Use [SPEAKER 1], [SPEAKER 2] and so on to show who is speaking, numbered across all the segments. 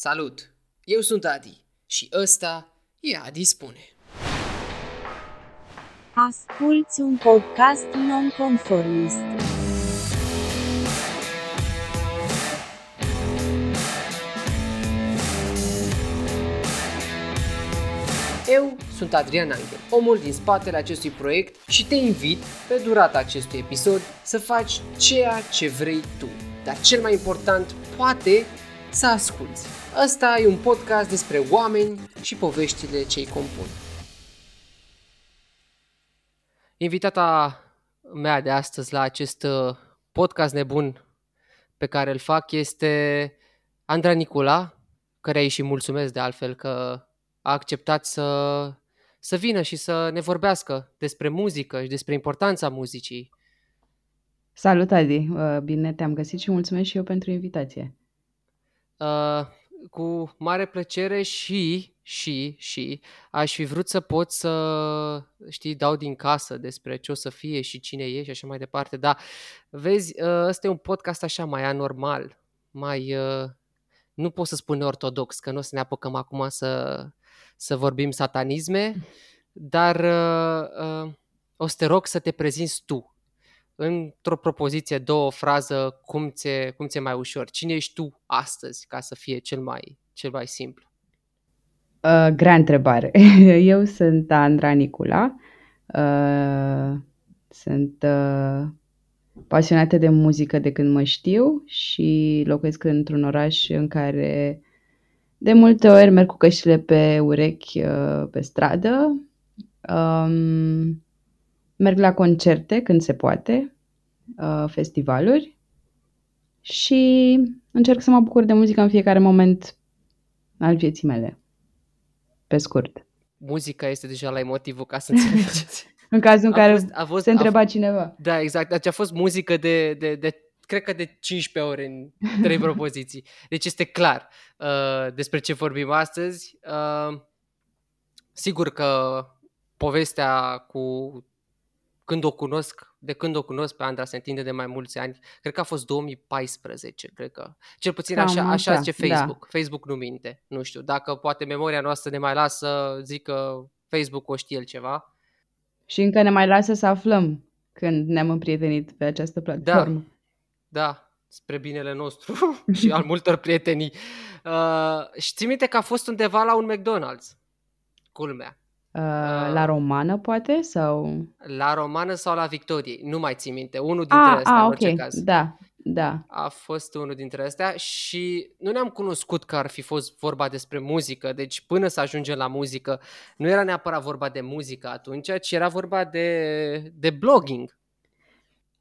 [SPEAKER 1] Salut! Eu sunt Adi și ăsta e Adi Spune.
[SPEAKER 2] Asculți un podcast nonconformist.
[SPEAKER 1] Eu sunt Adrian Angel, omul din spatele acestui proiect și te invit, pe durata acestui episod, să faci ceea ce vrei tu. Dar cel mai important, poate, să asculți. Ăsta e un podcast despre oameni și poveștile ce îi compun. Invitata mea de astăzi la acest uh, podcast nebun pe care îl fac este Andra Nicula, care îi și mulțumesc de altfel că a acceptat să, să vină și să ne vorbească despre muzică și despre importanța muzicii.
[SPEAKER 3] Salut, Adi! Uh, bine te-am găsit și mulțumesc și eu pentru invitație.
[SPEAKER 1] Uh, cu mare plăcere și, și, și aș fi vrut să pot să, știi, dau din casă despre ce o să fie și cine e și așa mai departe, dar vezi, uh, ăsta e un podcast așa mai anormal, mai, uh, nu pot să spun ortodox, că nu o să ne apucăm acum să, să vorbim satanisme, dar uh, uh, o să te rog să te prezinți tu într-o propoziție, două frază, cum ți-e, cum ți-e mai ușor. Cine ești tu astăzi, ca să fie cel mai, cel mai simplu?
[SPEAKER 3] Uh, grea întrebare. Eu sunt Andra Nicula. Uh, sunt uh, pasionată de muzică de când mă știu și locuiesc într-un oraș în care de multe ori merg cu căștile pe urechi uh, pe stradă. Um, merg la concerte când se poate, uh, festivaluri și încerc să mă bucur de muzică în fiecare moment al vieții mele. Pe scurt.
[SPEAKER 1] Muzica este deja la motivul ca să înțelegeți.
[SPEAKER 3] în cazul în care fost, a fost, se întreba a, cineva.
[SPEAKER 1] Da, exact. Deci a fost muzică de, de, de cred că de 15 ore în trei propoziții. Deci este clar uh, despre ce vorbim astăzi. Uh, sigur că povestea cu când o cunosc, de când o cunosc pe Andra se întinde de mai mulți ani, cred că a fost 2014, cred că. Cel puțin Cam așa, așa zice da. Facebook. Da. Facebook nu minte, nu știu. Dacă poate memoria noastră ne mai lasă, zic că Facebook o știe el ceva.
[SPEAKER 3] Și încă ne mai lasă să aflăm când ne-am împrietenit pe această platformă.
[SPEAKER 1] Da, da spre binele nostru și al multor prietenii. Uh, și ții minte că a fost undeva la un McDonald's, culmea.
[SPEAKER 3] Uh, la romană, poate? Sau...
[SPEAKER 1] La romană sau la Victorie, nu mai țin minte. Unul dintre ah, astea,
[SPEAKER 3] ah,
[SPEAKER 1] în
[SPEAKER 3] orice
[SPEAKER 1] okay. caz.
[SPEAKER 3] Da, da.
[SPEAKER 1] A fost unul dintre astea și nu ne-am cunoscut că ar fi fost vorba despre muzică, deci până să ajungem la muzică, nu era neapărat vorba de muzică atunci, ci era vorba de, de blogging.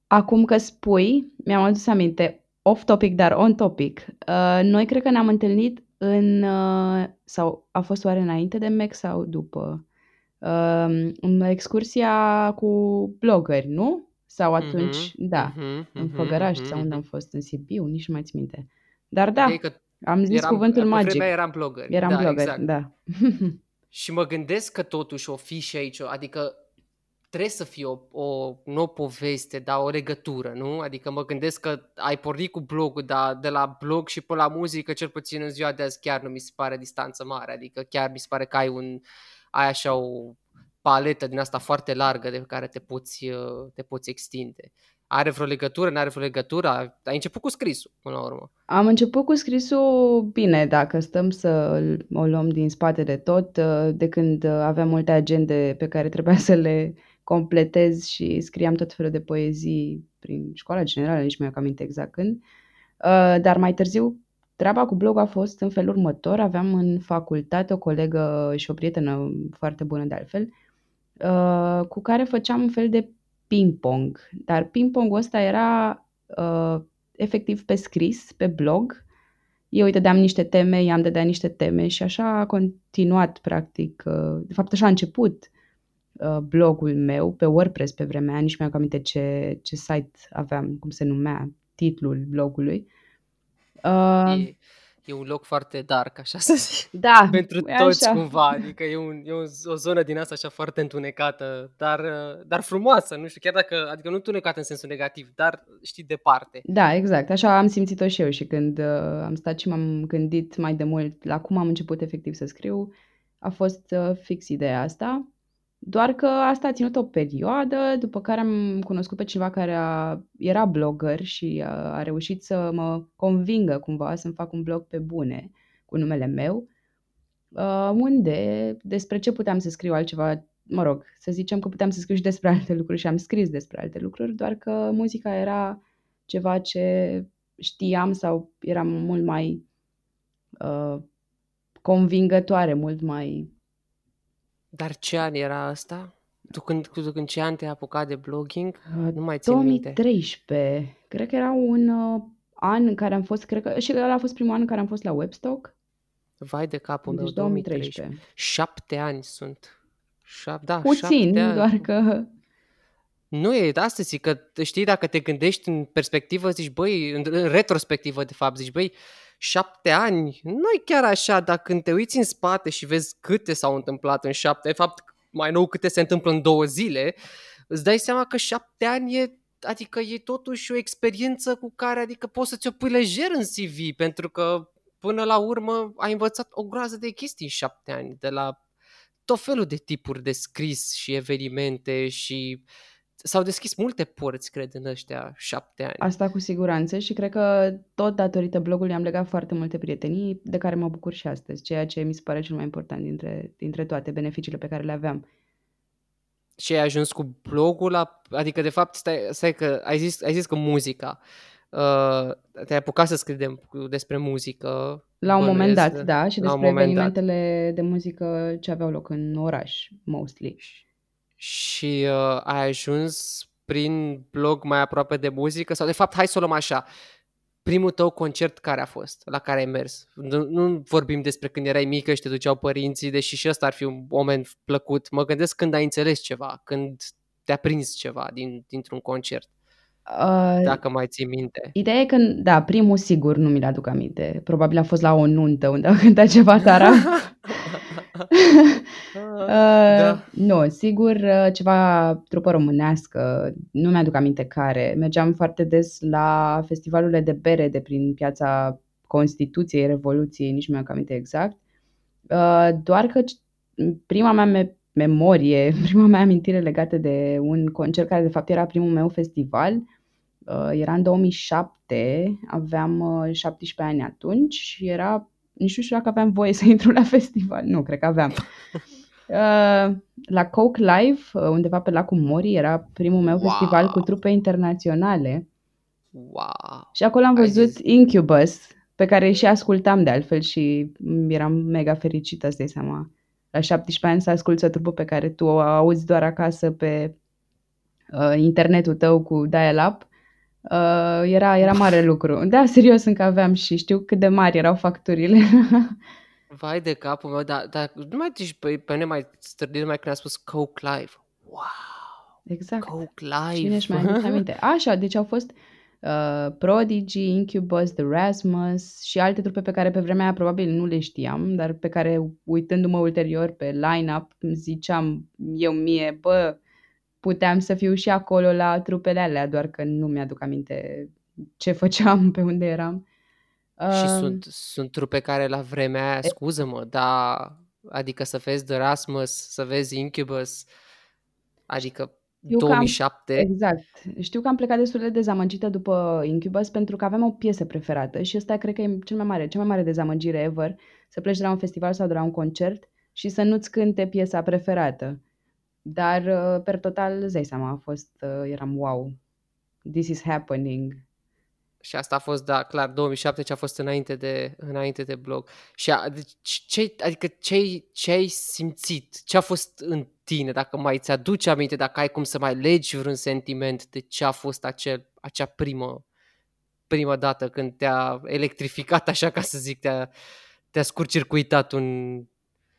[SPEAKER 3] Acum că spui, mi-am adus aminte, off topic, dar on topic. Uh, noi cred că ne-am întâlnit în, uh, sau a fost oare înainte de MEC sau după? Uh, în excursia cu blogări, nu? Sau atunci, uh-huh, da, uh-huh, în Făgăraș uh-huh, sau unde am fost, în Sibiu, nici nu mai țin minte. Dar da, că am zis eram, cuvântul magic.
[SPEAKER 1] eram blogger.
[SPEAKER 3] Eram da, blogger, exact. da.
[SPEAKER 1] și mă gândesc că totuși o fi și aici, adică trebuie să fie o, o, nu o poveste, dar o legătură, nu? Adică mă gândesc că ai pornit cu blogul, dar de la blog și până la muzică, cel puțin în ziua de azi, chiar nu mi se pare distanță mare. Adică chiar mi se pare că ai un, ai așa o paletă din asta foarte largă de care te poți, uh, te poți extinde. Are vreo legătură, nu are vreo legătură? Ai început cu scrisul, până la urmă.
[SPEAKER 3] Am început cu scrisul bine, dacă stăm să o luăm din spate de tot, uh, de când aveam multe agende pe care trebuia să le completez și scriam tot felul de poezii prin școala generală, nici mai am aminte exact când. Uh, dar mai târziu, Treaba cu blog a fost în felul următor. Aveam în facultate o colegă și o prietenă foarte bună de altfel, uh, cu care făceam un fel de ping-pong. Dar ping-pongul ăsta era uh, efectiv pe scris, pe blog. Eu îi dădeam niște teme, i-am dădea niște teme și așa a continuat, practic. Uh, de fapt, așa a început blogul meu pe WordPress pe vremea aia, nici mi-am aminte ce, ce site aveam, cum se numea, titlul blogului.
[SPEAKER 1] Uh, e, e un loc foarte dark, așa să zic.
[SPEAKER 3] Da,
[SPEAKER 1] Pentru
[SPEAKER 3] e
[SPEAKER 1] toți
[SPEAKER 3] așa.
[SPEAKER 1] cumva, adică e, un, e un, o zonă din asta așa foarte întunecată, dar, uh, dar frumoasă, nu știu, chiar dacă, adică nu întunecată în sensul negativ, dar știi, departe.
[SPEAKER 3] Da, exact. Așa am simțit-o și eu și când uh, am stat și m-am gândit mai de mult la cum am început efectiv să scriu, a fost uh, fix ideea asta. Doar că asta a ținut o perioadă, după care am cunoscut pe cineva care a, era blogger și a, a reușit să mă convingă cumva să-mi fac un blog pe bune cu numele meu, uh, unde despre ce puteam să scriu altceva, mă rog, să zicem că puteam să scriu și despre alte lucruri și am scris despre alte lucruri, doar că muzica era ceva ce știam sau era mult mai uh, convingătoare, mult mai
[SPEAKER 1] Dar ce an era asta? Tu când, tu când ce an te-ai apucat de blogging?
[SPEAKER 3] Uh,
[SPEAKER 1] Nu mai țin minte.
[SPEAKER 3] 2013. Cred că era un uh, an în care am fost, cred că și ăla a fost primul an în care am fost la Webstock.
[SPEAKER 1] Vai de capul meu,
[SPEAKER 3] Deci
[SPEAKER 1] 2013.
[SPEAKER 3] 2013.
[SPEAKER 1] Șapte ani sunt. Șap, da,
[SPEAKER 3] Puțin,
[SPEAKER 1] șapte ani.
[SPEAKER 3] doar că
[SPEAKER 1] Nu e, de asta zic că știi, dacă te gândești în perspectivă, zici, băi, în, în retrospectivă, de fapt, zici, băi, șapte ani, nu e chiar așa, dar când te uiți în spate și vezi câte s-au întâmplat în șapte, de fapt, mai nou câte se întâmplă în două zile, îți dai seama că șapte ani e, adică e totuși o experiență cu care, adică poți să ți-o pui lejer în CV, pentru că până la urmă ai învățat o groază de chestii în șapte ani, de la tot felul de tipuri de scris și evenimente și s-au deschis multe porți, cred, în ăștia șapte ani.
[SPEAKER 3] asta cu siguranță și cred că tot datorită blogului am legat foarte multe prietenii de care mă bucur și astăzi, ceea ce mi se pare cel mai important dintre, dintre toate beneficiile pe care le aveam.
[SPEAKER 1] Și ai ajuns cu blogul la... Adică, de fapt, stai, stai că ai zis, ai zis că muzica. Uh, te-ai apucat să scrii de, cu- despre muzică.
[SPEAKER 3] La un moment
[SPEAKER 1] bănuiesc,
[SPEAKER 3] dat, da, și
[SPEAKER 1] la un
[SPEAKER 3] despre
[SPEAKER 1] moment dat.
[SPEAKER 3] evenimentele de muzică ce aveau loc în oraș, mostly.
[SPEAKER 1] Și uh, ai ajuns prin blog mai aproape de muzică? Sau, de fapt, hai să o luăm așa. Primul tău concert care a fost? La care ai mers? Nu, nu vorbim despre când erai mică și te duceau părinții, deși și ăsta ar fi un moment plăcut. Mă gândesc când ai înțeles ceva, când te-a prins ceva din, dintr-un concert,
[SPEAKER 3] Uh,
[SPEAKER 1] dacă mai ții minte.
[SPEAKER 3] Ideea e că, da, primul sigur nu mi-l aduc aminte. Probabil a fost la o nuntă unde au cântat ceva tara.
[SPEAKER 1] da.
[SPEAKER 3] Uh, nu, sigur, uh, ceva trupă românească, nu mi-aduc aminte care. Mergeam foarte des la festivalurile de bere de prin piața Constituției, Revoluției, nici nu mi-aduc aminte exact. Uh, doar că c- prima mea me- memorie, prima mea amintire legată de un concert care de fapt era primul meu festival, uh, era în 2007, aveam uh, 17 ani atunci și era, nici nu știu dacă aveam voie să intru la festival, nu, cred că aveam. Uh, la Coke Live, uh, undeva pe lacul Mori, era primul meu
[SPEAKER 1] Wow.
[SPEAKER 3] festival cu trupe internaționale
[SPEAKER 1] Wow!
[SPEAKER 3] și acolo am
[SPEAKER 1] Ai
[SPEAKER 3] văzut
[SPEAKER 1] zis.
[SPEAKER 3] Incubus, pe care și ascultam de altfel și mm, eram mega fericită, să dai seama. La 17 ani să asculți o trupă pe care tu o auzi doar acasă pe uh, internetul tău cu dial-up, uh, era, era mare lucru. Da, serios, încă aveam și știu cât de mari erau facturile.
[SPEAKER 1] Vai de capul meu, dar, dar nu mai zici pe, pe mine mai stârnit mai când a spus Coke Live. Wow!
[SPEAKER 3] exact.
[SPEAKER 1] Coke Live!
[SPEAKER 3] Cine își mai aduce aminte? Așa, deci au fost uh, Prodigy, Incubus, The Rasmus și alte trupe pe care pe vremea aia probabil nu le știam, dar pe care uitându-mă ulterior pe line-up îmi ziceam eu mie, bă, puteam să fiu și acolo la trupele alea, doar că nu mi-aduc aminte ce făceam, pe unde eram.
[SPEAKER 1] Și
[SPEAKER 3] Uh,
[SPEAKER 1] sunt, sunt trupe care la vremea aia, scuză-mă, dar adică să vezi The Rasmus, să vezi Incubus, adică
[SPEAKER 3] Știu că am-
[SPEAKER 1] 2007,
[SPEAKER 3] Exact. Știu că am plecat destul de dezamăgită după Incubus pentru că aveam o piesă preferată și ăsta cred că e cel mai mare, cea mai mare dezamăgire ever, să pleci de la un festival sau de la un concert și să nu-ți cânte piesa preferată. Dar, uh, per total, îți dai seama, a fost, uh, eram wow, this is happening.
[SPEAKER 1] Și asta a fost, da, clar, 2007, ce a fost înainte de, înainte de blog. Și a, deci, ce, adică ce, ce ai simțit? Ce a fost în tine? Dacă mai ți aduce aminte, dacă ai cum să mai legi vreun sentiment de ce a fost acel, acea primă, primă dată când te-a electrificat, așa ca să zic, te-a, te-a scurcircuitat un,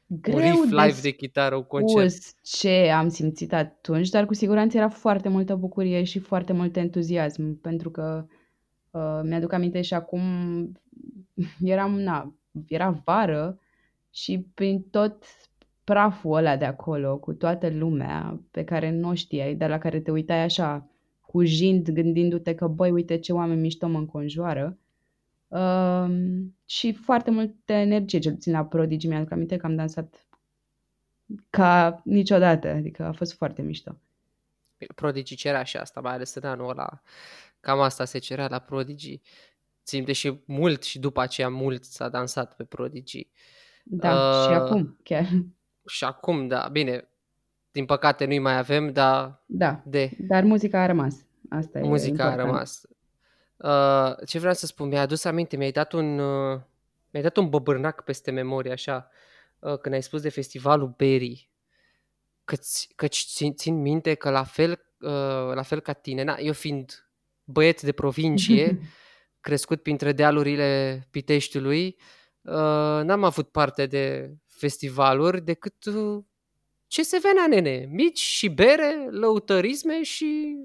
[SPEAKER 1] un
[SPEAKER 3] Greu
[SPEAKER 1] riff
[SPEAKER 3] de
[SPEAKER 1] live de chitară, un concert.
[SPEAKER 3] spus ce am simțit atunci, dar cu siguranță era foarte multă bucurie și foarte mult entuziasm, pentru că Uh, mi-aduc aminte și acum eram, na, era vară și prin tot praful ăla de acolo, cu toată lumea pe care nu o știai, dar la care te uitai așa, cu jind, gândindu-te că, băi, uite ce oameni mișto mă înconjoară. Uh, și foarte multă energie, cel puțin la Prodigy. Mi-aduc aminte că am dansat ca niciodată, adică a fost foarte mișto.
[SPEAKER 1] Prodigy cerea și asta, mai ales în anul ăla. Cam asta se cerea la Prodigy. Țin și mult și după aceea mult s-a dansat pe Prodigy.
[SPEAKER 3] Da, uh, și acum chiar.
[SPEAKER 1] Și acum, da, bine, din păcate nu-i mai avem, dar...
[SPEAKER 3] Da, de... dar muzica a rămas. Asta
[SPEAKER 1] muzica
[SPEAKER 3] e
[SPEAKER 1] a rămas. Uh, ce vreau să spun, mi-a adus aminte, mi-ai dat un, uh, mi-ai dat un băbârnac peste memorie, așa, uh, când ai spus de festivalul Berry, căci, căci țin, țin minte că la fel, uh, la fel ca tine, na, eu fiind băieț de provincie, crescut printre dealurile Piteștiului, uh, n-am avut parte de festivaluri decât uh, ce se venea, nene, mici și bere, lăutărisme și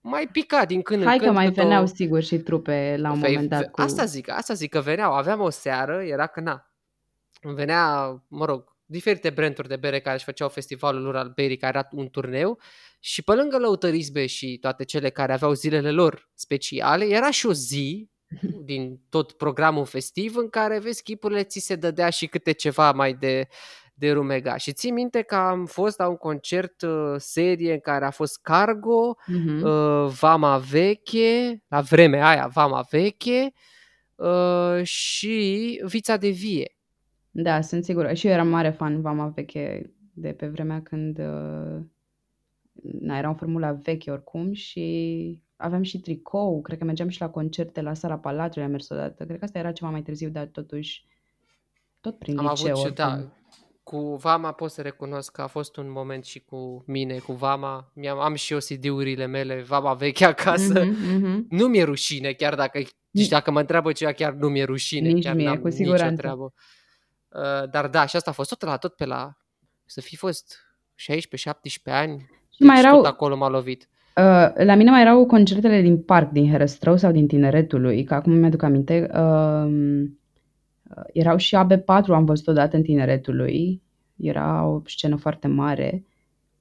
[SPEAKER 1] mai pica din când
[SPEAKER 3] Hai
[SPEAKER 1] în când.
[SPEAKER 3] că mai veneau o... sigur și trupe la un Fei, moment dat. Cu...
[SPEAKER 1] Asta zic, asta zic că veneau. Aveam o seară, era că na, venea, mă rog, diferite branduri de bere care își făceau festivalul lor al berii, care era un turneu și pe lângă lăutărisme și toate cele care aveau zilele lor speciale, era și o zi din tot programul festiv în care, vezi, chipurile ți se dădea și câte ceva mai de, de rumega. Și ții minte că am fost la un concert uh, serie în care a fost Cargo, uh-huh. uh, Vama Veche, la vremea aia Vama Veche uh, și Vița de Vie.
[SPEAKER 3] Da, sunt sigură. Și eu eram mare fan Vama Veche de pe vremea când uh, na, era o formula veche oricum și aveam și tricou, cred că mergeam și la concerte la sala Palatului, am mers odată. Cred că asta era ceva mai târziu, dar totuși tot prin am liceu. Avut și,
[SPEAKER 1] da, cu Vama pot să recunosc că a fost un moment și cu mine, cu Vama. Mi-am, am și eu CD-urile mele, Vama veche acasă. Mm-hmm, mm-hmm. Nu mi-e rușine, chiar dacă, deci dacă mă întreabă ceva, chiar nu mi-e rușine.
[SPEAKER 3] Nici
[SPEAKER 1] chiar
[SPEAKER 3] mie, n-am cu siguranță. Nicio treabă.
[SPEAKER 1] Uh, dar da, și asta a fost tot la tot pe la, să fi fost 16-17 ani.
[SPEAKER 3] Și mai deci erau,
[SPEAKER 1] tot acolo m-a lovit.
[SPEAKER 3] Uh, la mine mai erau concertele din parc, din Herăstrău sau din Tineretului, că acum mi-aduc aminte. Uh, erau și AB4, am văzut odată în Tineretului. Era o scenă foarte mare.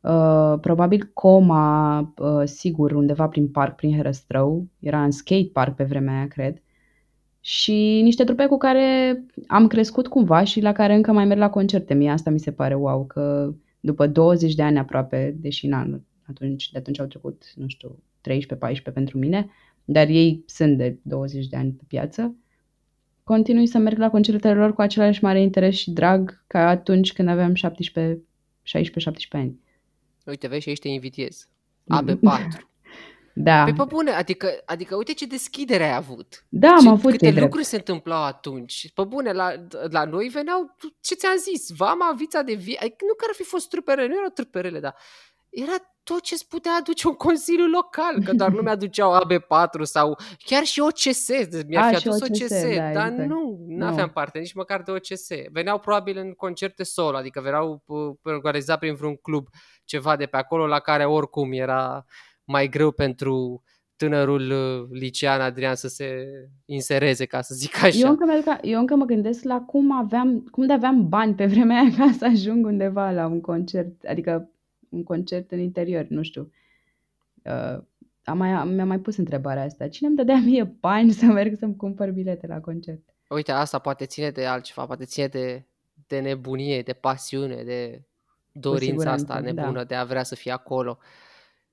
[SPEAKER 3] Uh, probabil Coma, uh, sigur, undeva prin parc, prin Herăstrău. Era în skate park pe vremea aia, cred. Și niște trupe cu care am crescut cumva și la care încă mai merg la concerte. Mie asta mi se pare wow, că după 20 de ani aproape, deși n atunci, de atunci au trecut, nu știu, 13-14 pentru mine, dar ei sunt de 20 de ani pe piață, continui să merg la concertele lor cu același mare interes și drag ca atunci când aveam 17, 16-17 ani.
[SPEAKER 1] Uite, vezi și aici te invitiez. AB4.
[SPEAKER 3] Da.
[SPEAKER 1] Păi pe bune, adică, adică uite ce deschidere ai avut.
[SPEAKER 3] Da, am
[SPEAKER 1] ce,
[SPEAKER 3] avut
[SPEAKER 1] Câte lucruri drept. se întâmplau atunci. Pe bune, la, la noi veneau, ce ți-am zis, Vama, Vița de Vie, adică nu că ar fi fost truperele, nu erau truperele, dar era tot ce îți putea aduce un consiliu local, că doar nu mi-aduceau AB4 sau chiar și OCS, mi-ar fi adus OCS, OCS da, dar exact. nu, nu aveam parte nici măcar de OCS. Veneau probabil în concerte solo, adică veneau organizat prin vreun club ceva de pe acolo la care oricum era mai greu pentru tânărul uh, licean Adrian să se insereze, ca să zic așa.
[SPEAKER 3] Eu încă, mă, eu încă mă gândesc la cum aveam, cum de aveam bani pe vremea aia ca să ajung undeva la un concert, adică un concert în interior, nu știu. Uh, am mai, mi-am mai pus întrebarea asta. Cine îmi dădea mie bani să merg să-mi cumpăr bilete la concert?
[SPEAKER 1] Uite, asta poate ține de altceva, poate ține de, de nebunie, de pasiune, de dorința asta nebună da. de a vrea să fie acolo.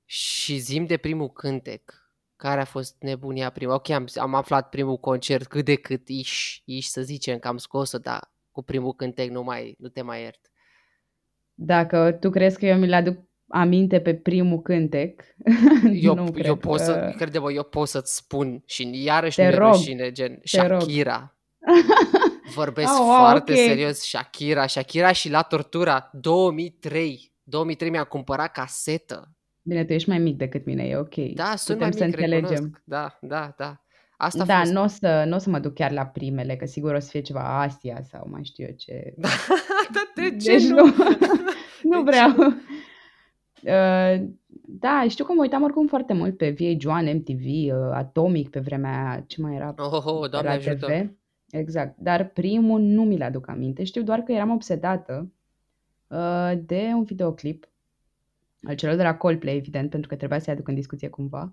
[SPEAKER 1] Și zim de primul cântec. Care a fost nebunia prima? Ok, am, am aflat primul concert cât de cât, iși, iși să zicem că am scos-o, dar cu primul cântec nu, mai, nu te mai iert.
[SPEAKER 3] Dacă tu crezi că eu mi-l aduc aminte pe primul cântec,
[SPEAKER 1] eu,
[SPEAKER 3] nu
[SPEAKER 1] cred eu pot că... să, crede eu pot să-ți spun și iarăși nu rușine, gen Shakira. Vorbesc oh, foarte okay. serios, Shakira, Shakira și la tortura 2003. 2003 mi-a cumpărat casetă.
[SPEAKER 3] Bine, tu ești mai mic decât mine, e ok.
[SPEAKER 1] Da, sunt Putem mai mic, să înțelegem. Recunosc. Da, da, da. Asta
[SPEAKER 3] da, fost... nu o, să, n-o să mă duc chiar la primele, că sigur o să fie ceva Asia sau mai știu eu ce.
[SPEAKER 1] Da, da de ce deci nu?
[SPEAKER 3] nu, nu vreau. Uh, Da, știu că mă uitam oricum foarte mult pe VH1, MTV, uh, Atomic pe vremea aia, ce mai era
[SPEAKER 1] Oh, oh, oh, doamne
[SPEAKER 3] la TV.
[SPEAKER 1] ajută.
[SPEAKER 3] Exact. Dar primul nu mi-l aduc aminte. Știu doar că eram obsedată uh, de un videoclip al celor de la Coldplay, evident, pentru că trebuia să-i aduc în discuție cumva.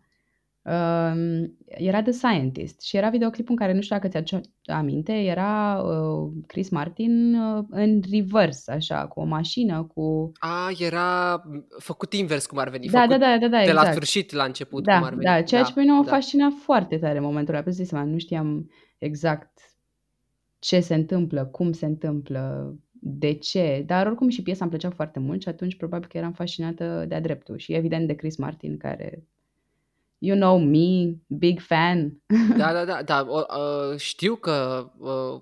[SPEAKER 3] Uh, era The Scientist și era videoclipul în care, nu știu dacă ți-aduce aminte, era uh, Chris Martin uh, în reverse, așa, cu o mașină, cu...
[SPEAKER 1] A, era m, făcut invers cum ar veni,
[SPEAKER 3] Da, da,
[SPEAKER 1] făcut
[SPEAKER 3] da, da, da,
[SPEAKER 1] de la
[SPEAKER 3] exact.
[SPEAKER 1] sfârșit la început cum
[SPEAKER 3] Da,
[SPEAKER 1] ar veni.
[SPEAKER 3] da, ceea ce
[SPEAKER 1] Da,
[SPEAKER 3] pe mine mă
[SPEAKER 1] da.
[SPEAKER 3] fascina foarte tare în momentul ăla, pentru că nu știam exact ce se întâmplă, cum se întâmplă, de ce, dar oricum și piesa îmi plăcea foarte mult și atunci probabil că eram fascinată de-a dreptul și evident de Chris Martin, care, you know me, big fan.
[SPEAKER 1] Da, da, da, da. O, uh, știu că, uh,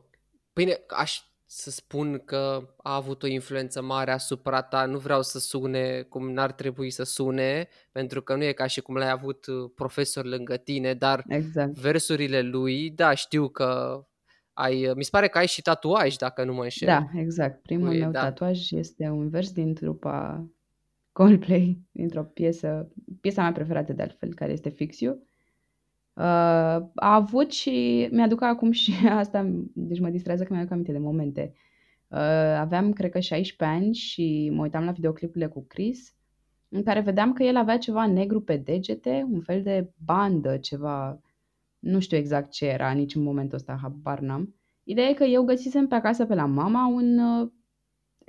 [SPEAKER 1] bine, aș să spun că a avut o influență mare asupra ta. Nu vreau să sune cum n-ar trebui să sune, pentru că nu e ca și cum l-ai avut uh, profesor lângă tine, dar
[SPEAKER 3] Exact.
[SPEAKER 1] versurile lui, da, știu că ai, uh, mi se pare că ai și tatuaj, dacă nu mă înșel.
[SPEAKER 3] Da, exact. Primul
[SPEAKER 1] Cu-
[SPEAKER 3] meu
[SPEAKER 1] da.
[SPEAKER 3] tatuaj este un vers din trupa Coldplay, dintr-o piesă, piesa mea preferată de altfel, care este Fix You. Uh, a avut și, mi-aduc acum și asta, deci mă distrează că mi-aduc aminte de momente. Uh, aveam, cred că, 16 ani și mă uitam la videoclipurile cu Chris, în care vedeam că el avea ceva negru pe degete, un fel de bandă, ceva, nu știu exact ce era, nici în momentul ăsta habar n-am. Ideea e că eu găsisem pe acasă pe la mama un, uh,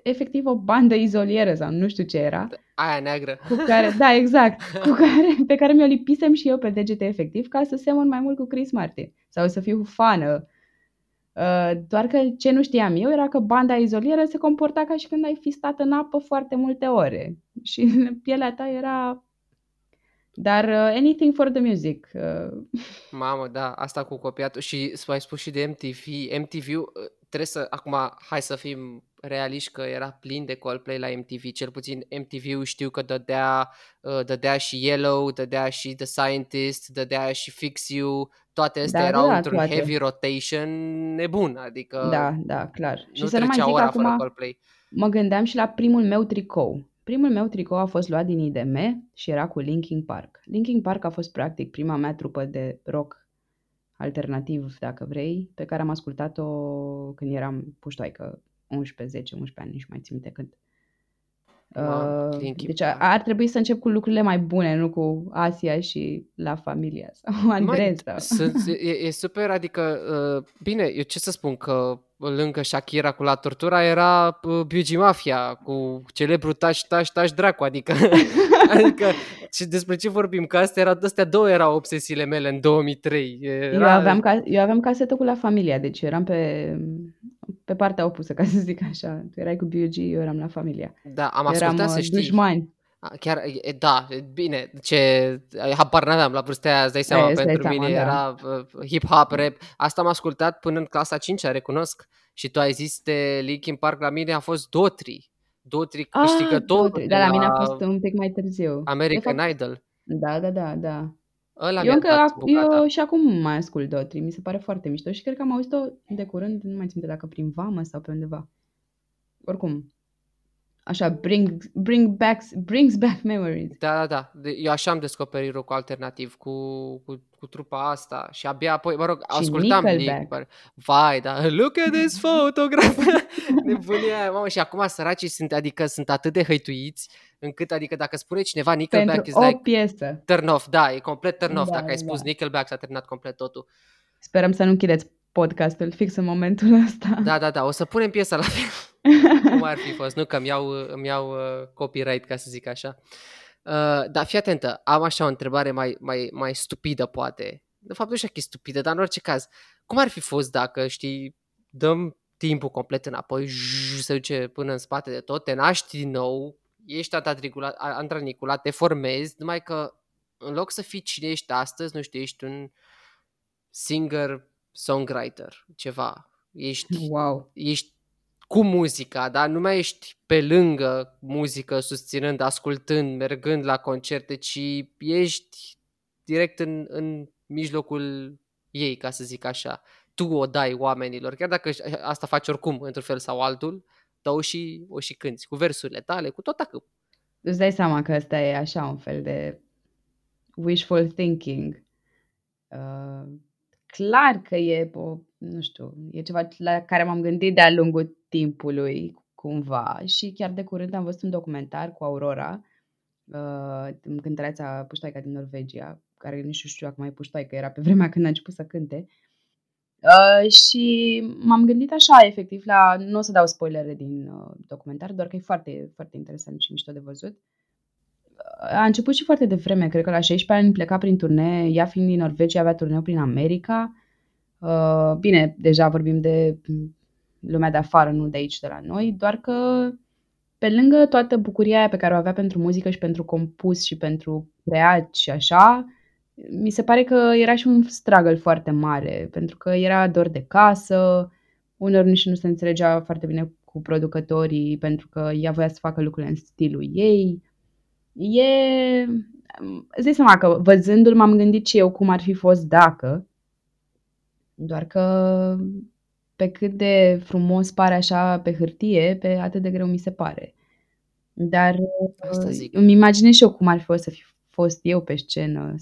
[SPEAKER 3] efectiv o bandă izolieră sau nu știu ce era,
[SPEAKER 1] Aia neagră.
[SPEAKER 3] cu care, da, exact, cu care, pe care mi-o lipisem și eu pe degete efectiv ca să semăn mai mult cu Chris Martin sau să fiu fană. Uh, doar că ce nu știam eu era că banda izolieră se comporta ca și când ai fi stat în apă foarte multe ore și pielea ta era... Dar uh, anything for the music. Uh,
[SPEAKER 1] Mamă, da, asta cu copiatul și s- ai spus și de MTV. MTV, uh, trebuie să, acum, hai să fim realiști că era plin de Coldplay la MTV, cel puțin MTV-ul știu că dădea, uh, dădea și Yellow, dădea și The Scientist, dădea și Fix You, toate astea
[SPEAKER 3] Da, da,
[SPEAKER 1] erau
[SPEAKER 3] da,
[SPEAKER 1] într-un
[SPEAKER 3] toate.
[SPEAKER 1] heavy rotation nebun, adică
[SPEAKER 3] da, da, clar.
[SPEAKER 1] nu
[SPEAKER 3] și să nu mai
[SPEAKER 1] trecea
[SPEAKER 3] zic
[SPEAKER 1] ora
[SPEAKER 3] acum,
[SPEAKER 1] fără Coldplay.
[SPEAKER 3] mă gândeam și la primul meu tricou. Primul meu tricou a fost luat din IDM și era cu Linkin Park. Linkin Park a fost practic prima mea trupă de rock alternativ, dacă vrei, pe care am ascultat-o când eram puștoaică, 11, 10, 11 ani, nici mai țin minte când.
[SPEAKER 1] Mamă,
[SPEAKER 3] Uh,
[SPEAKER 1] Linkin
[SPEAKER 3] deci
[SPEAKER 1] Park.
[SPEAKER 3] ar trebui să încep cu lucrurile mai bune, nu cu Asia și La Familia sau Andrei sau...
[SPEAKER 1] Sunt, e, e super, adică, uh, bine, eu ce să spun, că lângă Shakira cu La Tortura era uh, Biugi Mafia cu celebru taș, taș, taș dracu, adică, adică și despre ce vorbim, că astea, era, astea două erau obsesiile mele în 2003. Era,
[SPEAKER 3] Eu aveam, ca, eu aveam casetă cu La Familia, deci eram pe, pe partea opusă, ca să zic așa. Tu erai cu B.U.G., eu eram La Familia.
[SPEAKER 1] Da, am
[SPEAKER 3] Eram
[SPEAKER 1] ascultat, să
[SPEAKER 3] uh,
[SPEAKER 1] știi.
[SPEAKER 3] dușmani.
[SPEAKER 1] A, Chiar, e, da, e, bine, ce, habar n-aveam la vârsta aia, îți dai seama,
[SPEAKER 3] îți dai
[SPEAKER 1] pentru
[SPEAKER 3] seama,
[SPEAKER 1] mine
[SPEAKER 3] da.
[SPEAKER 1] era uh, hip-hop, rap, asta am ascultat până în clasa 5 recunosc, și tu ai zis de Linkin Park, la mine a fost Dotri, Dotri
[SPEAKER 3] Ah,
[SPEAKER 1] câștigătorul
[SPEAKER 3] Dotri.
[SPEAKER 1] de
[SPEAKER 3] Dar la mine a
[SPEAKER 1] la
[SPEAKER 3] fost un pic mai târziu. De
[SPEAKER 1] American
[SPEAKER 3] fapt,
[SPEAKER 1] Idol,
[SPEAKER 3] da, da, da, da.
[SPEAKER 1] Ăla
[SPEAKER 3] Eu
[SPEAKER 1] mi-a
[SPEAKER 3] încă,
[SPEAKER 1] dat
[SPEAKER 3] ac-
[SPEAKER 1] bucata.
[SPEAKER 3] eu și acum mai ascult Dotri, mi se pare foarte mișto și cred că am auzit-o de curând, nu mai țin minte dacă prin vamă sau pe undeva. Oricum, așa, bring, bring back, brings back memories.
[SPEAKER 1] Da, da, da. De- Eu așa am descoperit rock alternativ cu, cu, cu trupa asta și abia apoi, mă rog,
[SPEAKER 3] Și
[SPEAKER 1] ascultam
[SPEAKER 3] Nickelback.
[SPEAKER 1] Linkin Park. Vai, da, look at this photograph. Nebunia aia, mamă, și acum săracii sunt, adică sunt atât de hăituiți, încât, adică dacă spune cineva Nickelback
[SPEAKER 3] Pentru
[SPEAKER 1] is
[SPEAKER 3] o
[SPEAKER 1] like
[SPEAKER 3] piesă.
[SPEAKER 1] turn off, da, e complet turn off.
[SPEAKER 3] Da,
[SPEAKER 1] Dacă ai
[SPEAKER 3] da,
[SPEAKER 1] spus
[SPEAKER 3] da.
[SPEAKER 1] Nickelback, s-a terminat complet totul.
[SPEAKER 3] Sperăm să nu închideți podcastul fix în momentul ăsta.
[SPEAKER 1] Da, da, da, o să punem piesa la fel. Cum ar fi fost, nu că îmi iau, îmi iau uh, copyright, ca să zic așa. Uh, dar fii atentă, am așa o întrebare mai, mai, mai stupidă, poate. De fapt, nu știu dacă e stupidă, dar în orice caz. Cum ar fi fost dacă, știi, dăm timpul complet înapoi, zzz, se duce până în spate de tot, te naști din nou, ești antraniculat, antraniculat, te formezi, numai că în loc să fii cine ești astăzi, nu știu, ești un singer-songwriter, ceva. Ești
[SPEAKER 3] Wow.
[SPEAKER 1] ești cu muzica, dar nu mai ești pe lângă muzică, susținând, ascultând, mergând la concerte, ci ești direct în, în mijlocul ei, ca să zic așa. Tu o dai oamenilor, chiar dacă asta faci oricum, într-un fel sau altul, dar o și, o și cânti, cu versurile tale, cu tot acât.
[SPEAKER 3] îți dai seama că ăsta e așa un fel de wishful thinking. Uh, clar că e, o, nu știu, e ceva la care m-am gândit de-a lungul timpului, cumva, și chiar de curând am văzut un documentar cu Aurora, uh, cântăreața puștoaica din Norvegia, care nici nu știu dacă mai puștoaică, era pe vremea când a început să cânte. Uh, și m-am gândit așa, efectiv, la, nu o să dau spoilere din uh, documentar, doar că e foarte, foarte interesant și mișto de văzut. Uh, a început și foarte devreme, cred că la 16 ani pleca prin turnee, ea fiind din Norvegia, avea turneu prin America. Uh, bine, deja vorbim de lumea de afară, nu de aici, de la noi, doar că pe lângă toată bucuria aia pe care o avea pentru muzică și pentru compus și pentru creat și așa, mi se pare că era și un struggle foarte mare, pentru că era dor de casă, uneori nici nu se înțelegea foarte bine cu producătorii, pentru că ea voia să facă lucrurile în stilul ei. E... Îți dai seama că văzându-l m-am gândit și eu cum ar fi fost dacă, doar că pe cât de frumos pare așa pe hârtie, pe atât de greu mi se pare. Dar
[SPEAKER 1] Asta zic.
[SPEAKER 3] îmi imaginez și eu cum ar fi fost să fi fost eu pe scenă,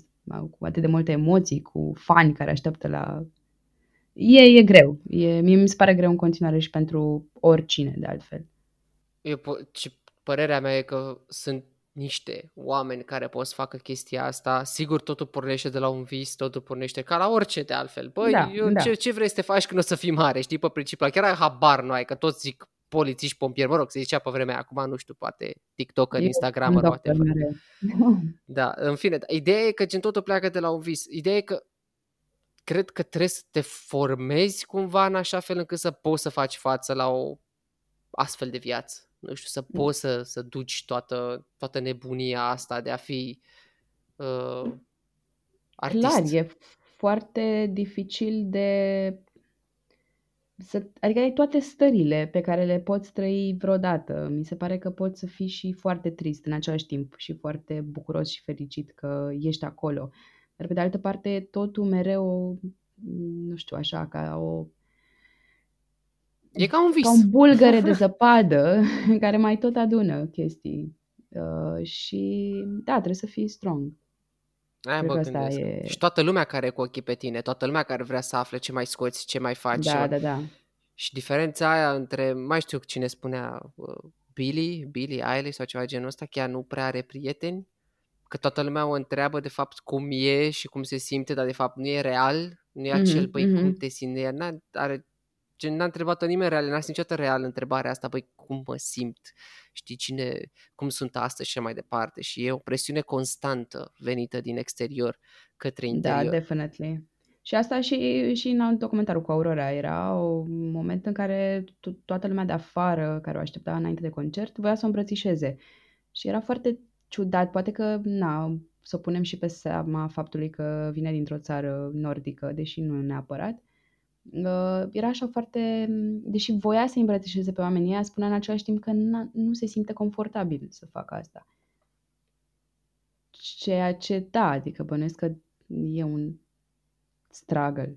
[SPEAKER 3] cu atât de multe emoții, cu fani care așteaptă la... E, e greu. E, mie mi se pare greu în continuare și pentru oricine, de altfel.
[SPEAKER 1] Eu, po- ce părerea mea e că sunt niște oameni care pot să facă chestia asta. Sigur, totul pornește de la un vis, totul pornește ca la orice de altfel. Băi,
[SPEAKER 3] Da,
[SPEAKER 1] eu,
[SPEAKER 3] da.
[SPEAKER 1] ce, ce vrei să te faci când o să fii mare, știi, pe principiu. Chiar ai habar nu ai, că toți zic polițiști, pompieri, mă rog, se zicea pe vremea aia, acum nu știu, poate TikToker,
[SPEAKER 3] Eu
[SPEAKER 1] Instagram,
[SPEAKER 3] sunt doctor
[SPEAKER 1] whatever.
[SPEAKER 3] mereu.
[SPEAKER 1] Da, în fine, ideea e că gen totul pleacă de la un vis. Ideea e că cred că trebuie să te formezi cumva în așa fel încât să poți să faci față la o astfel de viață. Nu știu, să poți să, să duci toată, toată nebunia asta de a fi uh, artist.
[SPEAKER 3] Clar, e foarte dificil de... Să, adică ai toate stările pe care le poți trăi vreodată. Mi se pare că poți să fii și foarte trist în același timp și foarte bucuros și fericit că ești acolo. Dar pe de altă parte, totul mereu, nu știu, așa, ca o
[SPEAKER 1] E ca un vis.
[SPEAKER 3] ca un bulgăre de zăpadă care mai tot adună chestii. Uh, și da, trebuie să fii strong.
[SPEAKER 1] Aia
[SPEAKER 3] Cred
[SPEAKER 1] mă
[SPEAKER 3] că asta
[SPEAKER 1] gândesc.
[SPEAKER 3] e...
[SPEAKER 1] Și toată lumea care e cu ochii pe tine, toată lumea care vrea să afle ce mai scoți, ce mai faci. ce
[SPEAKER 3] Da,
[SPEAKER 1] mai...
[SPEAKER 3] da, da.
[SPEAKER 1] Și diferența aia între, mai știu cine spunea, uh, Billy, Billy Eilish sau ceva genul ăsta, chiar nu prea are prieteni, că toată lumea o întreabă de fapt cum e și cum se simte, dar de fapt nu e real, nu e acel,
[SPEAKER 3] Mhm,
[SPEAKER 1] băi, cum
[SPEAKER 3] mhm.
[SPEAKER 1] te simți, ea n-a, are, gen, n-a întrebat-o nimeni real, n-a simțit niciodată real întrebarea asta, băi, cum mă simt, știi, cine, cum sunt astăzi și așa mai departe și e o presiune constantă venită din exterior către
[SPEAKER 3] Da,
[SPEAKER 1] interior.
[SPEAKER 3] definitely. Și asta și, și în documentarul cu Aurora era un moment în care to- toată lumea de afară care o aștepta înainte de concert voia să o îmbrățișeze. Și era foarte ciudat, poate că, na, să o punem și pe seama faptului că vine dintr-o țară nordică, deși nu neapărat. Uh, Era așa foarte, deși voia să îmbrățișeze pe oamenii ăia, spunea în același timp că n- nu se simte confortabil să facă asta. Ceea ce, da, adică bănuiesc că e un struggle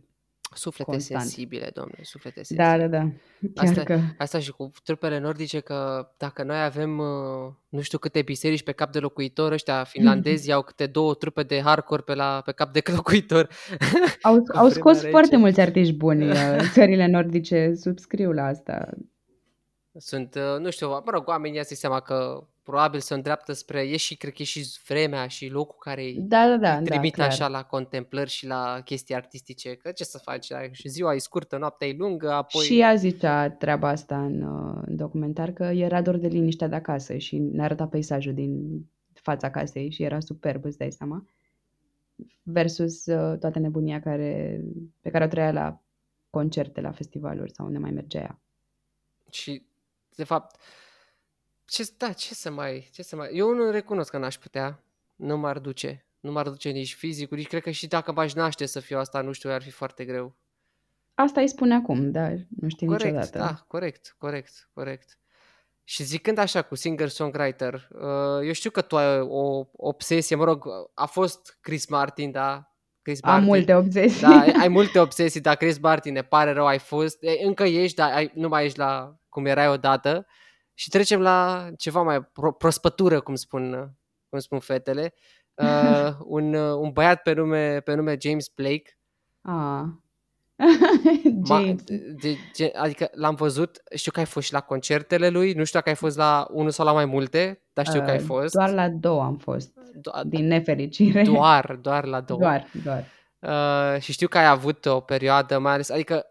[SPEAKER 1] Suflete
[SPEAKER 3] constant.
[SPEAKER 1] sensibile, domnule, suflete
[SPEAKER 3] Da,
[SPEAKER 1] sensibile.
[SPEAKER 3] da, da. Chiar
[SPEAKER 1] Asta,
[SPEAKER 3] că...
[SPEAKER 1] asta și cu trupele nordice, că dacă noi avem uh, nu știu câte biserici pe cap de locuitor, ăștia finlandezi au câte două trupe de hardcore pe, la, pe cap de locuitor.
[SPEAKER 3] Au,
[SPEAKER 1] Cu
[SPEAKER 3] au
[SPEAKER 1] vremea
[SPEAKER 3] scos
[SPEAKER 1] rece.
[SPEAKER 3] foarte mulți artiști buni uh, țările nordice, subscriu la asta.
[SPEAKER 1] Sunt, uh, nu știu, mă rog, oamenii îți seama că probabil se îndreaptă spre, e și, cred că e și vremea și locul care îi,
[SPEAKER 3] Da, da, da,
[SPEAKER 1] îi
[SPEAKER 3] da,
[SPEAKER 1] trimite
[SPEAKER 3] clar.
[SPEAKER 1] așa la contemplări și la chestii artistice, că ce să faci, da? și ziua e scurtă, noaptea e lungă, apoi...
[SPEAKER 3] Și ea zicea treaba asta în, uh, în documentar, că era dor de liniștea de acasă și ne arăta peisajul din fața casei și era superb, îți dai seama. Versus uh, toată nebunia care, pe care o trăia la concerte, la festivaluri sau unde mai mergea ea.
[SPEAKER 1] Și, de fapt, ce, da, ce să mai, ce să mai... Eu nu recunosc că n-aș putea, nu m-ar duce. Nu m-ar duce nici fizicul, nici cred că și dacă m-aș naște să fiu asta, nu știu, ar fi foarte greu.
[SPEAKER 3] Asta îi spune acum, dar nu știi
[SPEAKER 1] Corect,
[SPEAKER 3] niciodată.
[SPEAKER 1] da, corect, corect, corect. Și zicând așa cu singer-songwriter, uh, eu știu că tu ai o obsesie, mă rog, a fost Chris Martin, da? Chris
[SPEAKER 3] Am
[SPEAKER 1] Martin.
[SPEAKER 3] multe obsesii.
[SPEAKER 1] Da, ai, ai multe obsesii, dar Chris Martin, ne pare rău, ai fost, e, încă ești, dar ai, nu mai ești la cum erai odată. Și trecem la ceva mai pro- prospătură, cum spun, cum spun fetele. Uh, un, uh, un băiat pe nume, pe nume James Blake.
[SPEAKER 3] Ah.
[SPEAKER 1] Ma,
[SPEAKER 3] James.
[SPEAKER 1] de, de, adică l-am văzut, știu că ai fost și la concertele lui, nu știu dacă ai fost la unul sau la mai multe, dar știu că ai
[SPEAKER 3] Uh,
[SPEAKER 1] fost.
[SPEAKER 3] Doar la două am fost,
[SPEAKER 1] Do-
[SPEAKER 3] din nefericire.
[SPEAKER 1] doar, doar la două.
[SPEAKER 3] Doar, doar.
[SPEAKER 1] Uh, și știu că ai avut o perioadă, mai ales, adică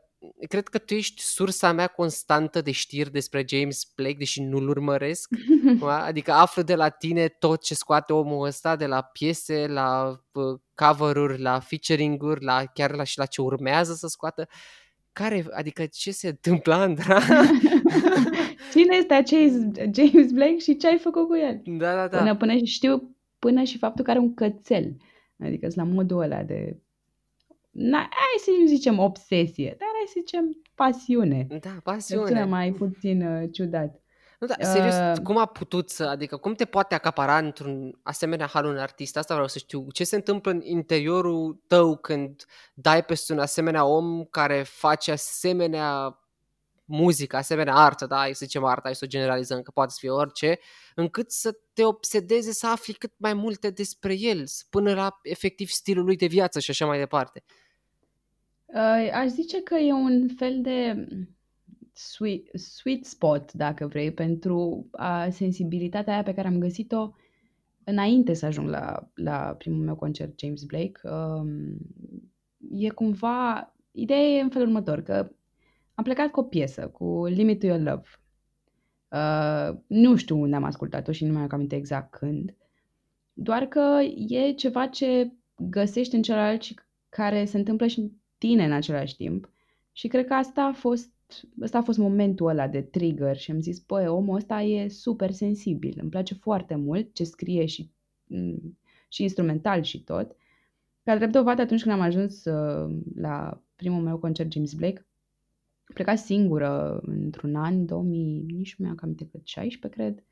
[SPEAKER 1] cred că tu ești sursa mea constantă de știri despre James Blake, deși nu-l urmăresc. Da? Adică aflu de la tine tot ce scoate omul ăsta, de la piese, la uh, cover-uri, la featuring-uri, la, chiar la, și la ce urmează să scoată. Care, adică ce se întâmplă, Andra?
[SPEAKER 3] Cine este acest James Blake și ce ai făcut cu el?
[SPEAKER 1] da, da, da.
[SPEAKER 3] Până, până și știu până și faptul că are un cățel. Adică sunt la modul ăla de... Na, hai să nu zicem obsesie, dar hai să zicem pasiune.
[SPEAKER 1] Da,
[SPEAKER 3] Se sună
[SPEAKER 1] pasiune.
[SPEAKER 3] mai puțin uh, ciudat.
[SPEAKER 1] Nu, da, serios,
[SPEAKER 3] Uh,
[SPEAKER 1] cum a putut să, adică cum te poate acapara într-un asemenea hal un artist? Asta vreau să știu. Ce se întâmplă în interiorul tău când dai peste un asemenea om care face asemenea muzică, asemenea artă, da, hai să zicem artă, hai să o generalizăm, că poate să fie orice, încât să te obsedeze să afli cât mai multe despre el, să- până la efectiv stilul lui de viață și așa mai departe.
[SPEAKER 3] Uh, aș zice că e un fel de sweet, sweet spot, dacă vrei, pentru a, sensibilitatea aia pe care am găsit-o înainte să ajung la, la primul meu concert, James Blake. Um, e cumva... Ideea e în felul următor, că am plecat cu o piesă, cu Limit to Your Love. Uh, nu știu unde am ascultat-o și nu mai am aminte exact când. Doar că e ceva ce găsești în celălalt și care se întâmplă și în tine în același timp. Și cred că asta a fost, asta a fost momentul ăla de trigger și am zis, băi, omul ăsta e super sensibil, îmi place foarte mult ce scrie și, mm, și instrumental și tot. Ca drept dovadă, atunci când am ajuns uh, la primul meu concert James Blake, am plecat singură într-un an, 2000, nici nu mi-am cam cât, 16, cred,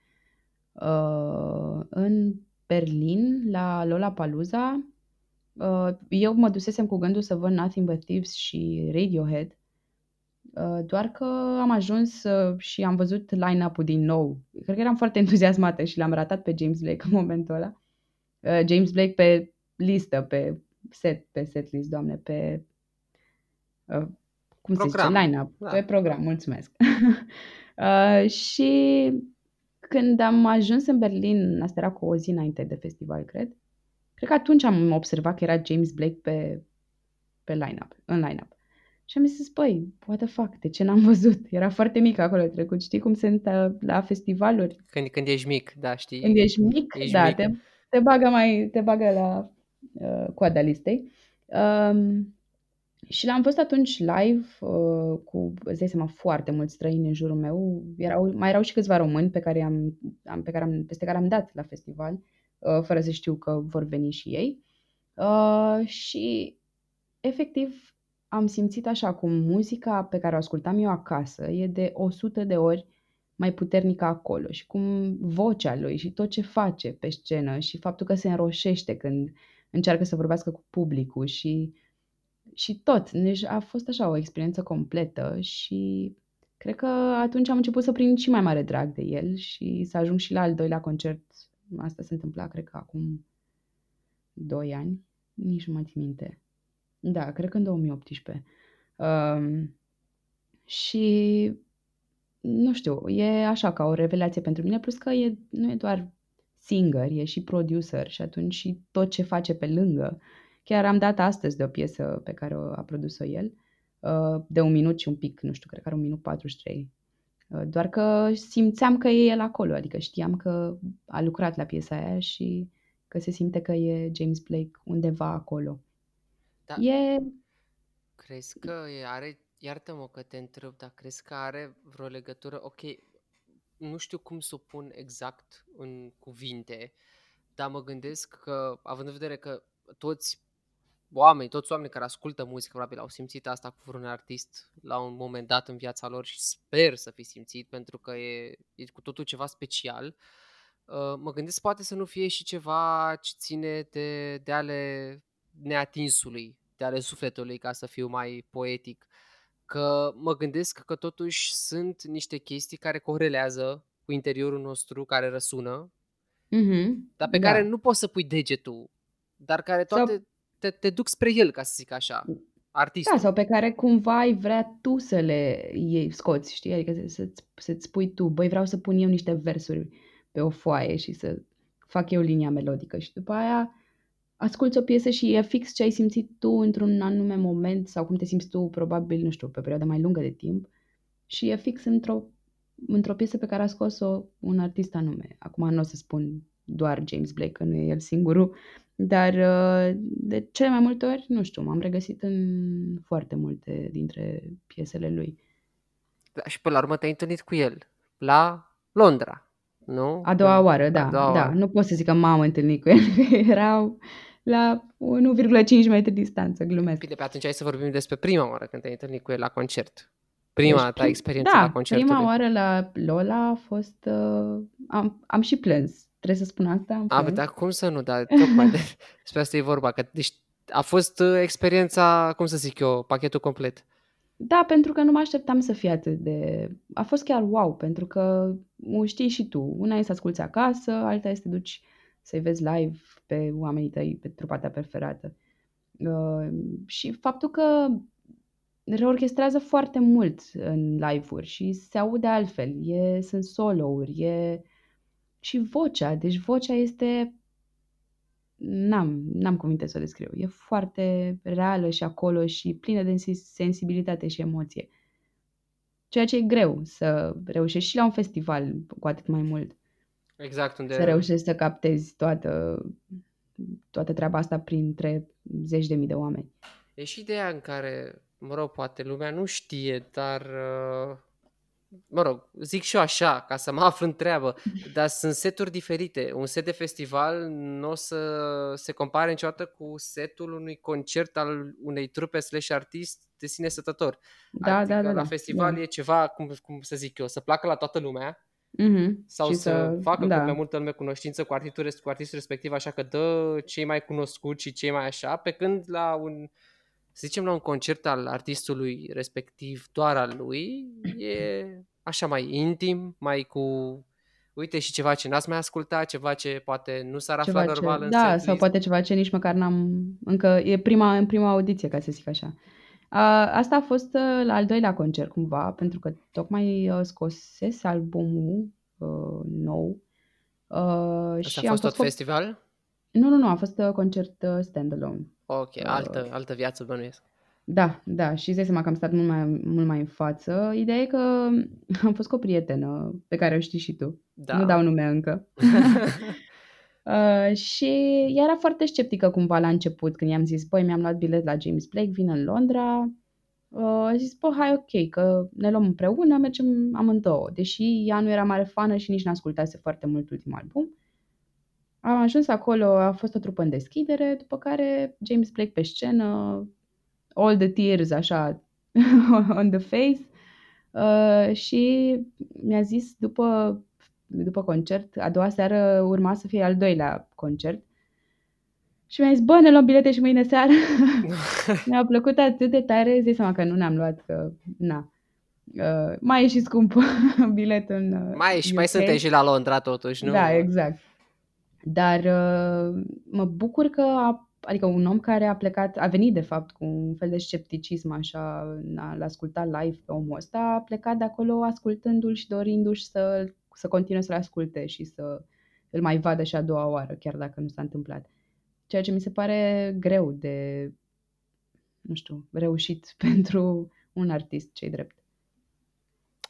[SPEAKER 3] uh, în Berlin, la Lollapalooza. Uh, eu mă dusesem cu gândul să văd Nothing But Thieves și Radiohead, uh, doar că am ajuns uh, și am văzut line-up-ul din nou. Cred că eram foarte entuziasmată și l-am ratat pe James Blake în momentul ăla. Uh, James Blake pe listă, pe set, pe setlist, doamne, pe uh, cum se
[SPEAKER 1] Program,
[SPEAKER 3] zice, line-up,
[SPEAKER 1] da.
[SPEAKER 3] pe program, mulțumesc. uh, și când am ajuns în Berlin, asta era cu o zi înainte de festival, cred, cred că atunci am observat că era James Blake pe, pe line-up, în line-up. Și am zis, băi, what the fuck, de ce n-am văzut? Era foarte mic acolo trecut, știi cum sunt uh, la festivaluri?
[SPEAKER 1] Când, când ești mic, da, știi?
[SPEAKER 3] Când ești mic,
[SPEAKER 1] Ești
[SPEAKER 3] da,
[SPEAKER 1] mic.
[SPEAKER 3] Te, te bagă mai, te bagă la uh, coada listei. Um, și l-am văzut atunci live uh, cu, îți dai seama, foarte mulți străini în jurul meu. Erau, mai erau și câțiva români pe care am, am, pe care am, peste care am dat la festival, uh, fără să știu că vor veni și ei. Uh, și efectiv am simțit așa cum muzica pe care o ascultam eu acasă e de 100 de ori mai puternică acolo și cum vocea lui și tot ce face pe scenă și faptul că se înroșește când încearcă să vorbească cu publicul și, și tot. Deci a fost așa o experiență completă și cred că atunci am început să prind și mai mare drag de el și să ajung și la al doilea concert. Asta se întâmpla, cred că acum 2 ani, nici nu mai țin minte. Da, cred că în 2018. Um, și nu știu, e așa ca o revelație pentru mine, plus că e, nu e doar singer, e și producer și atunci și tot ce face pe lângă. Chiar am dat astăzi de o piesă pe care o, a produs-o el, uh, de un minut și un pic, nu știu, cred că are un minut 43. Uh, Doar că simțeam că e el acolo, adică știam că a lucrat la piesa aia și că se simte că e James Blake undeva acolo.
[SPEAKER 1] Da.
[SPEAKER 3] E
[SPEAKER 1] Crezi că e- are, iartă-mă că te întreb, dar crezi că are vreo legătură, ok, nu știu cum să o pun exact în cuvinte, dar mă gândesc că, având în vedere că toți oameni, toți oamenii care ascultă muzică, probabil au simțit asta cu vreun artist la un moment dat în viața lor și sper să fi simțit, pentru că e, e cu totul ceva special. Uh, mă gândesc poate să nu fie și ceva ce ține de, de ale neatinsului, de ale sufletului, ca să fiu mai poetic. Că mă gândesc că totuși sunt niște chestii care corelează cu cu interiorul nostru care răsună,
[SPEAKER 3] Mhm,
[SPEAKER 1] dar pe
[SPEAKER 3] da.
[SPEAKER 1] care nu poți să pui degetul, dar care
[SPEAKER 3] Sau-
[SPEAKER 1] toate te, te duc spre el, ca să zic așa, artistul.
[SPEAKER 3] Da, sau pe care cumva ai vrea tu să le iei, scoți, știi? Adică să- să-ți, să-ți spui tu, băi, vreau să pun eu niște versuri pe o foaie și să fac eu linia melodică și după aia asculți o piesă și e fix ce ai simțit tu într-un anume moment sau cum te simți tu, probabil, nu știu, pe o perioadă mai lungă de timp și e fix într-o, într-o piesă pe care a scos-o un artist anume. Acum nu o să spun doar James Blake, că nu e el singurul, dar uh, de cele mai multe ori, nu știu, m-am regăsit în foarte multe dintre piesele lui.
[SPEAKER 1] Da, și până la urmă te-ai întâlnit cu el la Londra, nu?
[SPEAKER 3] A doua
[SPEAKER 1] În-
[SPEAKER 3] oară, da,
[SPEAKER 1] a doua
[SPEAKER 3] da.
[SPEAKER 1] oară.
[SPEAKER 3] Nu pot să zic că m-am întâlnit cu el, că erau la 1,5 metri distanță, glumesc.
[SPEAKER 1] Bine, pe atunci hai să vorbim despre prima oară când te-ai întâlnit cu el la concert. Prima
[SPEAKER 3] Deci,
[SPEAKER 1] ta
[SPEAKER 3] prim-
[SPEAKER 1] experiență
[SPEAKER 3] da,
[SPEAKER 1] la concertul
[SPEAKER 3] prima
[SPEAKER 1] lui.
[SPEAKER 3] oară la Lola a fost... Uh, am, am și plâns. Trebuie să spun asta? Am
[SPEAKER 1] A,
[SPEAKER 3] plâns.
[SPEAKER 1] dar cum să nu, dar tocmai de, despre asta e vorba, că deci a fost uh, experiența, cum să zic eu, pachetul complet.
[SPEAKER 3] Da, pentru că nu mă așteptam să fie atât de... A fost chiar wow, pentru că o știi și tu. Una e să asculți acasă, alta este să te duci să-i vezi live pe oamenii tăi, pe trupa ta preferată. Uh, și faptul că reorchestrează foarte mult în live-uri și se aude altfel. E, sunt solo-uri, e și vocea. Deci vocea este... N-am, n-am cuvinte să o descriu. E foarte reală și acolo și plină de sensi- sensibilitate și emoție. Ceea ce e greu să reușești și la un festival, cu atât mai mult.
[SPEAKER 1] Exact, unde
[SPEAKER 3] Să reușești să captezi toată, toată treaba asta printre zeci de mii de oameni.
[SPEAKER 1] e și ideea în care, mă rog, poate lumea nu știe, dar, uh, mă rog, zic și eu așa, ca să mă aflu în treabă, dar sunt seturi diferite. Un set de festival nu o să se compare niciodată cu setul unui concert al unei trupe slash artist de sine stătător.
[SPEAKER 3] Da,
[SPEAKER 1] adică
[SPEAKER 3] da, da.
[SPEAKER 1] la
[SPEAKER 3] da,
[SPEAKER 1] festival
[SPEAKER 3] da.
[SPEAKER 1] e ceva, cum, cum să zic eu, să placă la toată lumea,
[SPEAKER 3] Mhm.
[SPEAKER 1] sau
[SPEAKER 3] Și
[SPEAKER 1] să, facă
[SPEAKER 3] da.
[SPEAKER 1] cât mai multă lume cunoștință cu artistul, res- cu artistul respectiv, așa că dă cei mai cunoscuți și cei mai așa, pe când la un, să zicem, la un concert al artistului respectiv, doar al lui, e așa mai intim, mai cu, uite și ceva ce n-ați mai ascultat, ceva ce poate nu s-ar afla
[SPEAKER 3] Ceva
[SPEAKER 1] normal
[SPEAKER 3] ce,
[SPEAKER 1] în
[SPEAKER 3] da,
[SPEAKER 1] setlist.
[SPEAKER 3] sau poate ceva ce nici măcar n-am, încă e prima, în prima audiție, ca să zic așa. A, asta a fost uh, la al doilea concert cumva, pentru că tocmai uh, scosese albumul uh, nou uh,
[SPEAKER 1] Asta
[SPEAKER 3] și
[SPEAKER 1] a
[SPEAKER 3] am
[SPEAKER 1] fost tot
[SPEAKER 3] fost... co-
[SPEAKER 1] festival?
[SPEAKER 3] Nu, nu, nu, a fost uh, concert uh, standalone.
[SPEAKER 1] Ok,
[SPEAKER 3] Uh,
[SPEAKER 1] altă, altă viață bănuiesc.
[SPEAKER 3] Da, da, și îți dai seama că am stat mult mai, mult mai în față. Ideea e că am fost cu o prietenă pe care o știi și tu.
[SPEAKER 1] Da.
[SPEAKER 3] Nu dau nume încă. Uh, și ea era foarte sceptică cumva la început când i-am zis, băi, mi-am luat bilet la James Blake, vin în Londra. Uh, a zis, bă, hai ok, că ne luăm împreună, mergem amândouă. Deși ea nu era mare fană și nici n-ascultase foarte mult ultimul album. Am ajuns acolo, a fost o trupă în deschidere, după care James Blake pe scenă, all the tears așa on the face uh, și mi-a zis după, după concert, a doua seară urma să fie al doilea concert și mi-a zis, bă, ne luăm bilete și mâine seară. Mi-a plăcut atât de tare, îți dai seama că nu ne-am luat, că na. Uh, mai e și scump biletul în uh,
[SPEAKER 1] mai, și mai
[SPEAKER 3] UK.
[SPEAKER 1] suntem și la Londra totuși, nu?
[SPEAKER 3] Da, exact. Dar uh, mă bucur că, a, adică un om care a plecat, a venit de fapt cu un fel de scepticism așa, n-a- l-a ascultat live pe omul ăsta, a plecat de acolo ascultându-l și dorindu-și să, să continue să-l asculte și să îl mai vadă și a doua oară, chiar dacă nu s-a întâmplat. Ceea ce mi se pare greu de, nu știu, reușit pentru un artist, cei drept.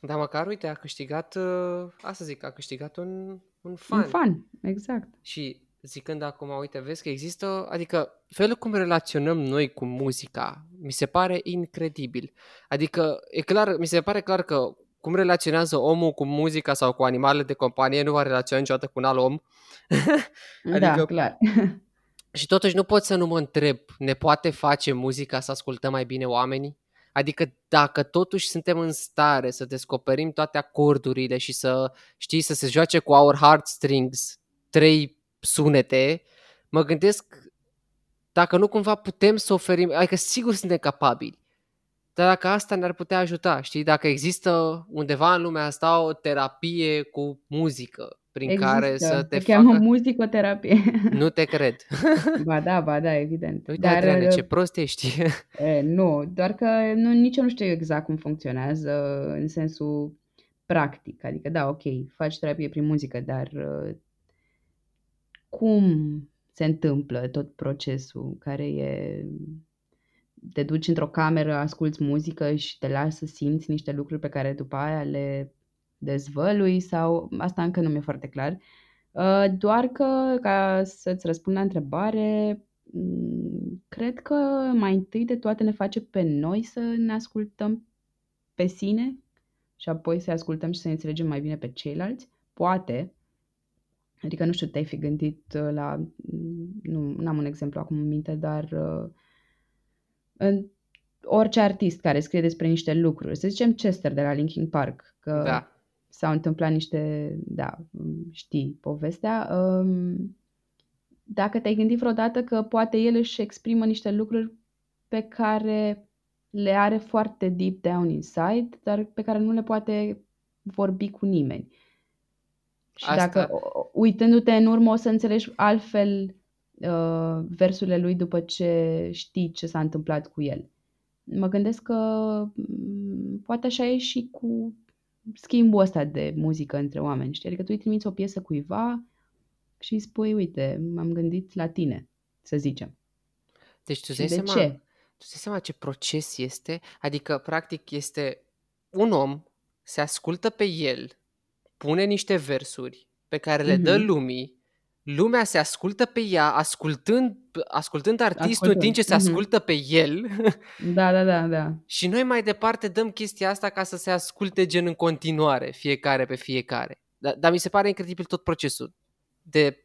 [SPEAKER 1] Dar măcar, uite, a câștigat, uh, asta zic, a câștigat un, un fan.
[SPEAKER 3] Un fan, exact.
[SPEAKER 1] Și zicând acum, uite, vezi că există, adică felul cum relaționăm noi cu muzica, mi se pare incredibil. Adică e clar, mi se pare clar că cum relaționează omul cu muzica sau cu animalele de companie nu va relaționa niciodată cu un alt om.
[SPEAKER 3] da,
[SPEAKER 1] Adică-
[SPEAKER 3] clar.
[SPEAKER 1] Și totuși nu pot să nu mă întreb, ne poate face muzica să ascultăm mai bine oamenii? Adică dacă totuși suntem în stare să descoperim toate acordurile și să știi să se joace cu our heartstrings trei sunete, mă gândesc dacă nu cumva putem să oferim, adică sigur suntem capabili, dar dacă asta ne-ar putea ajuta, știi? Dacă există undeva în lumea asta o terapie cu muzică prin
[SPEAKER 3] Există,
[SPEAKER 1] care să te
[SPEAKER 3] se cheamă
[SPEAKER 1] facă...
[SPEAKER 3] muzicoterapie.
[SPEAKER 1] Nu te cred.
[SPEAKER 3] ba da, ba da, evident.
[SPEAKER 1] Uite,
[SPEAKER 3] Dar
[SPEAKER 1] Adriane,
[SPEAKER 3] uh,
[SPEAKER 1] ce prost ești.
[SPEAKER 3] e, nu, doar că nu, nici eu nu știu exact cum funcționează în sensul practic. Adică da, ok, faci terapie prin muzică, dar uh, cum se întâmplă tot procesul care e te duci într-o cameră, asculți muzică și te lași să simți niște lucruri pe care după aia le dezvălui sau asta încă nu mi-e foarte clar. Uh, Doar că, ca să-ți răspund la întrebare, m, cred că mai întâi de toate ne face pe noi să ne ascultăm pe sine și apoi să ascultăm și să înțelegem mai bine pe ceilalți. Poate. Adică nu știu, te-ai fi gândit uh, la... Nu am un exemplu acum în minte, dar uh, în orice artist care scrie despre niște lucruri, să zicem Chester de la Linkin Park, că
[SPEAKER 1] Da.
[SPEAKER 3] S-au întâmplat niște, da, știi povestea. Um, Dacă te-ai gândit vreodată că poate el își exprimă niște lucruri pe care le are foarte deep down inside, dar pe care nu le poate vorbi cu nimeni. Și
[SPEAKER 1] Asta-
[SPEAKER 3] dacă, o- uitându-te în urmă, o să înțelegi altfel uh, versurile lui după ce știi ce s-a întâmplat cu el. Mă gândesc că m, poate așa e și cu schimbul ăsta de muzică între oameni, știi? Adică tu îi trimiți o piesă cuiva și îi spui, uite, m-am gândit la tine, să zicem.
[SPEAKER 1] Deci tu
[SPEAKER 3] Și
[SPEAKER 1] dai
[SPEAKER 3] de
[SPEAKER 1] seama,
[SPEAKER 3] ce?
[SPEAKER 1] tu dai seama ce proces este? Adică, practic, este un om, se ascultă pe el, pune niște versuri pe care le dă
[SPEAKER 3] Mhm.
[SPEAKER 1] lumii, lumea se ascultă pe ea, ascultând, ascultând artistul în timp ce se
[SPEAKER 3] Ascultând, mhm.
[SPEAKER 1] ascultă pe el
[SPEAKER 3] Da, da, da, da.
[SPEAKER 1] și noi mai departe dăm chestia asta ca să se asculte gen în continuare, fiecare pe fiecare. Dar, dar mi se pare incredibil tot procesul de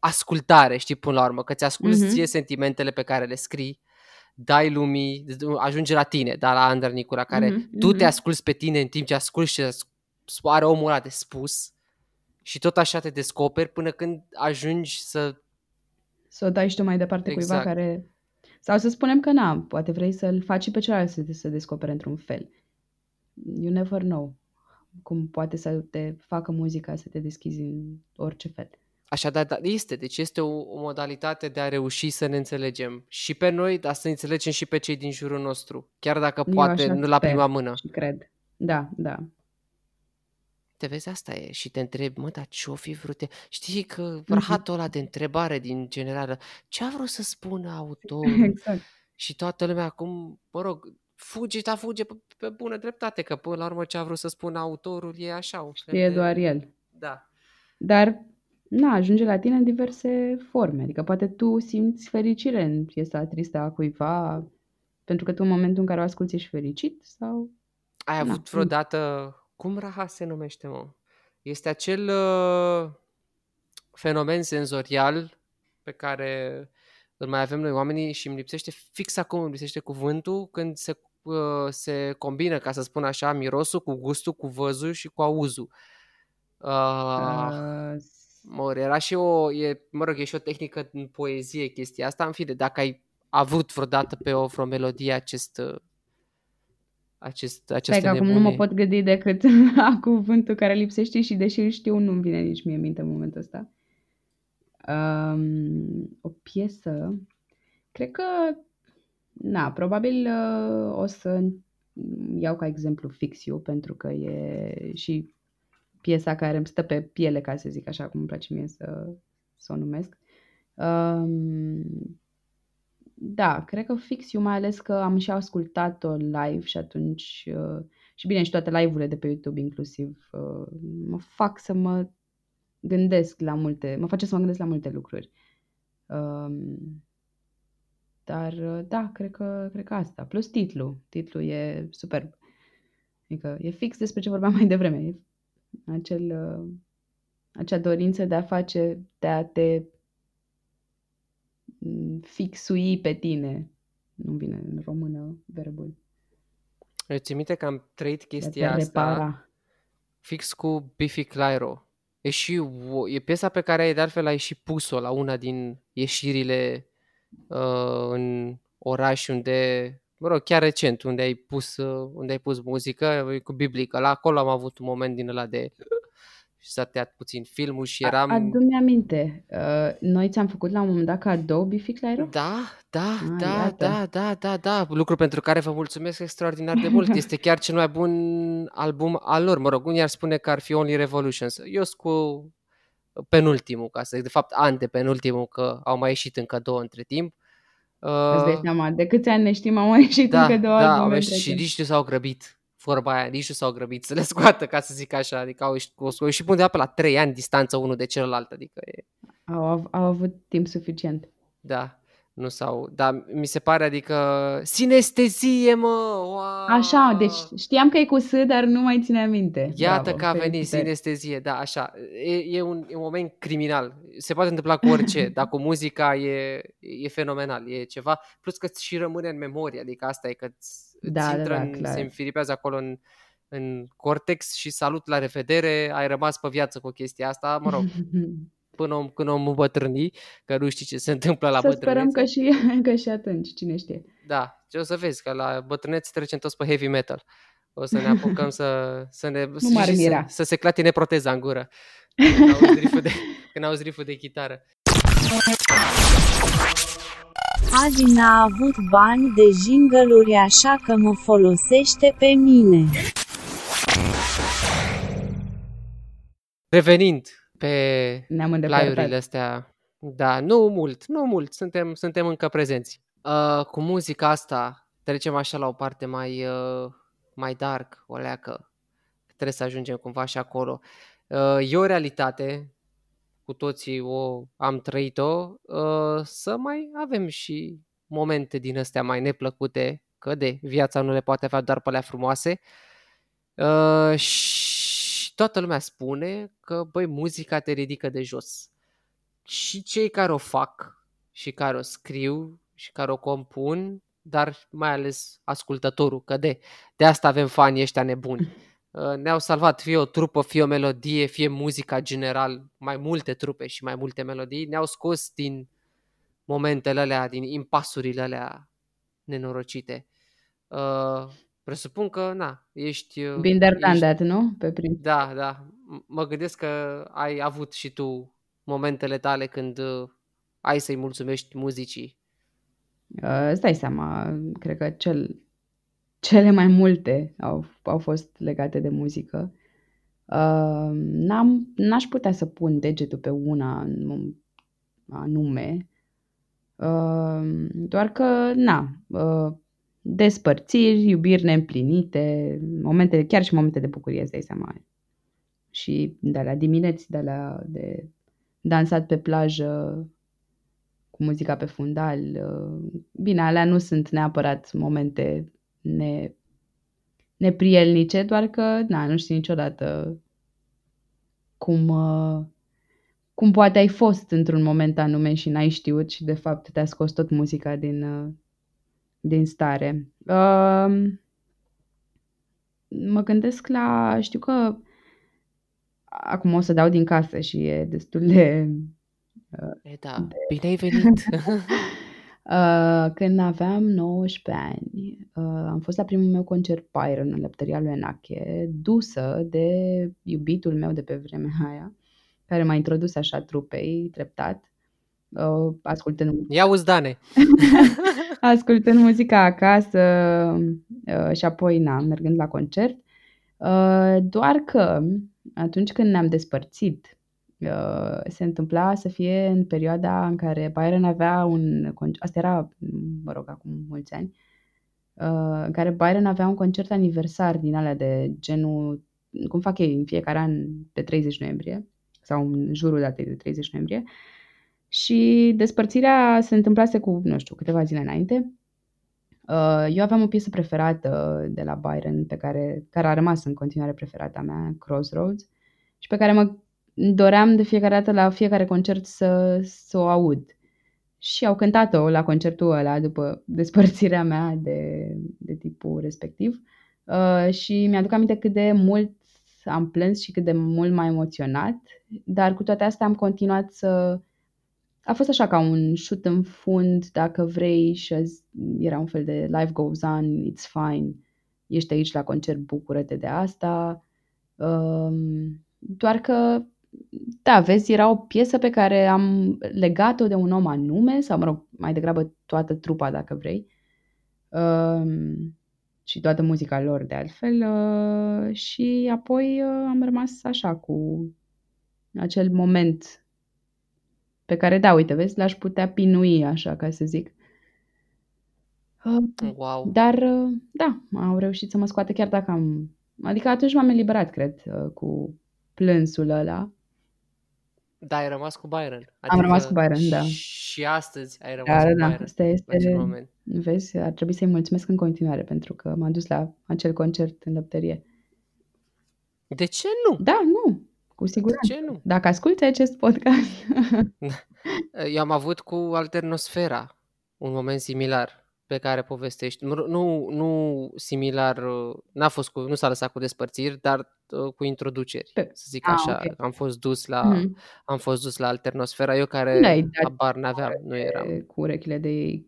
[SPEAKER 1] ascultare, știi, până la urmă, că ți asculti
[SPEAKER 3] Mhm.
[SPEAKER 1] ție sentimentele pe care le scrii, dai lumii, ajunge la tine, da, la Andra Nicula, care
[SPEAKER 3] Mhm,
[SPEAKER 1] tu te
[SPEAKER 3] mhm.
[SPEAKER 1] asculți pe tine în timp ce asculti ce are omul ăla de spus și tot așa te descoperi până când ajungi să...
[SPEAKER 3] Să o dai și tu mai departe cuiva
[SPEAKER 1] Exact.
[SPEAKER 3] care... Sau să spunem că na, poate vrei să-l faci și pe celălalt să te să descopere într-un fel. You never know cum poate să te facă muzica să te deschizi în orice fel.
[SPEAKER 1] Așadar, da, este, deci este o, o modalitate de a reuși să ne înțelegem și pe noi, dar să înțelegem și pe cei din jurul nostru, chiar dacă
[SPEAKER 3] Eu
[SPEAKER 1] poate
[SPEAKER 3] așa
[SPEAKER 1] nu la
[SPEAKER 3] sper
[SPEAKER 1] prima mână.
[SPEAKER 3] și cred. Da, da.
[SPEAKER 1] Te vezi, asta e și te întrebi, mă, dar ce-o fi vrut? el? Știi că
[SPEAKER 3] Mhm.
[SPEAKER 1] rahatul ăla de întrebare din generală, ce a vrut să spună autorul?
[SPEAKER 3] Exact.
[SPEAKER 1] Și toată lumea acum, mă rog, fuge, dar fuge pe, pe bună dreptate, că până la urmă ce a vrut să spună autorul e așa, un fel
[SPEAKER 3] Știe
[SPEAKER 1] de...
[SPEAKER 3] doar el.
[SPEAKER 1] Da.
[SPEAKER 3] Dar, na, ajunge la tine în diverse forme. Adică poate tu simți fericire în piesa tristă a cuiva pentru că tu în momentul în care o asculti ești fericit sau...
[SPEAKER 1] Ai
[SPEAKER 3] Na,
[SPEAKER 1] avut vreodată, cum raha se numește, mă? Este acel uh, fenomen senzorial pe care îl mai avem noi oamenii și îmi lipsește fix acum, îmi lipsește cuvântul când se, uh, se combină, ca să spun așa, mirosul cu gustul, cu văzul și cu auzul. Uh,
[SPEAKER 3] Uh,
[SPEAKER 1] mă, era și o, e, mă rog, e și o tehnică în poezie chestia asta, în fine, dacă ai avut vreodată pe o vreo melodie acest, uh, acest,
[SPEAKER 3] Stai
[SPEAKER 1] această
[SPEAKER 3] că acum nu
[SPEAKER 1] nebunie.
[SPEAKER 3] mă pot gândi decât la cuvântul care lipsește și deși îl știu, nu-mi vine nici mie în minte în momentul ăsta. Um, o piesă, cred că, na, probabil uh, o să iau ca exemplu Fix You, pentru că e și piesa care îmi stă pe piele, ca să zic așa, cum îmi place mie să, să o numesc. Um, da, cred că Fix You, mai ales că am și ascultat-o live și atunci, uh, și bine, și toate live-urile de pe YouTube inclusiv, uh, mă fac să mă gândesc la multe, mă face să mă gândesc la multe lucruri. Um, dar, uh, da, cred că, cred că asta. Plus titlul. Titlul e superb. Adică e fix despre ce vorbeam mai devreme. E acel, uh, acea dorință de a face, de a te mm, fixui pe tine. Nu vine în română verbul.
[SPEAKER 1] Eu țin minte că am trăit
[SPEAKER 3] De a te
[SPEAKER 1] chestia asta
[SPEAKER 3] repara.
[SPEAKER 1] fix cu Biffy Clyro. E și o, e piesa pe care de altfel ai și pus-o la una din ieșirile uh, în oraș unde mă rog, chiar recent, unde ai pus, uh, unde ai pus muzică, cu biblică. La acolo am avut un moment din ăla de și s-a tăiat puțin filmul și eram...
[SPEAKER 3] Adu-mi aminte, uh, noi ți-am făcut la un moment dat cadou Bific la
[SPEAKER 1] Da, da,
[SPEAKER 3] Ah,
[SPEAKER 1] da,
[SPEAKER 3] iată.
[SPEAKER 1] da, da, da, da, lucru pentru care vă mulțumesc extraordinar de mult. Este chiar cel mai bun album al lor. Mă rog, unii ar spune că ar fi Only Revolutions. Eu sunt cu penultimul, ca să zic, de fapt, ante penultimul, că au mai ieșit încă două între timp.
[SPEAKER 3] Îți dai
[SPEAKER 1] Uh,
[SPEAKER 3] seama, de câți ani ne știm, au mai ieșit
[SPEAKER 1] da,
[SPEAKER 3] încă două
[SPEAKER 1] da,
[SPEAKER 3] albume
[SPEAKER 1] au
[SPEAKER 3] între
[SPEAKER 1] ieșit și
[SPEAKER 3] timp.
[SPEAKER 1] nici nu s-au grăbit. Vorba aia, nici nu s-au grăbit să le scoată, ca să zic așa. Adică au ieșit, au ieșit până undeva pe la trei ani distanță unul de celălalt. Adică e,
[SPEAKER 3] Au, av- au avut timp suficient.
[SPEAKER 1] Da, nu sau, dar mi se pare, adică, sinestezie, mă, wow!
[SPEAKER 3] Așa, deci știam că e cu S, dar nu mai ține minte.
[SPEAKER 1] Iată
[SPEAKER 3] Bravo,
[SPEAKER 1] că a venit
[SPEAKER 3] felicitări.
[SPEAKER 1] sinestezie, da, așa, e, e, un, e un moment criminal, se poate întâmpla cu orice, dar cu muzica e, e fenomenal, e ceva, plus că ți și rămâne în memorie, adică asta e că îți, îți
[SPEAKER 3] Da, da,
[SPEAKER 1] intră,
[SPEAKER 3] da,
[SPEAKER 1] în,
[SPEAKER 3] clar.
[SPEAKER 1] se înfiripează acolo în, în cortex și salut, la revedere, ai rămas pe viață cu chestia asta, mă rog, până om, când om îmbătrâni, că nu știi ce se întâmplă la
[SPEAKER 3] Să sperăm
[SPEAKER 1] bătrânețe.
[SPEAKER 3] că și, că și atunci, cine știe.
[SPEAKER 1] Da, ce o să vezi, că la bătrâneți trecem toți pe heavy metal. O să ne apucăm să, să ne
[SPEAKER 3] Nu m-ar
[SPEAKER 1] și să,
[SPEAKER 3] mira.
[SPEAKER 1] să se clatine proteza în gură când auzi riful de, când auzi riful de chitară.
[SPEAKER 2] Adi n-a avut bani de jingle așa că mă folosește pe mine.
[SPEAKER 1] Revenind pe
[SPEAKER 3] Ne-am
[SPEAKER 1] plaiurile
[SPEAKER 3] îndepărtat.
[SPEAKER 1] astea, da, nu mult, nu mult, suntem, suntem încă prezenți. Uh, cu muzica asta trecem așa la o parte mai, uh, mai dark, o leacă. Trebuie să ajungem cumva și acolo. Uh, e o realitate, cu toții o am trăit-o, uh, să mai avem și momente din astea mai neplăcute, că de viața nu le poate avea doar pe alea frumoase. Uh, și toată lumea spune că, băi, muzica te ridică de jos. Și cei care o fac și care o scriu și care o compun, dar mai ales ascultătorul, că de, de asta avem fanii ăștia nebuni. Uh, Ne-au salvat fie o trupă, fie o melodie, fie muzica general, mai multe trupe și mai multe melodii, ne-au scos din momentele alea, din impasurile alea nenorocite. Uh, presupun că, na, ești... uh,
[SPEAKER 3] Been there, done
[SPEAKER 1] ești
[SPEAKER 3] that, nu? Pe prim.
[SPEAKER 1] da, da. M- Mă gândesc că ai avut și tu momentele tale când uh, ai să-i mulțumești muzicii.
[SPEAKER 3] Uh, îți dai seama, cred că cel, cele mai multe au, au fost legate de muzică. Uh, n-am, n-aș putea să pun degetul pe una în- anume, uh, doar că, na, uh, despărțiri, iubiri neîmplinite, momente, chiar și momente de bucurie, îți dai seama. Și de la dimineți, de la de dansat pe plajă cu muzica pe fundal. uh, Bine, alea nu sunt neapărat momente ne, neprielnice, doar că, na, nu știi niciodată cum, uh, cum poate ai fost într-un moment anume și n-ai știut și de fapt te-a scos tot muzica din, uh, din stare. Uh, mă gândesc la, știu că acum o să dau din casă și e destul de
[SPEAKER 1] E, da, bine ai venit!
[SPEAKER 3] Uh, când aveam 19 ani, uh, am fost la primul meu concert Byron în lăptăria lui Enache, dusă de iubitul meu de pe vremea aia, care m-a introdus așa trupei treptat, uh, ascultând,
[SPEAKER 1] Ia uzi, Dane!
[SPEAKER 3] ascultând muzica acasă uh, și apoi, na, mergând la concert. Uh, doar că atunci când ne-am despărțit, uh, se întâmpla să fie în perioada în care Byron avea un concert, asta era, mă rog, acum mulți ani, uh, în care Byron avea un concert aniversar din alea de genul, cum fac ei în fiecare an pe 30 noiembrie, sau în jurul datei de 30 noiembrie, și despărțirea se întâmplase cu, nu știu, câteva zile înainte. Uh, Eu aveam o piesă preferată de la Byron, pe care, care a rămas în continuare preferata mea, Crossroads, și pe care mă doream de fiecare dată la fiecare concert să, să o aud. Și au cântat-o la concertul ăla după despărțirea mea de, de tipul respectiv. Uh, și mi-aduc aminte cât de mult am plâns și cât de mult m-a emoționat, dar cu toate astea am continuat să A fost așa ca un șut în fund, dacă vrei, și azi era un fel de life goes on, it's fine, ești aici la concert, bucură-te de asta. Um, doar că, da, vezi, era o piesă pe care am legat-o de un om anume, sau, mă rog, mai degrabă toată trupa, dacă vrei, um, și toată muzica lor, de altfel, uh, și apoi uh, am rămas așa cu acel moment pe care, da, uite, vezi, l-aș putea pinui, așa, ca să zic. Uh,
[SPEAKER 1] Wow!
[SPEAKER 3] Dar, uh, da, au reușit să mă scoată chiar dacă am... Adică atunci m-am eliberat, cred, uh, cu plânsul ăla.
[SPEAKER 1] Da, ai rămas cu Byron. Adică
[SPEAKER 3] Am rămas cu Byron, da.
[SPEAKER 1] Și astăzi ai
[SPEAKER 3] Da,
[SPEAKER 1] rămas
[SPEAKER 3] da,
[SPEAKER 1] cu
[SPEAKER 3] da.
[SPEAKER 1] Byron.
[SPEAKER 3] Asta
[SPEAKER 1] în acel
[SPEAKER 3] este...
[SPEAKER 1] moment.
[SPEAKER 3] Vezi, ar trebui să-i mulțumesc în continuare pentru că m-a dus la acel concert în lăptărie.
[SPEAKER 1] De ce nu?
[SPEAKER 3] Da, nu, cu
[SPEAKER 1] De
[SPEAKER 3] siguranță.
[SPEAKER 1] ce nu?
[SPEAKER 3] Dacă asculti acest podcast,
[SPEAKER 1] Eu am avut cu Alternosfera un moment similar pe care povestești. Nu, nu, nu similar, uh, n-a fost cu, nu s-a lăsat cu despărțiri, dar uh, cu introduceri,
[SPEAKER 3] Pe-
[SPEAKER 1] să zic
[SPEAKER 3] Ah,
[SPEAKER 1] așa.
[SPEAKER 3] ok.
[SPEAKER 1] Am fost dus la,
[SPEAKER 3] Mhm.
[SPEAKER 1] am fost dus la Alternosfera, eu
[SPEAKER 3] nu
[SPEAKER 1] care
[SPEAKER 3] le-ai dat
[SPEAKER 1] habar n-aveam, nu eram.
[SPEAKER 3] pe- cu urechile de ei.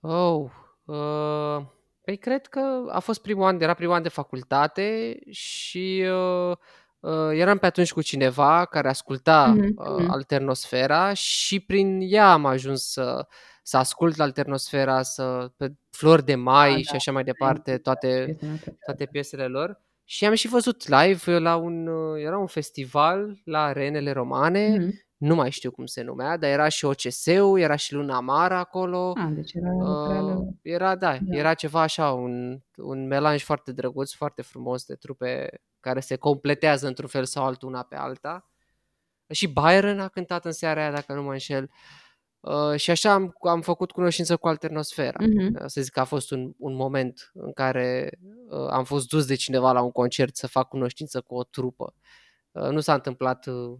[SPEAKER 1] Oh, uh, păi cred că a fost primul an, era primul an de facultate și uh, uh, eram pe atunci cu cineva care asculta
[SPEAKER 3] Mhm,
[SPEAKER 1] uh,
[SPEAKER 3] mhm.
[SPEAKER 1] Alternosfera și prin ea am ajuns să, să ascult Alternosfera, să, pe Flori de Mai
[SPEAKER 3] Ah,
[SPEAKER 1] și
[SPEAKER 3] da,
[SPEAKER 1] așa mai
[SPEAKER 3] da,
[SPEAKER 1] departe,
[SPEAKER 3] exact,
[SPEAKER 1] toate,
[SPEAKER 3] piesa mea preferată.
[SPEAKER 1] toate piesele lor. Și am și văzut live la un, uh, era un festival la Arenele Romane,
[SPEAKER 3] Mhm.
[SPEAKER 1] nu mai știu cum se numea, dar era și OCS-ul, era și Luna Mara acolo.
[SPEAKER 3] Ah, deci era o
[SPEAKER 1] Uh,
[SPEAKER 3] reală...
[SPEAKER 1] era, da,
[SPEAKER 3] Da.
[SPEAKER 1] era ceva așa, un, un melanj foarte drăguț, foarte frumos de trupe care se completează într-un fel sau altul una pe alta. Și Byron a cântat în seara aia, dacă nu mă înșel. Uh, și așa am, am făcut cunoștință cu Alternosfera.
[SPEAKER 3] Mhm.
[SPEAKER 1] Uh, Să zic că a fost un, un moment în care uh, am fost dus de cineva la un concert să fac cunoștință cu o trupă. Uh, nu s-a întâmplat, uh,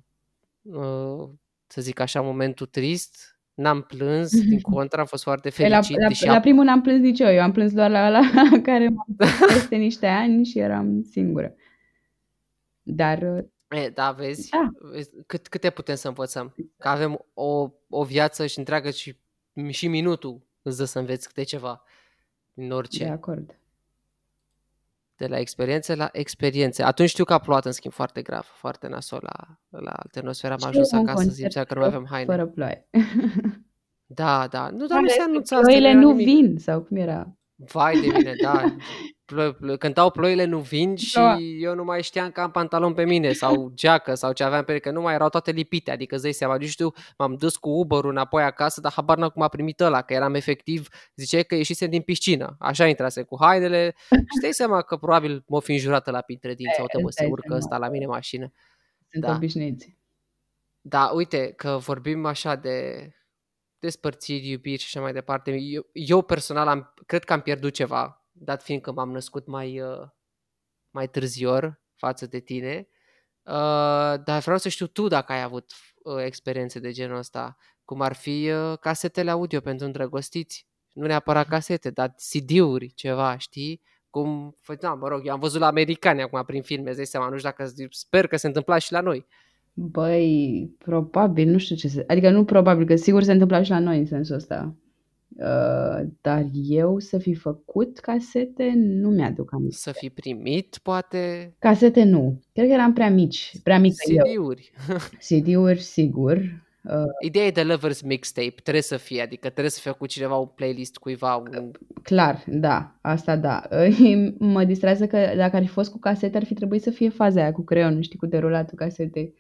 [SPEAKER 1] uh, să zic așa, momentul trist. N-am plâns, din contră, am fost foarte
[SPEAKER 3] Păi la,
[SPEAKER 1] fericit.
[SPEAKER 3] la,
[SPEAKER 1] deși
[SPEAKER 3] la
[SPEAKER 1] a-
[SPEAKER 3] primul n-am plâns nici eu, eu am plâns doar la la care m-am dus peste niște ani și eram singură. Dar, uh,
[SPEAKER 1] E, da, vezi,
[SPEAKER 3] da,
[SPEAKER 1] vezi cât, câte putem să învățăm. Că avem o, o viață și întreagă și, și minutul îți dă să înveți câte ceva din
[SPEAKER 3] de
[SPEAKER 1] orice.
[SPEAKER 3] acord.
[SPEAKER 1] De la experiențe la experiențe. Atunci știu că a plouat în schimb foarte grav, foarte nasol la, la Alternosfera. Am
[SPEAKER 3] Și
[SPEAKER 1] ajuns
[SPEAKER 3] un
[SPEAKER 1] acasă,
[SPEAKER 3] concert
[SPEAKER 1] simțeam că nu mai aveam haine.
[SPEAKER 3] fără ploaie.
[SPEAKER 1] Da, da. Nu, dar nu
[SPEAKER 3] Care
[SPEAKER 1] se
[SPEAKER 3] este
[SPEAKER 1] anunța asta, nu
[SPEAKER 3] ploile
[SPEAKER 1] era
[SPEAKER 3] nu
[SPEAKER 1] nimic.
[SPEAKER 3] vin, sau cum era?
[SPEAKER 1] Vai de mine, da. Plo- plo- cântau ploile nu vin și
[SPEAKER 3] Ploua.
[SPEAKER 1] eu nu mai știam că am pantalon pe mine sau geacă sau ce aveam pe ele, că nu mai erau toate lipite, adică îți dai seama, nu știu, m-am dus cu uber înapoi acasă, dar habar n-am cum a primit ăla, că eram efectiv, ziceai că ieșisem din piscină, așa intrase cu hainele și îți dai seama că probabil m-o fi înjurată la printre dinți, uite bă,
[SPEAKER 3] îți
[SPEAKER 1] se
[SPEAKER 3] dai
[SPEAKER 1] urcă
[SPEAKER 3] seama.
[SPEAKER 1] ăsta la mine în mașină.
[SPEAKER 3] Sunt
[SPEAKER 1] Da.
[SPEAKER 3] obișnuiți.
[SPEAKER 1] Da, uite, că vorbim așa de despărțiri, iubiri și așa mai departe. Eu, eu personal am, cred că am pierdut ceva, dat fiind că m-am născut mai, uh, mai târzior față de tine. Uh, dar vreau să știu tu dacă ai avut uh, experiențe de genul ăsta, cum ar fi uh, casetele audio pentru îndrăgostiți. Nu neapărat casete, dar CD-uri, ceva, știi? Cum, da, mă rog, eu am văzut la americani acum prin filme, îți dai seama, nu știu dacă, sper că se întâmpla și la noi.
[SPEAKER 3] Băi, probabil, nu știu ce se... Adică nu probabil, că sigur se întâmpla și la noi în sensul ăsta. Uh, dar eu să fi făcut casete, nu mi-aduc aminte.
[SPEAKER 1] Să fi primit, poate,
[SPEAKER 3] Casete nu. Cred că eram prea mici, prea mică eu.
[SPEAKER 1] CD-uri.
[SPEAKER 3] CD-uri, sigur. Uh,
[SPEAKER 1] Ideea e de Lovers Mixtape, trebuie să fie, adică trebuie să fie cu cineva un playlist cuiva, un...
[SPEAKER 3] clar, da, asta da. mă distrează că dacă ar fi fost cu casete, ar fi trebuit să fie faza aia cu creionul, știi, cu derulatul casetei.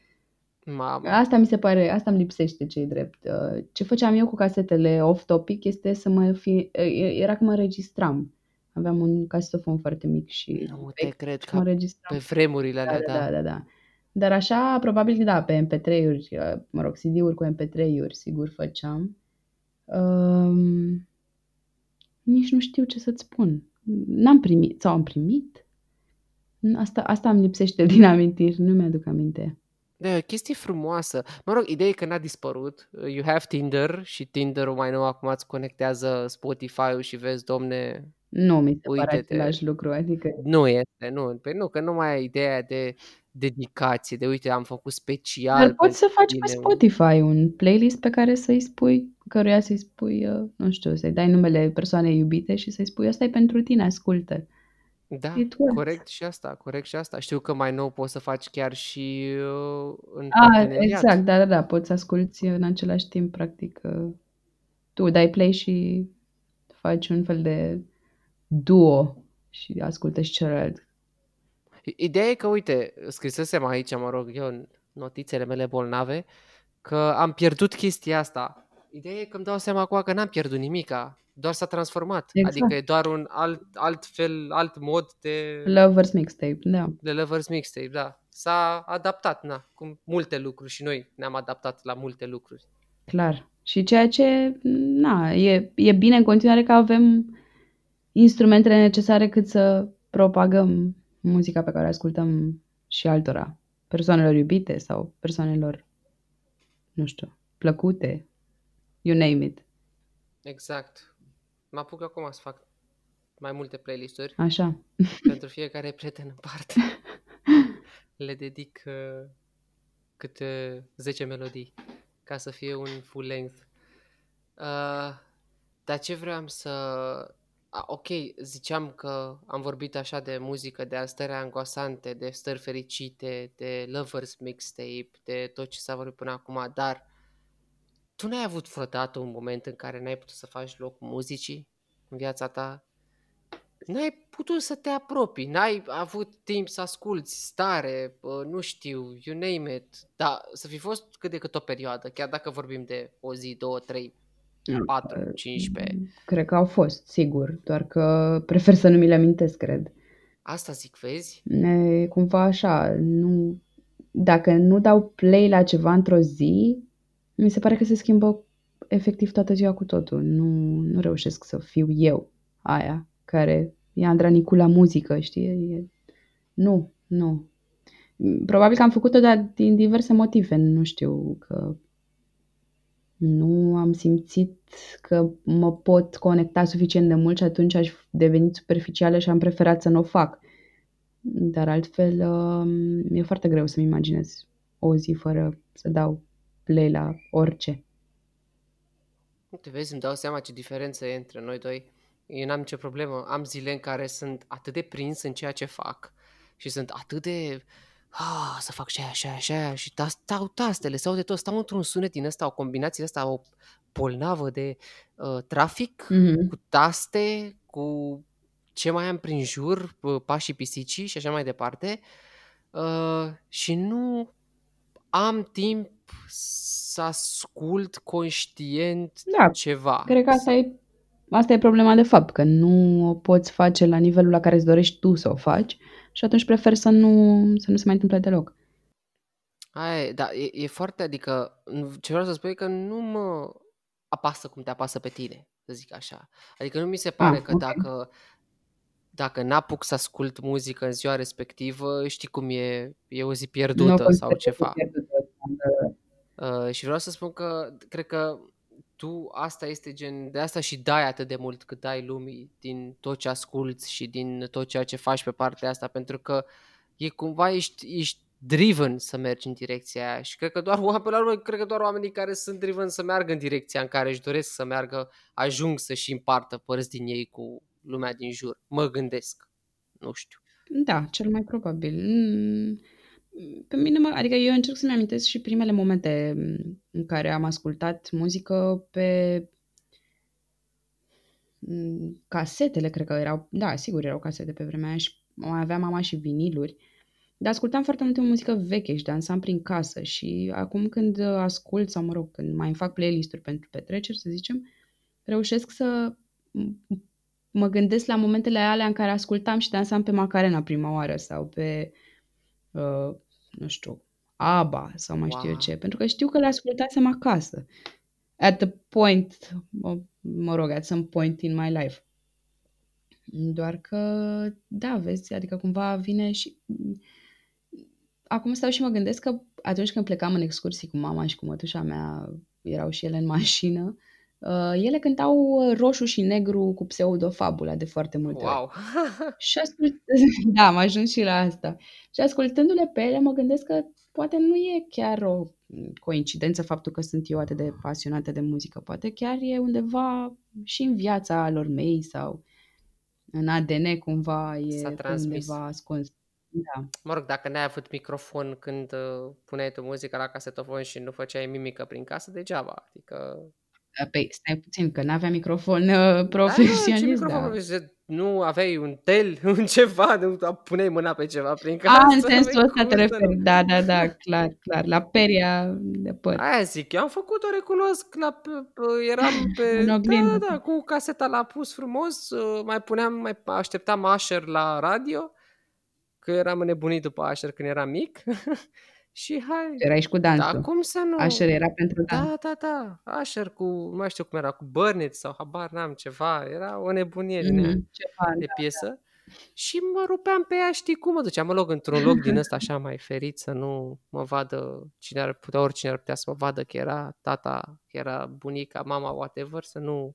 [SPEAKER 1] Mamă.
[SPEAKER 3] Asta mi se pare, asta îmi lipsește ce drept. Uh, Ce făceam eu cu casetele off-topic este să mă fi, era că mă înregistram. Aveam un casetofon foarte mic și
[SPEAKER 1] Nu te
[SPEAKER 3] vechi
[SPEAKER 1] cred
[SPEAKER 3] și mă
[SPEAKER 1] că
[SPEAKER 3] înregistram.
[SPEAKER 1] pe vremurile
[SPEAKER 3] Da,
[SPEAKER 1] alea,
[SPEAKER 3] da,
[SPEAKER 1] da.
[SPEAKER 3] da, da, da. Dar așa, probabil, da, pe MP3-uri, uh, mă rog, CD-uri cu MP3-uri, sigur făceam. Um, nici nu știu ce să-ți spun. N-am primit, sau am primit? Asta, asta îmi lipsește din amintiri, nu mi-aduc aminte.
[SPEAKER 1] Da, e o chestie frumoasă. Mă rog, ideea e că n-a dispărut. You have Tinder și Tinder-ul mai nou acum îți conectează Spotify-ul și vezi, domne,
[SPEAKER 3] Nu mi se pare
[SPEAKER 1] Uite-te.
[SPEAKER 3] același lucru, adică
[SPEAKER 1] nu este, nu. Păi nu, că nu mai ai ideea de dedicație, de uite, am făcut special
[SPEAKER 3] Dar poți să
[SPEAKER 1] pentru
[SPEAKER 3] faci pe
[SPEAKER 1] tine un...
[SPEAKER 3] Spotify un playlist pe care să-i spui, căruia să-i spui, uh, nu știu, să-i dai numele persoanei iubite și să-i spui, asta e pentru tine, ascultă.
[SPEAKER 1] Da,
[SPEAKER 3] It works.
[SPEAKER 1] corect și asta, corect și asta. Știu că mai nou poți să faci chiar și uh, în
[SPEAKER 3] A,
[SPEAKER 1] parteneriat.
[SPEAKER 3] exact, da, da, da, poți să asculti în același timp, practic, uh, tu dai play și faci un fel de duo și ascultă și celălalt.
[SPEAKER 1] I- Ideea e că, uite, scrisesem aici, mă rog, eu în notițele mele bolnave, că am pierdut chestia asta. Ideea e că îmi dau seama acum că n-am pierdut nimica, doar s-a transformat.
[SPEAKER 3] Exact.
[SPEAKER 1] Adică e doar un alt, alt fel, alt mod de,
[SPEAKER 3] Lovers Mixtape, da.
[SPEAKER 1] de Lovers Mixtape, da. S-a adaptat, na, cum multe lucruri și noi ne-am adaptat la multe lucruri.
[SPEAKER 3] Clar. Și ceea ce, na, e, e bine în continuare că avem instrumentele necesare cât să propagăm muzica pe care o ascultăm și altora. Persoanelor iubite sau persoanelor, nu știu, plăcute. You name it.
[SPEAKER 1] Exact. Mă apuc acum să fac mai multe playlisturi
[SPEAKER 3] Așa.
[SPEAKER 1] pentru fiecare prieten în parte. Le dedic uh, câte 10 melodii ca să fie un full length. Uh, dar ce vreau să... A, ok, ziceam că am vorbit așa de muzică, de stări angoasante, de stări fericite, de lovers mixtape, de tot ce s-a vorbit până acum, dar tu n-ai avut vreodată un moment în care n-ai putut să faci loc muzicii în viața ta? N-ai putut să te apropii, n-ai avut timp să asculți stare, bă, nu știu, you name it, dar să fi fost cât de cât o perioadă, chiar dacă vorbim de o zi, două, trei, patru, 15.
[SPEAKER 3] Cred că au fost, sigur, doar că prefer să nu mi le amintesc, cred.
[SPEAKER 1] Asta zic, vezi?
[SPEAKER 3] E cumva așa, nu, dacă nu dau play la ceva într-o zi, mi se pare că se schimbă efectiv toată ziua cu totul. Nu, nu reușesc să fiu eu aia care e Andra la muzică, știi? E... Nu, nu. Probabil că am făcut-o dar din diverse motive, nu știu, că nu am simțit că mă pot conecta suficient de mult și atunci aș deveni superficială și am preferat să nu o fac. Dar altfel um, e foarte greu să-mi imaginez o zi fără să dau play la orice.
[SPEAKER 1] Te vezi, îmi dau seama ce diferență e între noi doi. Eu n-am nicio problemă. Am zile în care sunt atât de prins în ceea ce fac și sunt atât de ah, să fac și aia, și aia, și aia și ta, stau tastele, stau de tot, stau într-un sunet din ăsta, o combinație de asta, o bolnavă de uh, trafic
[SPEAKER 3] Mhm.
[SPEAKER 1] cu taste, cu ce mai am prin jur, uh, pașii pisicii și așa mai departe uh, și nu am timp să ascult conștient
[SPEAKER 3] Da,
[SPEAKER 1] ceva.
[SPEAKER 3] Cred că asta e, asta e problema de fapt, că nu o poți face la nivelul la care îți dorești tu să o faci și atunci prefer să nu, să nu se mai întâmple deloc.
[SPEAKER 1] Aia e, da, e, e foarte, adică nu- ce vreau să spun e că nu mă apasă cum te apasă pe tine, să zic așa. Adică nu mi se pare
[SPEAKER 3] Ah,
[SPEAKER 1] că
[SPEAKER 3] ok.
[SPEAKER 1] dacă dacă n-apuc să ascult muzică în ziua respectivă, știi cum e, e o zi
[SPEAKER 3] Nu
[SPEAKER 1] pierdută sau
[SPEAKER 3] consider că
[SPEAKER 1] ceva.
[SPEAKER 3] e pierdută.
[SPEAKER 1] Uh, și vreau să spun că cred că tu asta este gen, de asta și dai atât de mult cât dai lumii din tot ce asculți și din tot ceea ce faci pe partea asta, pentru că e cumva ești, ești driven să mergi în direcția aia și cred că doar oameni, pe la urmă, cred că doar oamenii care sunt driven să meargă în direcția în care își doresc să meargă, ajung să-și împartă părți din ei cu lumea din jur. Mă gândesc. Nu știu.
[SPEAKER 3] Da, cel mai probabil. Mm, Pe mine, mă, adică eu încerc să-mi amintesc și primele momente mm, în care am ascultat muzică pe mm, casetele, cred că erau, da, sigur erau casete pe vremea aia și mai avea mama și viniluri, dar ascultam foarte multe muzică veche și dansam prin casă și acum când ascult sau, mă rog, când mai fac playlist-uri pentru petreceri, să zicem, reușesc să m- mă gândesc la momentele alea în care ascultam și dansam pe Macarena prima oară sau pe, uh, nu știu, ABBA sau mai știu eu
[SPEAKER 1] Wow.
[SPEAKER 3] ce, pentru că știu că le ascultasem acasă. At the point, mă, mă rog, at some point in my life. Doar că, da, vezi, adică cumva vine și... Acum stau și mă gândesc că atunci când plecam în excursii cu mama și cu mătușa mea, erau și ele în mașină, Uh, ele cântau uh, roșu și negru cu pseudofabula de foarte multe ori.
[SPEAKER 1] Wow!
[SPEAKER 3] Și ascult... da, am ajuns și la asta. Și ascultându-le pe ele, mă gândesc că poate nu e chiar o coincidență faptul că sunt eu atât de pasionată de muzică. Poate chiar e undeva și în viața lor mei sau în ADN cumva e
[SPEAKER 1] S-a
[SPEAKER 3] pe
[SPEAKER 1] transmis.
[SPEAKER 3] undeva ascuns. Da.
[SPEAKER 1] Mă rog, dacă n-ai avut microfon când uh, puneai tu muzica la casetofon și nu făceai mimică prin casă, degeaba. Adică...
[SPEAKER 3] Păi, stai puțin, că n-avea microfon uh,
[SPEAKER 1] Da, ce
[SPEAKER 3] profesionist,
[SPEAKER 1] microfon
[SPEAKER 3] da.
[SPEAKER 1] profesionist? Nu aveai un tel, un ceva, nu puneai mâna pe ceva prin
[SPEAKER 3] A,
[SPEAKER 1] casă.
[SPEAKER 3] în sensul
[SPEAKER 1] aveai
[SPEAKER 3] ăsta
[SPEAKER 1] cum
[SPEAKER 3] te
[SPEAKER 1] să
[SPEAKER 3] referi.
[SPEAKER 1] nu.
[SPEAKER 3] Da, da, da, clar, clar. La peria de păr.
[SPEAKER 1] Aia zic, eu am făcut-o, recunosc, la, pe, pe, eram pe...
[SPEAKER 3] În
[SPEAKER 1] Da,
[SPEAKER 3] oglindă.
[SPEAKER 1] da, da, cu caseta la pus frumos, uh, mai puneam, mai așteptam Asher la radio, că eram înnebunit după Asher când eram mic. și hai,
[SPEAKER 3] Erai și cu
[SPEAKER 1] da,
[SPEAKER 3] dansul.
[SPEAKER 1] cum să nu?
[SPEAKER 3] Așa era pentru dans.
[SPEAKER 1] Da, da, da, Asher cu, nu mai știu cum era, cu Burnett sau habar n-am ceva, era o nebunie din ea
[SPEAKER 3] Mhm, Ceva,
[SPEAKER 1] de
[SPEAKER 3] da.
[SPEAKER 1] piesă. Și mă rupeam pe ea, știi cum mă duceam, mă loc într-un loc din ăsta așa mai ferit să nu mă vadă cine ar putea, oricine ar putea să mă vadă că era tata, că era bunica, mama, whatever, să nu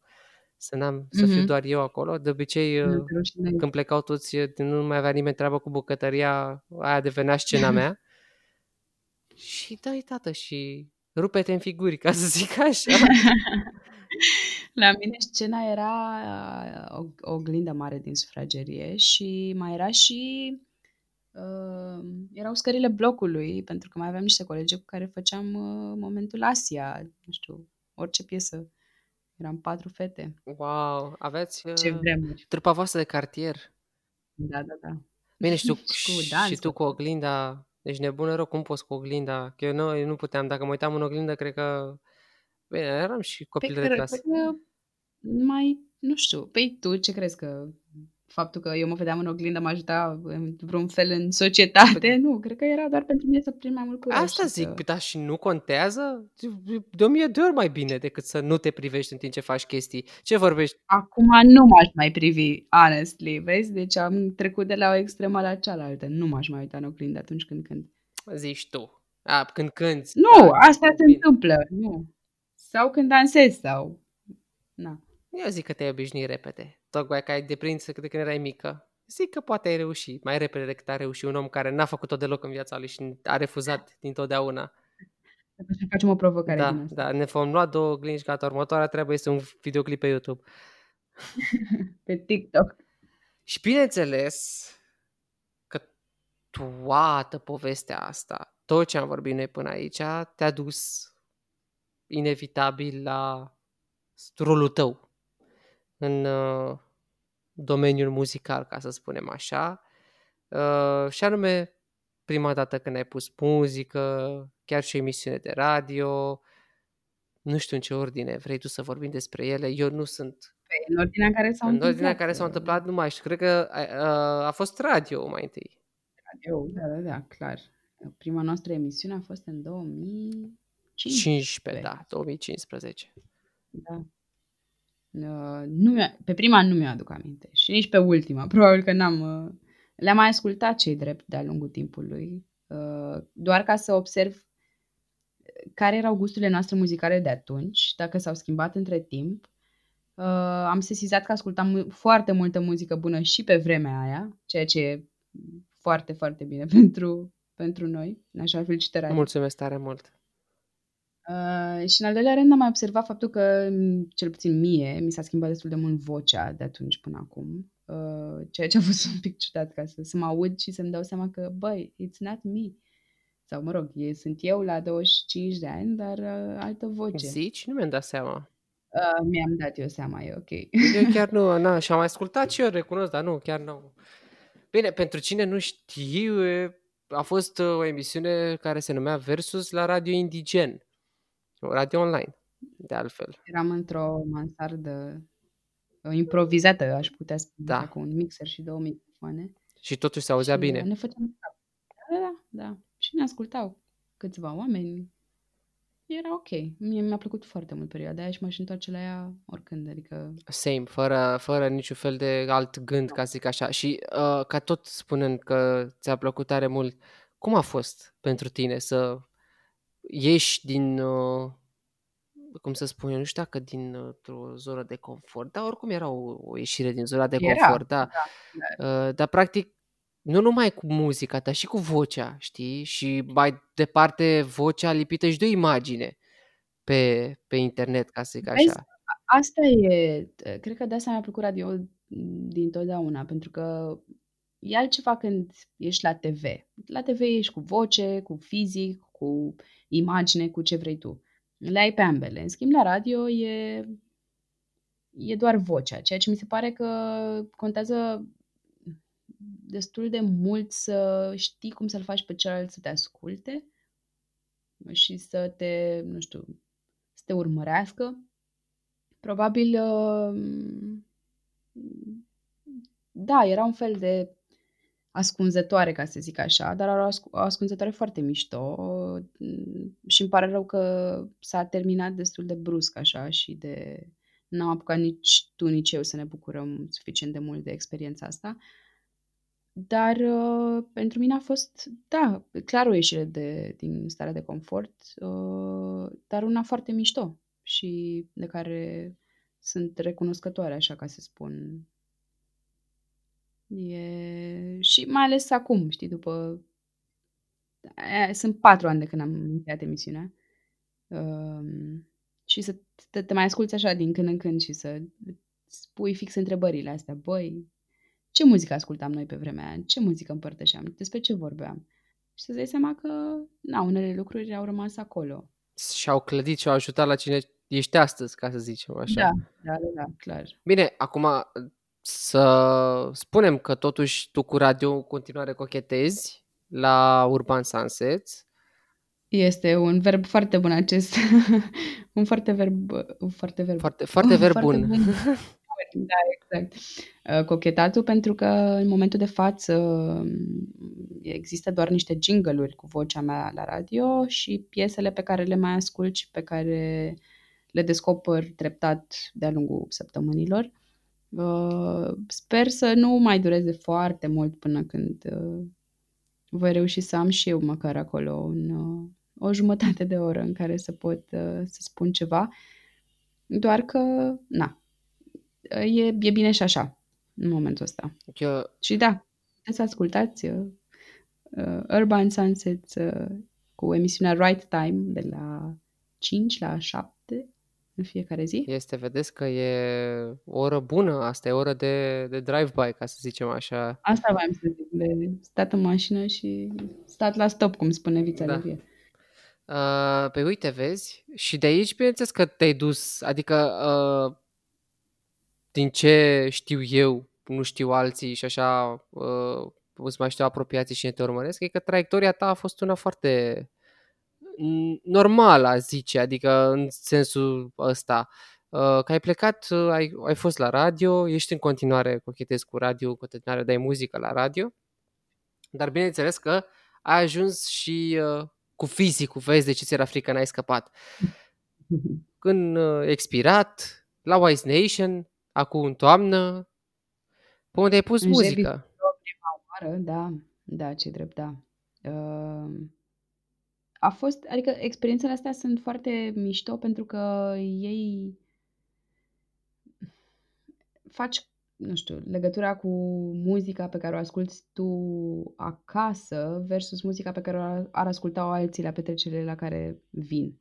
[SPEAKER 1] să, n-am, să fiu
[SPEAKER 3] Mhm.
[SPEAKER 1] doar eu acolo. De obicei,
[SPEAKER 3] Nu
[SPEAKER 1] uh,
[SPEAKER 3] te rușinezi.
[SPEAKER 1] când plecau toți, uh, nu mai avea nimeni treabă cu bucătăria, aia devenea scena mea. Și dai tată și rupe-te în figuri, ca să zic așa.
[SPEAKER 3] La mine scena era uh, o, o oglindă mare din sufragerie și mai era și uh, erau scările blocului, pentru că mai aveam niște colegi cu care făceam uh, momentul Asia, nu știu, orice piesă. Eram patru fete.
[SPEAKER 1] Wow, aveți
[SPEAKER 3] Ce
[SPEAKER 1] uh,
[SPEAKER 3] vremuri.
[SPEAKER 1] trupa voastră de cartier.
[SPEAKER 3] Da, da, da.
[SPEAKER 1] Bine, și tu,
[SPEAKER 3] Și cu
[SPEAKER 1] și
[SPEAKER 3] dans,
[SPEAKER 1] tu cu oglinda, deci nebună rău, cum poți cu oglinda? Că eu nu, eu nu puteam, dacă mă uitam în oglindă, cred că... Bine, eram și
[SPEAKER 3] Pe
[SPEAKER 1] copil de
[SPEAKER 3] care,
[SPEAKER 1] clasă.
[SPEAKER 3] că mai, nu știu, păi tu ce crezi că faptul că eu mă vedeam în oglindă mă ajuta în vreun fel în societate? Nu, cred că era doar pentru mine să prind mai mult curaj
[SPEAKER 1] Asta
[SPEAKER 3] și
[SPEAKER 1] zic,
[SPEAKER 3] să...
[SPEAKER 1] păi, dar și nu contează? De o mie de ori mai bine decât să nu te privești în timp ce faci chestii. Ce vorbești?
[SPEAKER 3] Acum nu m-aș mai privi, honestly, vezi? Deci am trecut de la o extremă la cealaltă. Nu m-aș mai uita în oglindă atunci când cânt.
[SPEAKER 1] Zici tu. A, când cânti.
[SPEAKER 3] Nu,
[SPEAKER 1] da,
[SPEAKER 3] asta se
[SPEAKER 1] bine.
[SPEAKER 3] întâmplă, nu. Sau când dansez sau... Na.
[SPEAKER 1] Eu zic că te-ai obișnuit repede. Tocmai că ai deprins de când erai mică. Zic că poate ai reușit mai repede decât a reușit un om care n-a făcut-o deloc în viața lui și a refuzat dintotdeauna.
[SPEAKER 3] Să facem o provocare din
[SPEAKER 1] Da,
[SPEAKER 3] asta.
[SPEAKER 1] da, ne vom lua două oglinzi, gata, următoarea treabă este un videoclip pe YouTube.
[SPEAKER 3] Pe TikTok.
[SPEAKER 1] Și bineînțeles că toată povestea asta, tot ce am vorbit noi până aici, te-a dus inevitabil la rolul tău în uh, domeniul muzical, ca să spunem așa. Uh, și anume, prima dată când ai pus muzică, chiar și o emisiune de radio, nu știu în ce ordine vrei tu să vorbim despre ele, eu nu sunt
[SPEAKER 3] Pe- În ordinea în care s-au
[SPEAKER 1] în
[SPEAKER 3] întâmplat.
[SPEAKER 1] ordinea în care s-au întâmplat, nu mai știu, cred că a, a, a fost radio mai întâi.
[SPEAKER 3] Eu, da, da, da, clar. Prima noastră emisiune a fost în 2015.
[SPEAKER 1] 15, da, 2015.
[SPEAKER 3] Da. Uh, nu mi-a, pe prima nu mi-aduc aminte și nici pe ultima. Probabil că n-am... Uh, le-am mai ascultat cei drept de-a lungul timpului, uh, doar ca să observ care erau gusturile noastre muzicale de atunci, dacă s-au schimbat între timp. Uh, am sesizat că ascultam mu- foarte multă muzică bună și pe vremea aia, ceea ce e foarte, foarte bine pentru, pentru noi. Așa, felicitări. Adi.
[SPEAKER 1] Mulțumesc tare mult.
[SPEAKER 3] Uh, și în al doilea rând am mai observat faptul că, m, cel puțin mie, mi s-a schimbat destul de mult vocea de atunci până acum, uh, ceea ce a fost un pic ciudat ca să, să mă aud și să-mi dau seama că, băi, it's not me. Sau, mă rog, e, sunt eu la 25 de ani, dar uh, altă voce.
[SPEAKER 1] Zici? Nu mi-am dat seama.
[SPEAKER 3] Uh, mi-am dat eu seama, e ok.
[SPEAKER 1] Eu chiar nu, na, și am mai ascultat și eu, recunosc, dar nu, chiar nu. Bine, pentru cine nu știe, a fost uh, o emisiune care se numea Versus la Radio Indigen. O radio online, de altfel.
[SPEAKER 3] Eram într-o mansardă uh, improvizată, aș putea spune,
[SPEAKER 1] Da.
[SPEAKER 3] cu un mixer și două microfoane.
[SPEAKER 1] Și totuși se auzea
[SPEAKER 3] și
[SPEAKER 1] bine.
[SPEAKER 3] uh, ne făceam cap. Da, da, da. Și ne ascultau câțiva oameni. Era ok. Mie mi-a plăcut foarte mult perioada aia și m-aș întoarce la ea oricând. Adică
[SPEAKER 1] Same, fără, fără niciun fel de alt gând, ca să zic așa. Și uh, ca tot spunând că ți-a plăcut tare mult, cum a fost pentru tine să ieși din uh, cum să spun eu, nu știu dacă dintr-o zonă de confort, dar oricum era o, o ieșire din zona de
[SPEAKER 3] Era,
[SPEAKER 1] confort, da.
[SPEAKER 3] da.
[SPEAKER 1] Uh, dar practic nu numai cu muzica, dar și cu vocea, știi? Și mai departe vocea lipită și de o imagine pe, pe internet, ca să zic
[SPEAKER 3] Vezi,
[SPEAKER 1] așa.
[SPEAKER 3] asta e, cred că de asta mi-a plăcut radio din totdeauna, pentru că e altceva când ești la TV. La TV ești cu voce, cu fizic, cu imagine, cu ce vrei tu. Le ai pe ambele. În schimb, la radio e, e doar vocea, ceea ce mi se pare că contează destul de mult să știi cum să-l faci pe celălalt să te asculte și să te, nu știu, să te urmărească. Probabil, uh, da, era un fel de ascunzătoare, ca să zic așa, dar era o ascunzătoare foarte mișto mm, și îmi pare rău că s-a terminat destul de brusc așa și de... N-am apucat nici tu, nici eu să ne bucurăm suficient de mult de experiența asta. Dar uh, pentru mine a fost, da, clar o ieșire de, din starea de confort, uh, dar una foarte mișto și de care sunt recunoscătoare, așa ca să spun. E... Și mai ales acum, știi, după... Sunt patru ani de când am încheiat emisiunea. Um, și să te, te mai asculți așa din când în când și să spui fix întrebările astea. Băi, ce muzică ascultam noi pe vremea aia? Ce muzică împărtășeam? Despre ce vorbeam? Și să-ți dai seama că, na, unele lucruri au rămas acolo.
[SPEAKER 1] Și-au clădit și au ajutat la cine ești astăzi, ca să zicem așa.
[SPEAKER 3] Da, da, da, da clar.
[SPEAKER 1] Bine, acum să spunem că totuși tu cu radio în continuare cochetezi la Urban Sunsets.
[SPEAKER 3] Este un verb foarte bun acest. un foarte verb. Un foarte verb.
[SPEAKER 1] Foarte, foarte verb
[SPEAKER 3] foarte
[SPEAKER 1] bun.
[SPEAKER 3] bun. da, exact. Uh, Cochetatul pentru că în momentul de față um, există doar niște jingle-uri cu vocea mea la radio și piesele pe care le mai ascult și pe care le descoper treptat de-a lungul săptămânilor. Uh, sper să nu mai dureze foarte mult până când uh, voi reuși să am și eu măcar acolo un, o jumătate de oră în care să pot să spun ceva. Doar că, na, e, e bine și așa, în momentul ăsta.
[SPEAKER 1] Eu...
[SPEAKER 3] Și da, puteți să ascultați uh, uh, Urban Sunsets uh, cu emisiunea Right Time de la 5 la 7 în fiecare zi.
[SPEAKER 1] Este, vedeți că e o oră bună, asta e o oră de, de drive-by, ca să zicem așa.
[SPEAKER 3] Asta v-am să zic, de stat în mașină și stat la stop, cum spune Vița da. Vie.
[SPEAKER 1] Uh, pe uite, vezi, și de aici, bineînțeles că te-ai dus, adică uh, din ce știu eu, nu știu alții și așa, uh, îți mai știu apropiații și ne te urmăresc, e că traiectoria ta a fost una foarte normală, aș zice, adică în sensul ăsta. Uh, că ai plecat, uh, ai, ai fost la radio, ești în continuare, cochetezi cu radio, în continuare dai muzică la radio, dar bineînțeles că ai ajuns și uh, cu fizicul, vezi de ce ți-era frică, n-ai scăpat. Când uh, expirat, la Wise Nation, acum în toamnă, pe unde ai pus
[SPEAKER 3] În
[SPEAKER 1] muzică.
[SPEAKER 3] prima oară, da, da, ce drept, da. Uh, a fost, adică experiențele astea sunt foarte mișto pentru că ei faci, nu știu, legătura cu muzica pe care o asculti tu acasă versus muzica pe care o ar asculta-o alții la petrecerile la care vin.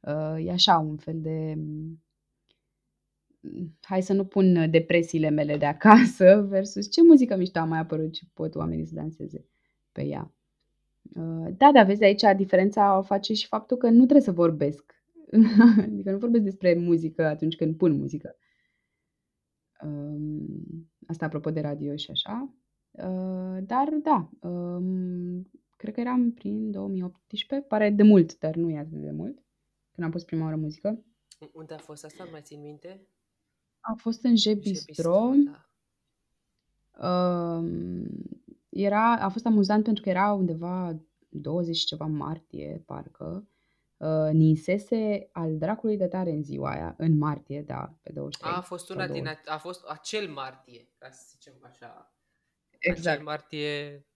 [SPEAKER 3] Uh, e așa un fel de hai să nu pun depresiile mele de acasă versus ce muzică mișto a mai apărut și pot oamenii să danseze pe ea. Uh, da, da, vezi aici diferența o face și faptul că nu trebuie să vorbesc. adică nu vorbesc despre muzică atunci când pun muzică. Um, asta apropo de radio și așa. Uh, dar da, um, cred că eram prin 2018, pare de mult, dar nu e atât de mult, când am pus prima oară muzică.
[SPEAKER 1] Unde a fost asta? Mai țin minte?
[SPEAKER 3] A fost în J Bistro.
[SPEAKER 1] Da.
[SPEAKER 3] Uh, era, a fost amuzant pentru că era undeva 20 și ceva martie, parcă. Uh, ninsese al dracului de tare în ziua aia, în martie, da, pe 23.
[SPEAKER 1] A, a fost una din, a, a fost acel martie, ca să zicem așa.
[SPEAKER 3] Exact.
[SPEAKER 1] Acel martie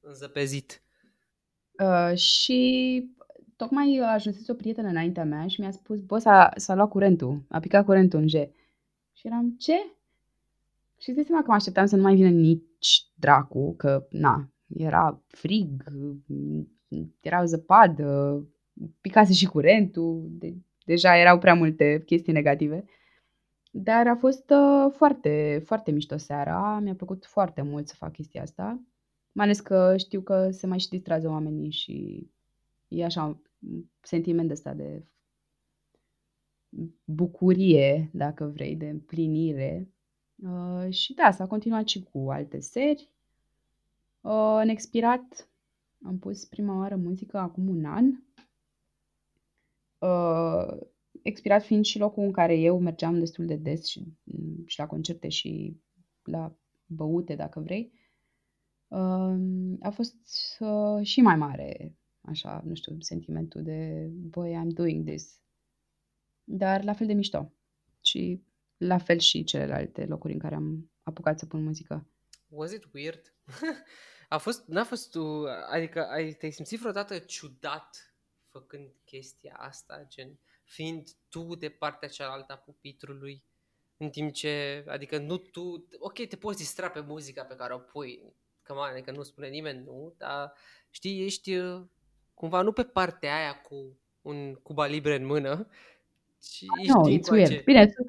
[SPEAKER 1] înzăpezit.
[SPEAKER 3] Uh, și tocmai ajunsese o prietenă înaintea mea și mi-a spus, bă, s-a, s-a luat curentul, a picat curentul în G. Și eram, ce? Și îți dai seama că mă așteptam să nu mai vină nici dracu, că, na, era frig, era zăpadă, picase și curentul, de, deja erau prea multe chestii negative. Dar a fost uh, foarte, foarte mișto seara, mi-a plăcut foarte mult să fac chestia asta, mai ales că știu că se mai și distrează oamenii și e așa un sentiment ăsta de bucurie, dacă vrei, de împlinire. Uh, și da, s-a continuat și cu alte seri. Uh, în expirat am pus prima oară muzică acum un an. Uh, expirat fiind și locul în care eu mergeam destul de des și, mm, și la concerte și la băute, dacă vrei, uh, a fost uh, și mai mare, așa, nu știu, sentimentul de, boy, I'm doing this. Dar la fel de mișto. Și la fel și celelalte locuri în care am apucat să pun muzică.
[SPEAKER 1] Was it weird? a fost, n-a fost tu, adică ai, te-ai simțit vreodată ciudat făcând chestia asta, gen, fiind tu de partea cealaltă a pupitrului, în timp ce, adică nu tu, ok, te poți distra pe muzica pe care o pui, că mai, adică nu spune nimeni nu, dar știi, ești uh, cumva nu pe partea aia cu un Cuba Libre în mână, ci
[SPEAKER 3] ah, ești no, it's weird. Bine, sunt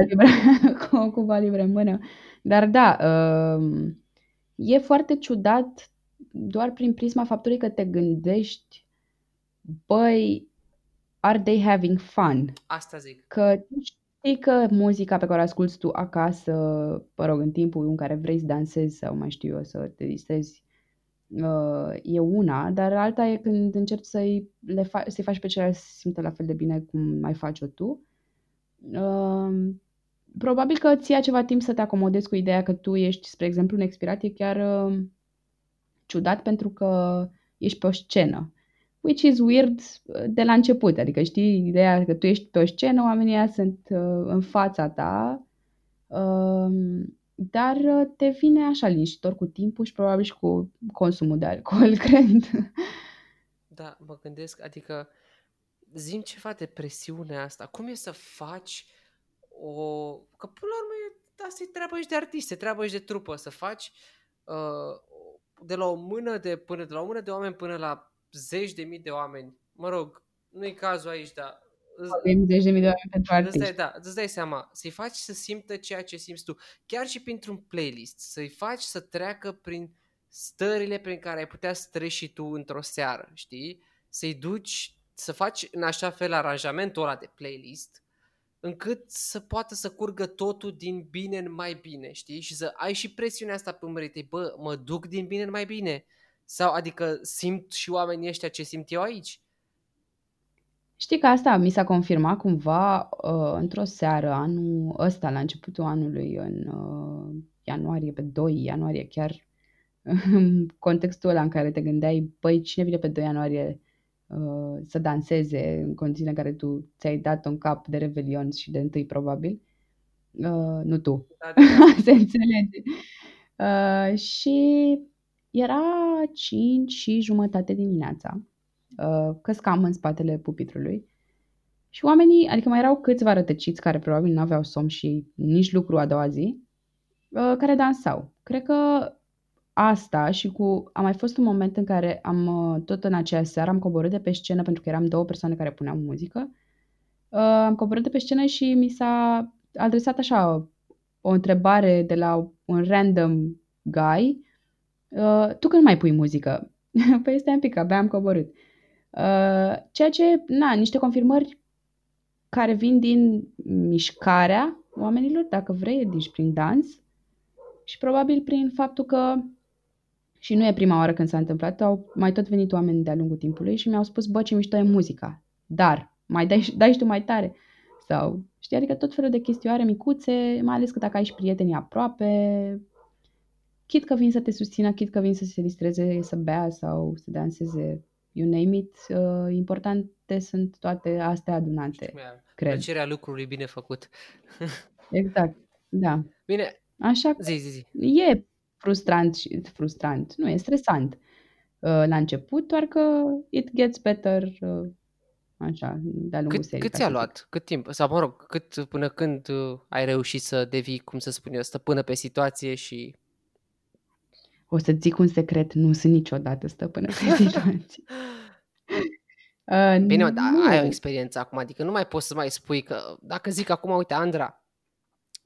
[SPEAKER 3] cu Cuba Libre, cu Cuba Libre în mână, dar da, uh, e foarte ciudat doar prin prisma faptului că te gândești, băi, are they having fun?
[SPEAKER 1] Asta zic.
[SPEAKER 3] Că știi că muzica pe care o asculti tu acasă, mă rog, în timpul în care vrei să dansezi sau mai știu eu, să te distrezi, uh, e una, dar alta e când încerci să-i, le fa- să-i faci pe ceilalți să simtă la fel de bine cum mai faci-o tu. Uh, probabil că ți ia ceva timp să te acomodezi cu ideea că tu ești, spre exemplu, un expirat, e chiar uh, ciudat pentru că ești pe o scenă which is weird uh, de la început. Adică știi ideea că tu ești pe o scenă, oamenii sunt uh, în fața ta, uh, dar uh, te vine așa liniștitor cu timpul și probabil și cu consumul de alcool, cred.
[SPEAKER 1] Da, mă gândesc, adică zim ceva de presiunea asta. Cum e să faci o... Că până la urmă asta e treaba și de artist, e treaba și de trupă, să faci uh, de la o mână de până de la o mână de oameni până la zeci de mii de oameni, mă rog, nu e cazul aici, dar
[SPEAKER 3] avem zeci de mii de oameni pentru artiști.
[SPEAKER 1] Îți dai, da, îți dai seama, să-i faci să simtă ceea ce simți tu, chiar și printr-un playlist, să-i faci să treacă prin stările prin care ai putea să treci și tu într-o seară, știi? Să-i duci, să faci în așa fel aranjamentul ăla de playlist, încât să poată să curgă totul din bine în mai bine, știi? Și să ai și presiunea asta pe umerii tăi, bă, mă duc din bine în mai bine sau adică simt și oamenii ăștia ce simt eu aici?
[SPEAKER 3] Știi că asta mi s-a confirmat cumva uh, într-o seară anul ăsta, la începutul anului, în uh, ianuarie, pe 2 ianuarie, chiar în contextul ăla în care te gândeai, băi, cine vine pe 2 ianuarie uh, să danseze în condițiile în care tu ți-ai dat un cap de revelion și de întâi probabil, uh, nu tu, da, da, da. se înțelege. Uh, și era 5 și jumătate dimineața. Uh, căscam în spatele pupitrului și oamenii, adică mai erau câțiva rătăciți care probabil nu aveau somn și nici lucru a doua zi, uh, care dansau. Cred că asta și cu... A mai fost un moment în care am, uh, tot în aceea seară, am coborât de pe scenă pentru că eram două persoane care puneau muzică. Am coborât de pe scenă și mi s-a adresat așa o întrebare de la un random guy Uh, tu când mai pui muzică? păi stai un pic, abia am coborât. Uh, ceea ce, na, niște confirmări care vin din mișcarea oamenilor, dacă vrei, deci prin dans și probabil prin faptul că și nu e prima oară când s-a întâmplat, au mai tot venit oameni de-a lungul timpului și mi-au spus, bă, ce mișto e muzica, dar mai dai, dai și tu mai tare. Sau, știi, adică tot felul de chestioare micuțe, mai ales că dacă ai și prietenii aproape, chit că vin să te susțină, chit că vin să se distreze, să bea sau să danseze, you name it, uh, importante sunt toate astea adunate, cred.
[SPEAKER 1] Plăcerea lucrului bine făcut.
[SPEAKER 3] exact, da.
[SPEAKER 1] Bine,
[SPEAKER 3] Așa că
[SPEAKER 1] zi, zi, zi.
[SPEAKER 3] e frustrant și frustrant, nu, e stresant. uh, la început, doar că it gets better uh, așa, de-a lungul
[SPEAKER 1] Cât,
[SPEAKER 3] serii,
[SPEAKER 1] cât
[SPEAKER 3] ca
[SPEAKER 1] ți-a
[SPEAKER 3] să zic.
[SPEAKER 1] luat? Cât timp? Sau, mă rog, cât, până când uh, ai reușit să devii, cum să spun eu, stăpână pe situație și...
[SPEAKER 3] O să zic un secret, nu sunt niciodată stăpână pe situație. Uh,
[SPEAKER 1] Bine, mă, dar ai o
[SPEAKER 3] nu.
[SPEAKER 1] experiență acum, adică nu mai poți să mai spui că... Dacă zic acum, uite, Andra,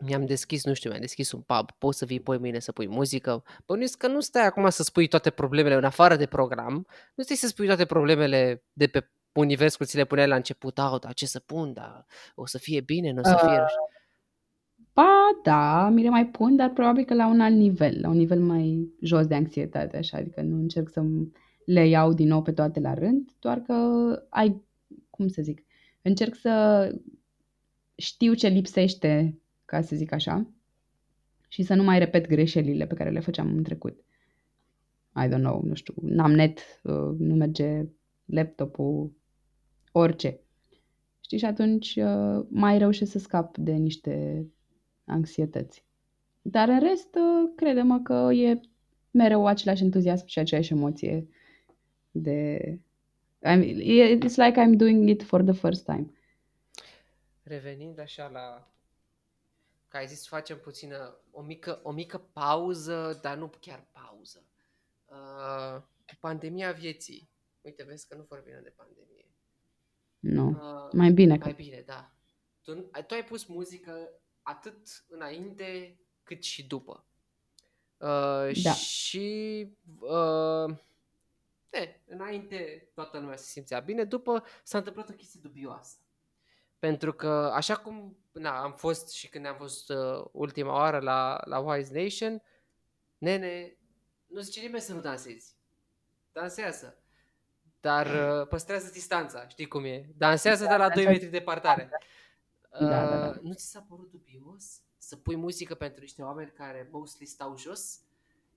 [SPEAKER 1] mi-am deschis, nu știu, mi-am deschis un pub, poți să vii poi mâine să pui muzică. Bănuiesc că nu stai acum să spui toate problemele în afară de program, nu stai să spui toate problemele de pe univers cum ți le puneai la început, au, dar ce să pun, dar o să fie bine, nu o să fie...
[SPEAKER 3] Uh, ba, da, mi le mai pun, dar probabil că la un alt nivel, la un nivel mai jos de anxietate, așa, adică nu încerc să le iau din nou pe toate la rând, doar că ai, cum să zic, încerc să știu ce lipsește, ca să zic așa, și să nu mai repet greșelile pe care le făceam în trecut. I don't know, nu știu, n-am net, uh, nu merge laptopul, orice. Știi, și atunci uh, mai reușesc să scap de niște anxietăți. Dar în rest, uh, crede-mă că e mereu același entuziasm și aceeași emoție de... I'm, it's like I'm doing it for the first time.
[SPEAKER 1] Revenind așa la... Că ai zis facem puțină, o mică, o mică pauză, dar nu chiar pauză. Uh, pandemia vieții. Uite, vezi că nu vorbim de pandemie.
[SPEAKER 3] Nu,
[SPEAKER 1] Uh,
[SPEAKER 3] mai bine că...
[SPEAKER 1] mai bine, da. Tu, tu ai pus muzică atât înainte cât și după. Uh,
[SPEAKER 3] Da.
[SPEAKER 1] Și uh, e, înainte toată lumea se simțea bine, după s-a întâmplat o chestie dubioasă. Pentru că așa cum na, am fost și când am fost uh, ultima oară la, la Wise Nation, nene, nu zice nimeni să nu dansezi. Dansează. Dar uh, păstrează distanța, știi cum e. Dansează de la 2
[SPEAKER 3] așa-
[SPEAKER 1] metri departare.
[SPEAKER 3] Da, da, da.
[SPEAKER 1] Uh, Nu ți s-a părut dubios să pui muzică pentru niște oameni care mostly stau jos?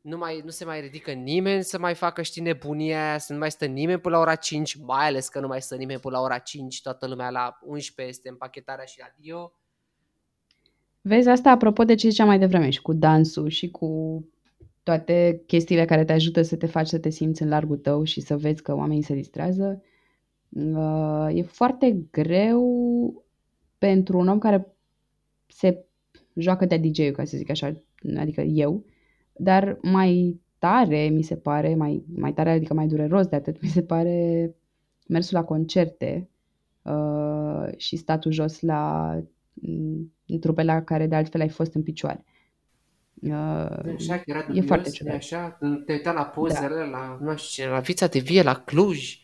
[SPEAKER 1] Nu, mai, nu se mai ridică nimeni să mai facă, știi, nebunia aia, să nu mai stă nimeni până la ora 5, mai ales că nu mai stă nimeni până la ora 5, toată lumea la 11 este împachetarea și adio.
[SPEAKER 3] Vezi, asta apropo de ce ziceam mai devreme și cu dansul și cu toate chestiile care te ajută să te faci să te simți în largul tău și să vezi că oamenii se distrează, uh, e foarte greu pentru un om care se joacă de DJ, ca să zic așa, adică eu, dar mai tare mi se pare, mai, mai tare, adică mai dureros de atât, mi se pare mersul la concerte uh, și statul jos la mm, trupe la care de altfel ai fost în picioare. Uh,
[SPEAKER 1] Așa că era
[SPEAKER 3] e
[SPEAKER 1] dubios,
[SPEAKER 3] foarte
[SPEAKER 1] e
[SPEAKER 3] ciudat.
[SPEAKER 1] așa, când te uita la pozele, da. la, nu știu ce, la Vița de Vie, la Cluj.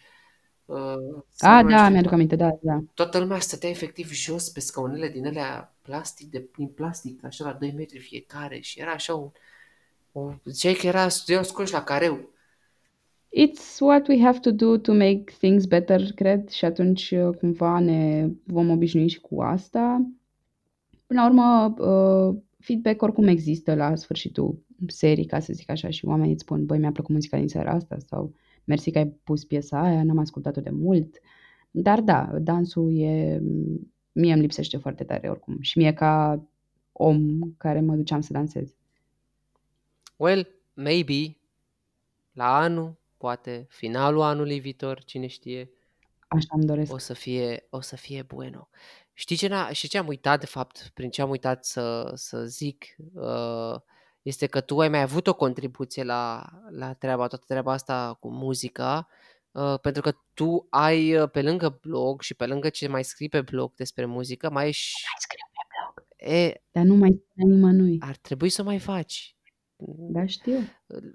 [SPEAKER 1] Uh, sau
[SPEAKER 3] A,
[SPEAKER 1] nu
[SPEAKER 3] da,
[SPEAKER 1] știu,
[SPEAKER 3] mi-aduc aminte, da, da.
[SPEAKER 1] toată lumea stătea efectiv jos pe scaunele din alea plastic, de, din plastic, așa la 2 metri fiecare și era așa un, o, ziceai că era studiau scoși la careu.
[SPEAKER 3] It's what we have to do to make things better, cred, și atunci uh, cumva ne vom obișnui și cu asta. Până la urmă, uh, feedback oricum există la sfârșitul serii, ca să zic așa, și oamenii îți spun, băi, mi-a plăcut muzica din seara asta sau mersi că ai pus piesa aia, n-am ascultat-o de mult. Dar da, dansul e, mie îmi lipsește foarte tare oricum și mie ca om care mă duceam să dansez.
[SPEAKER 1] Well, maybe la anul, poate finalul anului viitor, cine știe,
[SPEAKER 3] Așa îmi doresc.
[SPEAKER 1] o să fie, o să fie bueno. Știi ce, n-a, știi ce am uitat, de fapt, prin ce am uitat să, să zic, uh, este că tu ai mai avut o contribuție la, la treaba, toată treaba asta cu muzica, uh, pentru că tu ai, uh, pe lângă blog și pe lângă ce mai scrii pe blog despre muzică, mai ai și...
[SPEAKER 3] scriu pe blog.
[SPEAKER 1] E,
[SPEAKER 3] Dar nu mai spune nimănui.
[SPEAKER 1] ar trebui să o mai faci.
[SPEAKER 3] Da, știu.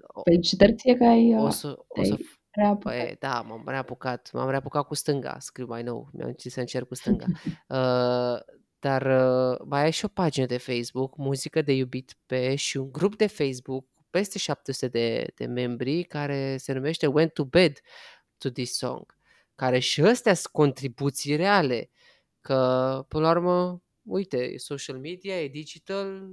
[SPEAKER 1] O,
[SPEAKER 3] Păi și ție că ai,
[SPEAKER 1] o
[SPEAKER 3] uh,
[SPEAKER 1] să, o
[SPEAKER 3] te-ai
[SPEAKER 1] să
[SPEAKER 3] reapucat.
[SPEAKER 1] Păi, da, m-am reapucat. M-am reapucat cu stânga, scriu mai nou. Mi-am zis să încerc cu stânga. Uh, dar uh, mai ai și o pagină de Facebook, Muzică de iubit pe și un grup de Facebook cu peste 700 de, de membri care se numește Went to Bed to this song. Care și astea sunt contribuții reale. Că, până la urmă, uite, e social media, e digital,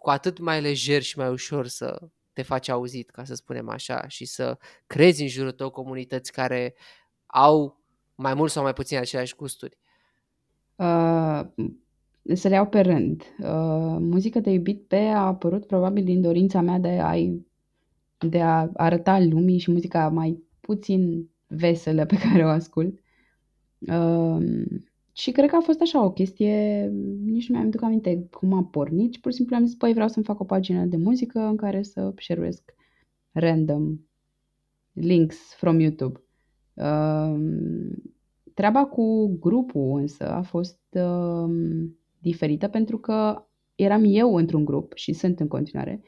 [SPEAKER 1] cu atât mai lejer și mai ușor să te faci auzit, ca să spunem așa, și să crezi în jurul tău comunități care au mai mult sau mai puțin aceleași gusturi.
[SPEAKER 3] Uh, să le iau pe rând. Uh, muzică de iubit pe a apărut probabil din dorința mea de a-i de a arăta lumii și muzica mai puțin veselă pe care o ascult. Um, și cred că a fost așa o chestie, nici nu mi-am duc aminte cum a pornit, pur și simplu am zis, păi vreau să-mi fac o pagină de muzică în care să share random links from YouTube. Um, treaba cu grupul însă a fost um, diferită pentru că eram eu într-un grup și sunt în continuare,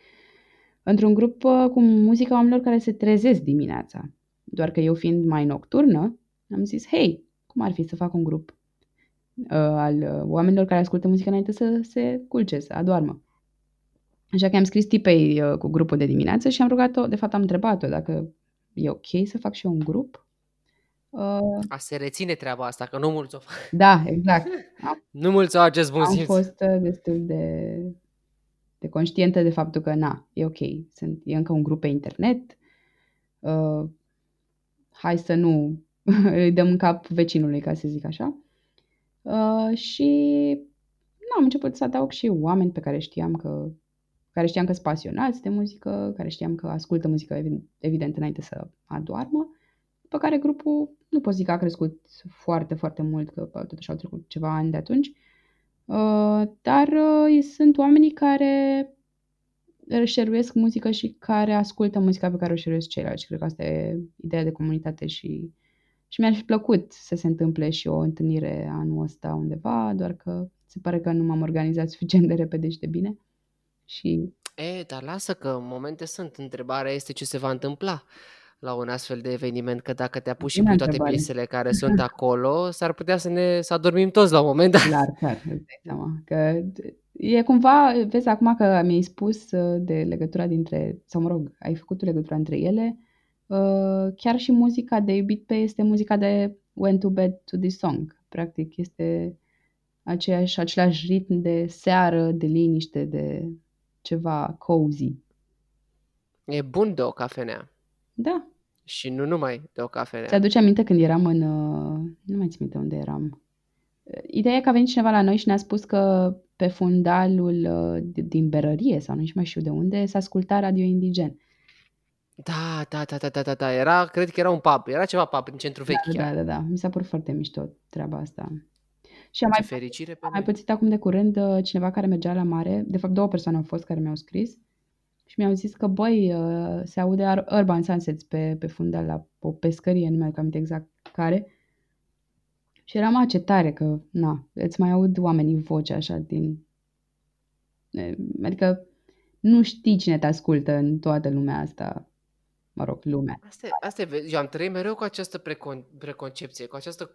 [SPEAKER 3] într-un grup uh, cu muzica oamenilor care se trezesc dimineața. Doar că eu fiind mai nocturnă, am zis, hei, cum ar fi să fac un grup uh, al uh, oamenilor care ascultă muzică înainte să se culce, să adoarmă. Așa că am scris tipei uh, cu grupul de dimineață și am rugat-o, de fapt am întrebat-o dacă e ok să fac și eu un grup.
[SPEAKER 1] Uh, A se reține treaba asta, că nu mulți o fac.
[SPEAKER 3] Da, exact.
[SPEAKER 1] Am, nu mulți au acest bun
[SPEAKER 3] Am fost uh, destul de, de conștientă de faptul că, na, e ok, sunt, e încă un grup pe internet, uh, hai să nu îi dăm în cap vecinului, ca să zic așa. Uh, și nu, am început să adaug și oameni pe care știam că care știam că sunt pasionați de muzică, care știam că ascultă muzică evident înainte să adoarmă, pe care grupul nu pot zic că a crescut foarte, foarte mult, că totuși au trecut ceva ani de atunci, uh, dar uh, sunt oamenii care șeruiesc muzică și care ascultă muzica pe care o șeruiesc ceilalți. Cred că asta e ideea de comunitate și, și mi-ar fi plăcut să se întâmple și o întâlnire anul ăsta undeva, doar că se pare că nu m-am organizat suficient de repede și de bine. Și...
[SPEAKER 1] E, dar lasă că în momente sunt. Întrebarea este ce se va întâmpla la un astfel de eveniment, că dacă te apuci și cu toate piesele care sunt acolo, s-ar putea să ne să adormim toți la un moment dat.
[SPEAKER 3] Clar, clar, îți dai seama. Că e cumva, vezi acum că mi-ai spus uh, de legătura dintre, sau mă rog, ai făcut o legătură între ele, uh, chiar și muzica de iubit pe este muzica de Went to Bed to this Song. Practic este aceeași, același ritm de seară, de liniște, de ceva cozy.
[SPEAKER 1] E bun de o cafenea.
[SPEAKER 3] Da.
[SPEAKER 1] Și nu numai de o cafenea.
[SPEAKER 3] Ți-aduce aminte când eram în... Uh, nu mai țin minte unde eram. Ideea e că a venit cineva la noi și ne-a spus că pe fundalul uh, din berărie sau nu mai știu de unde s-a ascultat radio indigen.
[SPEAKER 1] Da, da, da, da, da, da, da. Era, cred că era un pub. Era ceva pub în centru vechi.
[SPEAKER 3] Da, da, da, da. Mi s-a părut foarte mișto treaba asta. Și am mai,
[SPEAKER 1] fericire
[SPEAKER 3] am mai pățit acum de curând uh, cineva care mergea la mare, de fapt două persoane au fost care mi-au scris și mi-au zis că, băi, uh, se aude Urban Sunsets pe, pe fundal la o pescărie, nu mai am exact care. Și eram ce tare că, na, îți mai aud oamenii vocea așa din... Adică nu știi cine te ascultă în toată lumea asta, mă rog, lumea.
[SPEAKER 1] Asta, asta e, eu am trăit mereu cu această precon, preconcepție, cu această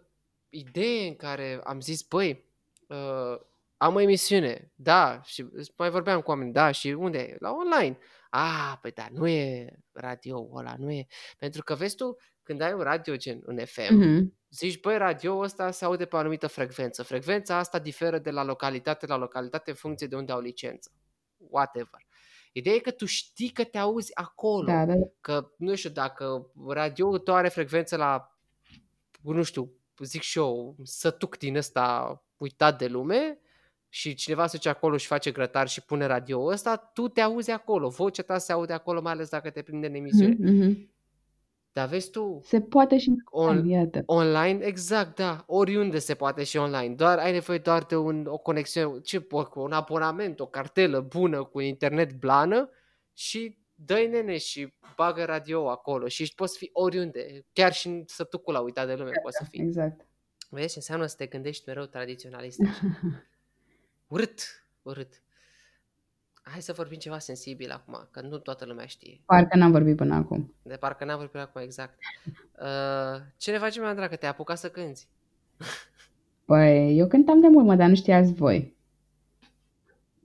[SPEAKER 1] idee în care am zis, băi, uh, am o emisiune, da, și mai vorbeam cu oameni, da, și unde e? La online. Ah, păi da, nu e radio ăla, nu e. Pentru că vezi tu, când ai un radio gen în FM, mm-hmm. zici, băi, radio ăsta se aude pe o anumită frecvență. Frecvența asta diferă de la localitate la localitate în funcție de unde au licență. Whatever. Ideea e că tu știi că te auzi acolo.
[SPEAKER 3] Da, da.
[SPEAKER 1] Că, nu știu, dacă radio tău are frecvență la, nu știu, zic și eu, sătuc din ăsta uitat de lume și cineva se duce acolo și face grătar și pune radio ăsta, tu te auzi acolo, vocea ta se aude acolo, mai ales dacă te prinde în emisiune. Mm-hmm. Dar vezi tu...
[SPEAKER 3] Se poate și on, iată.
[SPEAKER 1] online, exact, da. Oriunde se poate și online. Doar ai nevoie doar de un, o conexiune, ce, un abonament, o cartelă bună cu internet blană și dă nene și bagă radio acolo și poți fi oriunde, chiar și în sătucul la uitat de lume poți să fii.
[SPEAKER 3] Exact.
[SPEAKER 1] Vezi ce înseamnă să te gândești mereu tradiționalist. urât, urât. Hai să vorbim ceva sensibil acum, că nu toată lumea știe.
[SPEAKER 3] Parcă n-am vorbit până acum.
[SPEAKER 1] De parcă n-am vorbit până acum, exact. Uh, ce ne facem, Andra, că te apucat să cânti?
[SPEAKER 3] Păi, eu cântam de mult, mă, dar nu știați voi.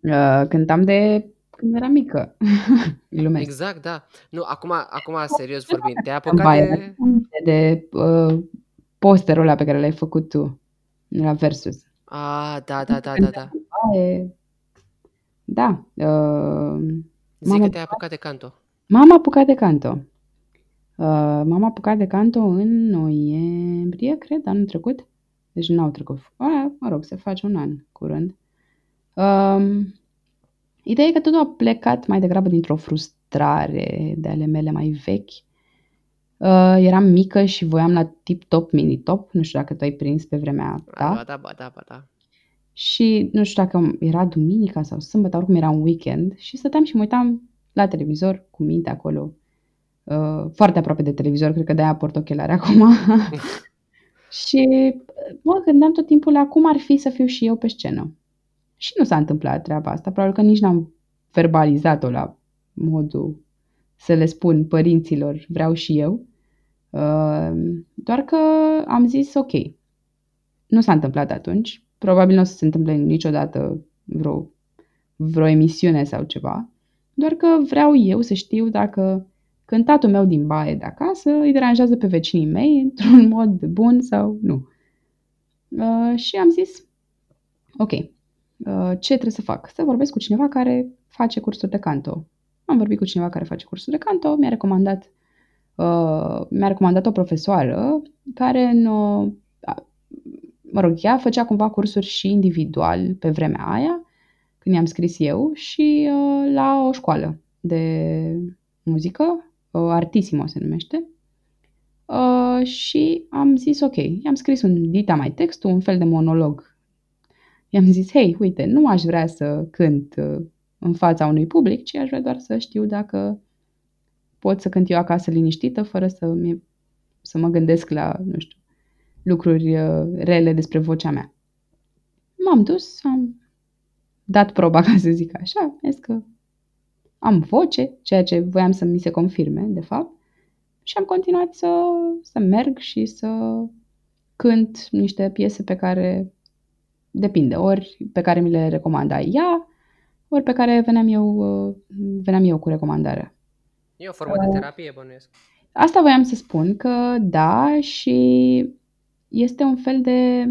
[SPEAKER 3] Uh, cântam de când era mică.
[SPEAKER 1] Glumesc. Exact, da. Nu, acum, acum serios vorbind, te-ai apucat de...
[SPEAKER 3] De uh, posterul ăla pe care l-ai făcut tu la Versus.
[SPEAKER 1] Ah, da, da, da, da, da.
[SPEAKER 3] Da. Uh,
[SPEAKER 1] Zic că te-ai apucat de canto.
[SPEAKER 3] M-am apucat de canto. Uh, m-am apucat de canto în noiembrie, cred, anul trecut. Deci nu au trecut. Uh, mă rog, se face un an curând. Uh, Ideea e că totul a plecat mai degrabă dintr-o frust- ilustrare de ale mele mai vechi. Uh, eram mică și voiam la tip-top, mini-top. Nu știu dacă tu ai prins pe vremea ta.
[SPEAKER 1] Ba da, ba da, ba da.
[SPEAKER 3] Și nu știu dacă era duminica sau sâmbătă, oricum era un weekend și stăteam și mă uitam la televizor cu minte acolo. Uh, foarte aproape de televizor, cred că de-aia port ochelari acum. și mă gândeam tot timpul la cum ar fi să fiu și eu pe scenă. Și nu s-a întâmplat treaba asta, probabil că nici n-am verbalizat-o la modul să le spun părinților, vreau și eu. Uh, doar că am zis ok. Nu s-a întâmplat atunci. Probabil nu o să se întâmple niciodată vreo, vreo emisiune sau ceva. Doar că vreau eu să știu dacă cântatul meu din baie de acasă îi deranjează pe vecinii mei într-un mod bun sau nu. Uh, și am zis, ok, uh, ce trebuie să fac? Să vorbesc cu cineva care face cursuri de canto. Am vorbit cu cineva care face cursuri de canto, mi-a recomandat, uh, mi-a recomandat o profesoară care în, uh, mă rog, ea făcea cumva cursuri și individual pe vremea aia, când i-am scris eu, și uh, la o școală de muzică, uh, Artissimo se numește, uh, și am zis ok, i-am scris un dita mai textul, un fel de monolog. I-am zis, hei, uite, nu aș vrea să cânt uh, în fața unui public, ci aș vrea doar să știu dacă pot să cânt eu acasă liniștită, fără să, să mă gândesc la, nu știu, lucruri uh, rele despre vocea mea. M-am dus, am dat proba, ca să zic așa, zis că am voce, ceea ce voiam să mi se confirme, de fapt, și am continuat să, să merg și să cânt niște piese pe care depinde, ori pe care mi le recomanda ea, ori pe care veneam eu, uh, veneam eu cu recomandarea.
[SPEAKER 1] E o formă de terapie, bănuiesc.
[SPEAKER 3] Asta voiam să spun că da și este un fel de...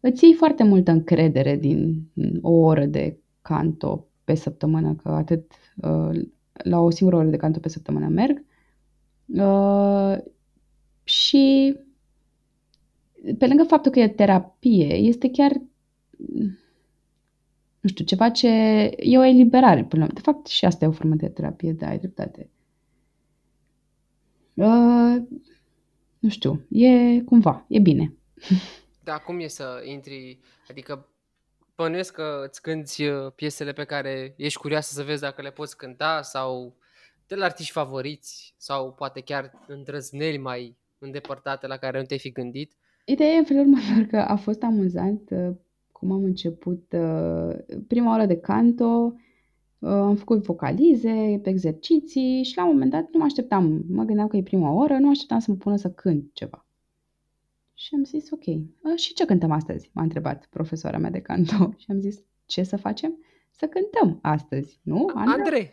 [SPEAKER 3] Îți iei foarte multă încredere din o oră de canto pe săptămână, că atât uh, la o singură oră de canto pe săptămână merg. Uh, și pe lângă faptul că e terapie, este chiar nu știu, ceva ce e o eliberare până la De fapt, și asta e o formă de terapie, da, ai dreptate. Uh, nu știu, e cumva, e bine.
[SPEAKER 1] Da, cum e să intri, adică bănuiesc că îți cânti uh, piesele pe care ești curioasă să vezi dacă le poți cânta sau de la artiști favoriți sau poate chiar îndrăzneli mai îndepărtate la care nu te-ai fi gândit?
[SPEAKER 3] Ideea e în felul următor că a fost amuzant uh, cum am început uh, prima oră de canto, uh, am făcut vocalize, exerciții și la un moment dat nu mă așteptam, mă gândeam că e prima oră, nu așteptam să mă pună să cânt ceva. Și am zis, ok, uh, și ce cântăm astăzi? M-a întrebat profesoara mea de canto și am zis, ce să facem? Să cântăm astăzi, nu?
[SPEAKER 1] Andrei? Andrei.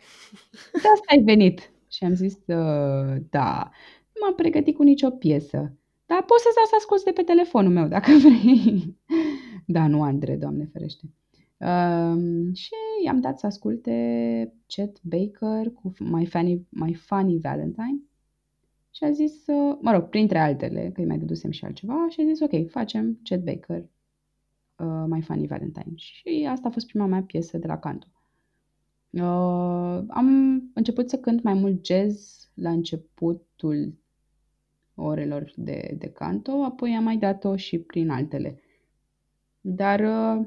[SPEAKER 3] De asta ai venit. Și am zis, uh, da, nu m-am pregătit cu nicio piesă. Dar poți să stau să asculti de pe telefonul meu, dacă vrei. Da, nu Andre, Doamne ferește. Um, și i-am dat să asculte Chet Baker cu My Funny, My Funny Valentine și a zis, uh, mă rog, printre altele, că îi mai dedusem și altceva, și a zis, ok, facem Chet Baker, uh, My Funny Valentine. Și asta a fost prima mea piesă de la canto. Uh, am început să cânt mai mult jazz la începutul orelor de, de canto, apoi am mai dat-o și prin altele. Dar uh,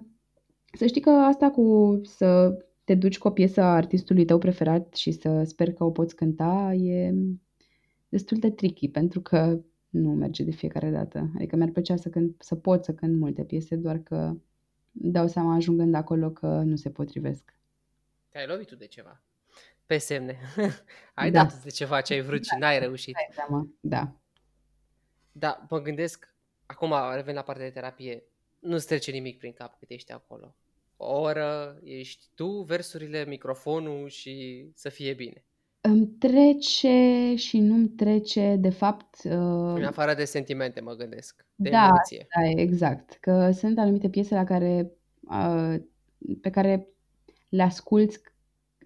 [SPEAKER 3] să știi că asta cu să te duci cu o piesă a artistului tău preferat și să sper că o poți cânta e destul de tricky pentru că nu merge de fiecare dată. Adică mi-ar plăcea să, cânt, să pot să cânt multe piese, doar că dau seama ajungând acolo că nu se potrivesc.
[SPEAKER 1] Te-ai lovit tu de ceva. Pe semne. ai da. dat de ceva ce ai vrut da. și n-ai reușit.
[SPEAKER 3] Da, da.
[SPEAKER 1] Da, mă gândesc, acum revin la partea de terapie, nu-ți trece nimic prin cap cât ești acolo. O oră, ești tu, versurile, microfonul și să fie bine.
[SPEAKER 3] Îmi trece și nu-mi trece, de fapt... Uh...
[SPEAKER 1] În afară de sentimente, mă gândesc, de
[SPEAKER 3] da,
[SPEAKER 1] emoție.
[SPEAKER 3] Da, exact. Că sunt anumite piese la care, uh, pe care le asculți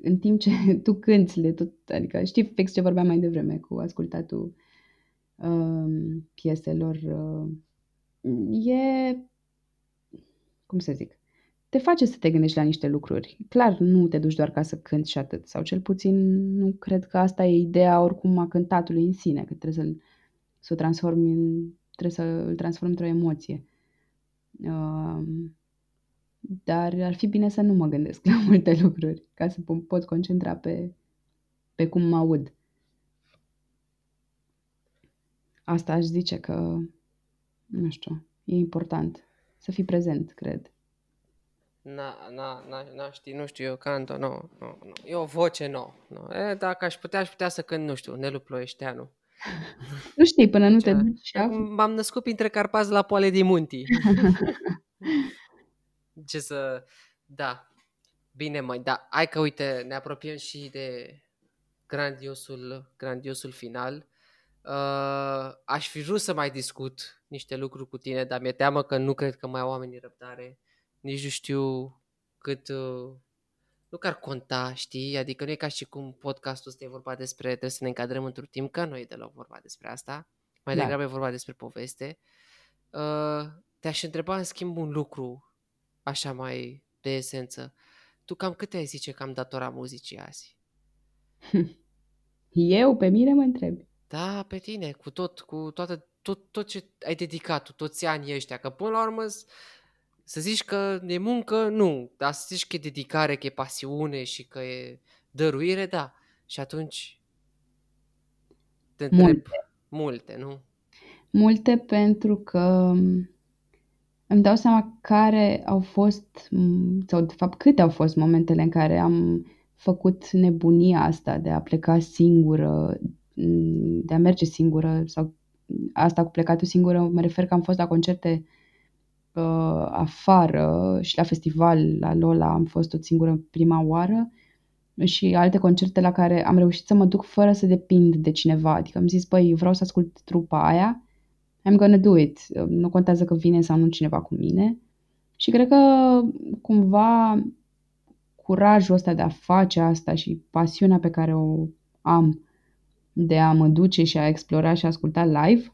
[SPEAKER 3] în timp ce tu cânti, le tot, adică știi fix ce vorbeam mai devreme cu ascultatul uh, pieselor. Uh, e cum să zic, te face să te gândești la niște lucruri. Clar, nu te duci doar ca să cânti și atât, sau cel puțin nu cred că asta e ideea oricum a cântatului în sine, că trebuie să-l, să o transformi în, trebuie să îl transformi într-o emoție. Uh, dar ar fi bine să nu mă gândesc la multe lucruri, ca să pot concentra pe, pe cum mă aud. Asta aș zice că, nu știu, e important să fii prezent, cred.
[SPEAKER 1] Na, na, na, na, știi, nu știu, eu canto, nu, nu, nu. E o voce nouă. Nu. E, dacă aș putea, aș putea să cânt, nu știu, Nelu Ploieșteanu.
[SPEAKER 3] Nu știi, până nu te duci și
[SPEAKER 1] M-am născut printre Carpați la Poale de Munti. Ce să... Da. Bine, mai, da. Hai că, uite, ne apropiem și de grandiosul, grandiosul final. Uh, aș fi vrut să mai discut niște lucruri cu tine, dar mi-e teamă că nu cred că mai au oamenii răbdare. Nici nu știu cât... Uh, nu că ar conta, știi? Adică nu e ca și cum podcastul ăsta e vorba despre trebuie să ne încadrăm într-un timp, că nu e deloc vorba despre asta. Mai da. degrabă e vorba despre poveste. Uh, te-aș întreba în schimb un lucru așa mai de esență. Tu cam câte ai zice că am datora muzicii azi?
[SPEAKER 3] Eu? Pe mine mă întrebi?
[SPEAKER 1] Da, pe tine, cu tot, cu toată, tot, tot ce ai dedicat, toți anii ăștia, că până la urmă să zici că e muncă, nu, dar să zici că e dedicare, că e pasiune și că e dăruire, da. Și atunci te întreb multe, multe nu?
[SPEAKER 3] Multe pentru că îmi dau seama care au fost, sau de fapt câte au fost momentele în care am făcut nebunia asta de a pleca singură, de a merge singură sau asta cu plecatul singură, mă refer că am fost la concerte uh, afară și la festival, la Lola, am fost tot singură prima oară și alte concerte la care am reușit să mă duc fără să depind de cineva. Adică am zis, băi, vreau să ascult trupa aia, I'm gonna do it. Nu contează că vine sau nu cineva cu mine. Și cred că cumva curajul ăsta de a face asta și pasiunea pe care o am de a mă duce și a explora și a asculta live,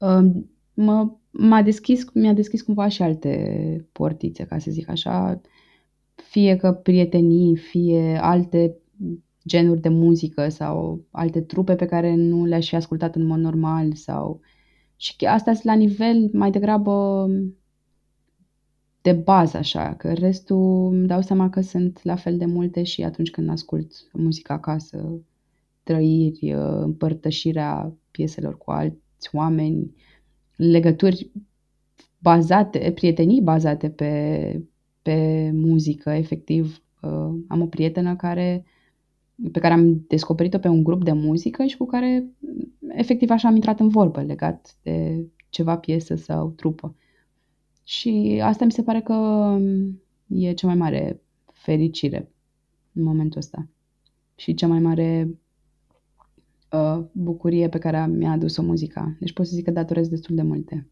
[SPEAKER 3] um, mă, m-a deschis, mi-a deschis cumva și alte portițe, ca să zic așa, fie că prietenii, fie alte genuri de muzică sau alte trupe pe care nu le-aș fi ascultat în mod normal sau și asta la nivel mai degrabă de bază așa, că restul îmi dau seama că sunt la fel de multe și atunci când ascult muzica acasă, trăiri, împărtășirea pieselor cu alți oameni, legături bazate, prietenii bazate pe, pe muzică, efectiv. Am o prietenă care, pe care am descoperit-o pe un grup de muzică și cu care efectiv așa am intrat în vorbă legat de ceva piesă sau trupă. Și asta mi se pare că e cea mai mare fericire în momentul ăsta. Și cea mai mare uh, bucurie pe care mi-a adus-o muzica. Deci pot să zic că datorez destul de multe.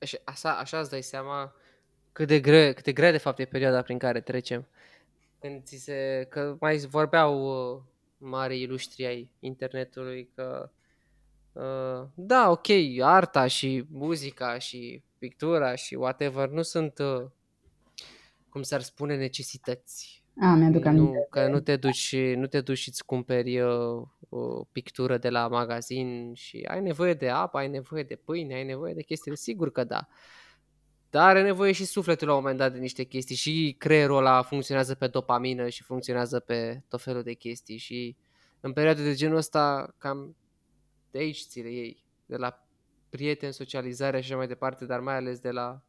[SPEAKER 1] Și așa, așa îți dai seama cât de, grea, cât de grea de fapt e perioada prin care trecem. Când ți se, că mai vorbeau uh, mari ilustri ai internetului că uh, da, ok, arta și muzica și pictura și whatever nu sunt, uh, cum s-ar spune, necesități
[SPEAKER 3] a, mi-aduc aminte.
[SPEAKER 1] Nu, că nu te duci, nu te duci și îți cumperi uh, o pictură de la magazin și ai nevoie de apă, ai nevoie de pâine, ai nevoie de chestii, sigur că da. Dar are nevoie și sufletul la un moment dat de niște chestii și creierul ăla funcționează pe dopamină și funcționează pe tot felul de chestii și în perioade de genul ăsta cam de aici ți le iei, de la prieteni, socializare și așa mai departe, dar mai ales de la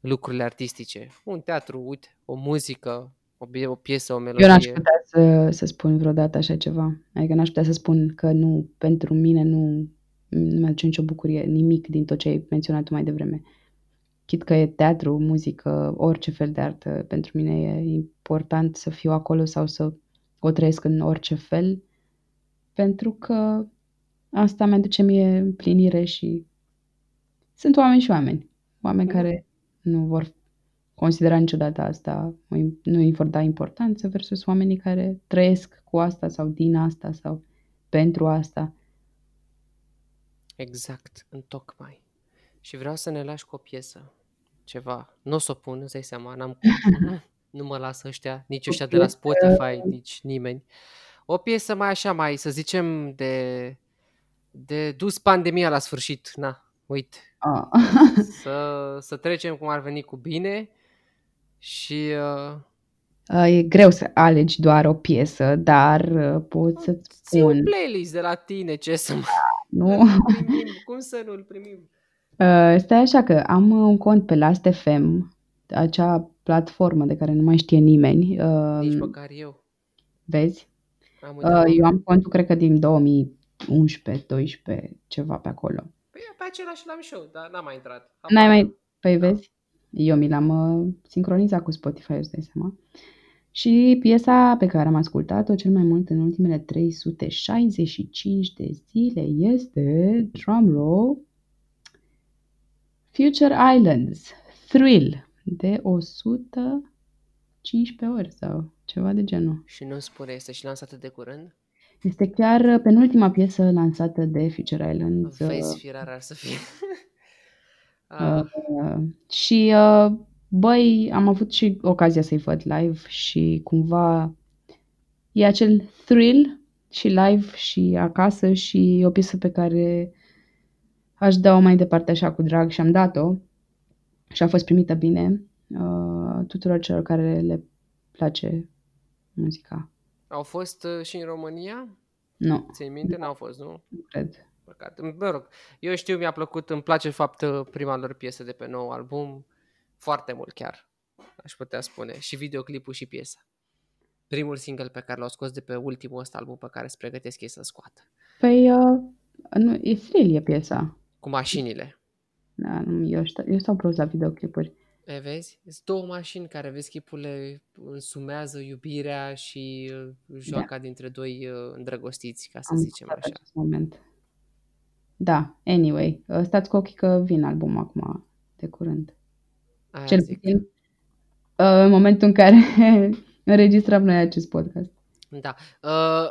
[SPEAKER 1] lucrurile artistice. Un teatru, uite, o muzică, o, o piesă, o melodie.
[SPEAKER 3] Eu n-aș putea să, să spun vreodată așa ceva. Adică n-aș putea să spun că nu, pentru mine nu, nu mi-aduce nicio bucurie, nimic din tot ce ai menționat tu mai devreme. Chit că e teatru, muzică, orice fel de artă, pentru mine e important să fiu acolo sau să o trăiesc în orice fel, pentru că asta mi-aduce mie împlinire și sunt oameni și oameni. Oameni mm. care nu vor considera niciodată asta, nu îi vor da importanță versus oamenii care trăiesc cu asta sau din asta sau pentru asta.
[SPEAKER 1] Exact, în tocmai. Și vreau să ne lași cu o piesă. ceva. Nu o să o pun, îți dai seama, n-am cum. nu mă lasă ăștia, nici ăștia de la Spotify, nici nimeni. O piesă mai așa, mai să zicem de, de dus pandemia la sfârșit. Na, uite.
[SPEAKER 3] Ah.
[SPEAKER 1] să, să trecem cum ar veni cu bine și... Uh,
[SPEAKER 3] E greu să alegi doar o piesă, dar uh, pot să-ți
[SPEAKER 1] ți un
[SPEAKER 3] spun.
[SPEAKER 1] playlist de la tine, ce să mai...
[SPEAKER 3] Nu?
[SPEAKER 1] primim, cum să nu-l primim?
[SPEAKER 3] Uh, Stai așa că am un cont pe Last.fm, acea platformă de care nu mai știe nimeni.
[SPEAKER 1] Nici
[SPEAKER 3] Uh,
[SPEAKER 1] măcar eu.
[SPEAKER 3] Vezi?
[SPEAKER 1] Am
[SPEAKER 3] Uh,
[SPEAKER 1] uitat.
[SPEAKER 3] Eu am contul, cred că din 2011-12, ceva pe acolo.
[SPEAKER 1] Păi pe același l-am și eu, dar n-am mai intrat.
[SPEAKER 3] N-ai
[SPEAKER 1] Habar
[SPEAKER 3] mai... Păi vezi? Eu mi l-am uh, sincronizat cu Spotify, îți dai seama. Și piesa pe care am ascultat-o cel mai mult în ultimele 365 de zile este, drumroll, Future Islands, Thrill, de 115 ori sau ceva de genul.
[SPEAKER 1] Și nu spune, este și lansată de curând?
[SPEAKER 3] Este chiar uh, penultima piesă lansată de Future Islands. uh,
[SPEAKER 1] Vezi, fi rar ar să fie. Ah,
[SPEAKER 3] Uh, și uh, băi, am avut și ocazia să-i văd live și cumva e acel thrill și live și acasă și e o piesă pe care aș da-o mai departe așa cu drag și am dat-o și a fost primită bine uh, tuturor celor care le place muzica.
[SPEAKER 1] au fost uh, și în România?
[SPEAKER 3] Nu,
[SPEAKER 1] Ții minte? N-au fost, nu?
[SPEAKER 3] nu cred.
[SPEAKER 1] Păcat. Mă rog, eu știu, mi-a plăcut, îmi place fapt uh, prima lor piesă de pe nou album, foarte mult chiar, aș putea spune, și videoclipul și piesa. Primul single pe care l-au scos de pe ultimul ăsta album pe care se pregătesc ei să scoată.
[SPEAKER 3] Păi, uh, nu, e thrill e piesa.
[SPEAKER 1] Cu mașinile.
[SPEAKER 3] Da, nu, eu, știu, eu stau prost la videoclipuri.
[SPEAKER 1] E, vezi? Sunt două mașini care, vezi, chipurile însumează iubirea și uh, joaca dintre doi uh, îndrăgostiți, ca să
[SPEAKER 3] Am
[SPEAKER 1] zicem
[SPEAKER 3] gustat
[SPEAKER 1] așa.
[SPEAKER 3] acest moment. Da, anyway, uh, stați cu ochii că vin album acum de curând.
[SPEAKER 1] Aia
[SPEAKER 3] Cel
[SPEAKER 1] zic.
[SPEAKER 3] puțin uh, în momentul în care înregistrăm noi acest podcast.
[SPEAKER 1] Da. Uh,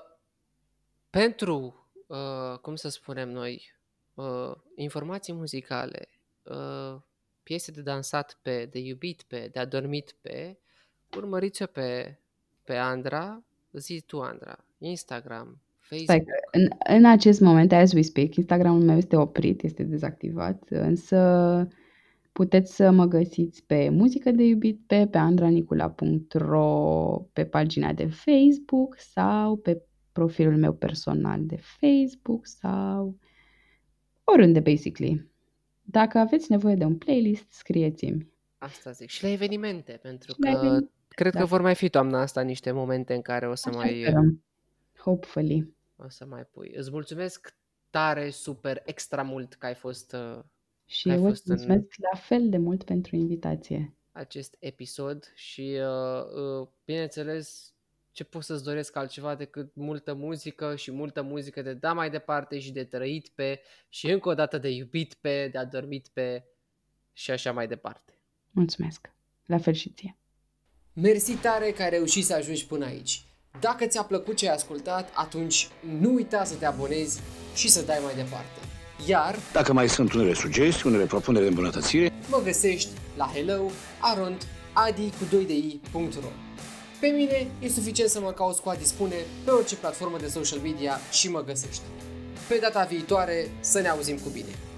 [SPEAKER 1] pentru, uh, cum să spunem noi, uh, informații muzicale, uh, piese de dansat pe, de iubit pe, de adormit pe, urmăriți-o pe, pe Andra, zi tu Andra, Instagram,
[SPEAKER 3] Stai
[SPEAKER 1] Facebook.
[SPEAKER 3] că în, în acest moment, as we speak, Instagramul meu este oprit, este dezactivat, însă puteți să mă găsiți pe muzică de iubit pe, pe andranicula.ro, pe pagina de Facebook sau pe profilul meu personal de Facebook sau oriunde, basically. Dacă aveți nevoie de un playlist, scrieți-mi.
[SPEAKER 1] Asta zic. Și la evenimente, pentru
[SPEAKER 3] Și la
[SPEAKER 1] că
[SPEAKER 3] evenimente,
[SPEAKER 1] cred
[SPEAKER 3] da.
[SPEAKER 1] că vor mai fi toamna asta niște momente în care o să
[SPEAKER 3] Așa
[SPEAKER 1] mai,
[SPEAKER 3] sperăm. Hopefully.
[SPEAKER 1] O să mai pui. Îți mulțumesc tare, super, extra mult că ai fost uh,
[SPEAKER 3] Și
[SPEAKER 1] că ai
[SPEAKER 3] eu îți
[SPEAKER 1] fost în
[SPEAKER 3] mulțumesc la fel de mult pentru invitație.
[SPEAKER 1] acest episod și, uh, uh, bineînțeles, ce pot să-ți doresc altceva decât multă muzică și multă muzică de da mai departe și de trăit pe și încă o dată de iubit pe, de adormit pe și așa mai departe.
[SPEAKER 3] Mulțumesc. La fel și ție.
[SPEAKER 1] Mersi tare că ai reușit să ajungi până aici. Dacă ți-a plăcut ce ai ascultat, atunci nu uita să te abonezi și să dai mai departe. Iar
[SPEAKER 4] Dacă mai sunt unele sugestii, unele propuneri de îmbunătățire,
[SPEAKER 1] mă găsești la hello arond adi cu 2 de i.ro Pe mine e suficient să mă cauți cu Adi Spune pe orice platformă de social media și mă găsești. Pe data viitoare să ne auzim cu bine!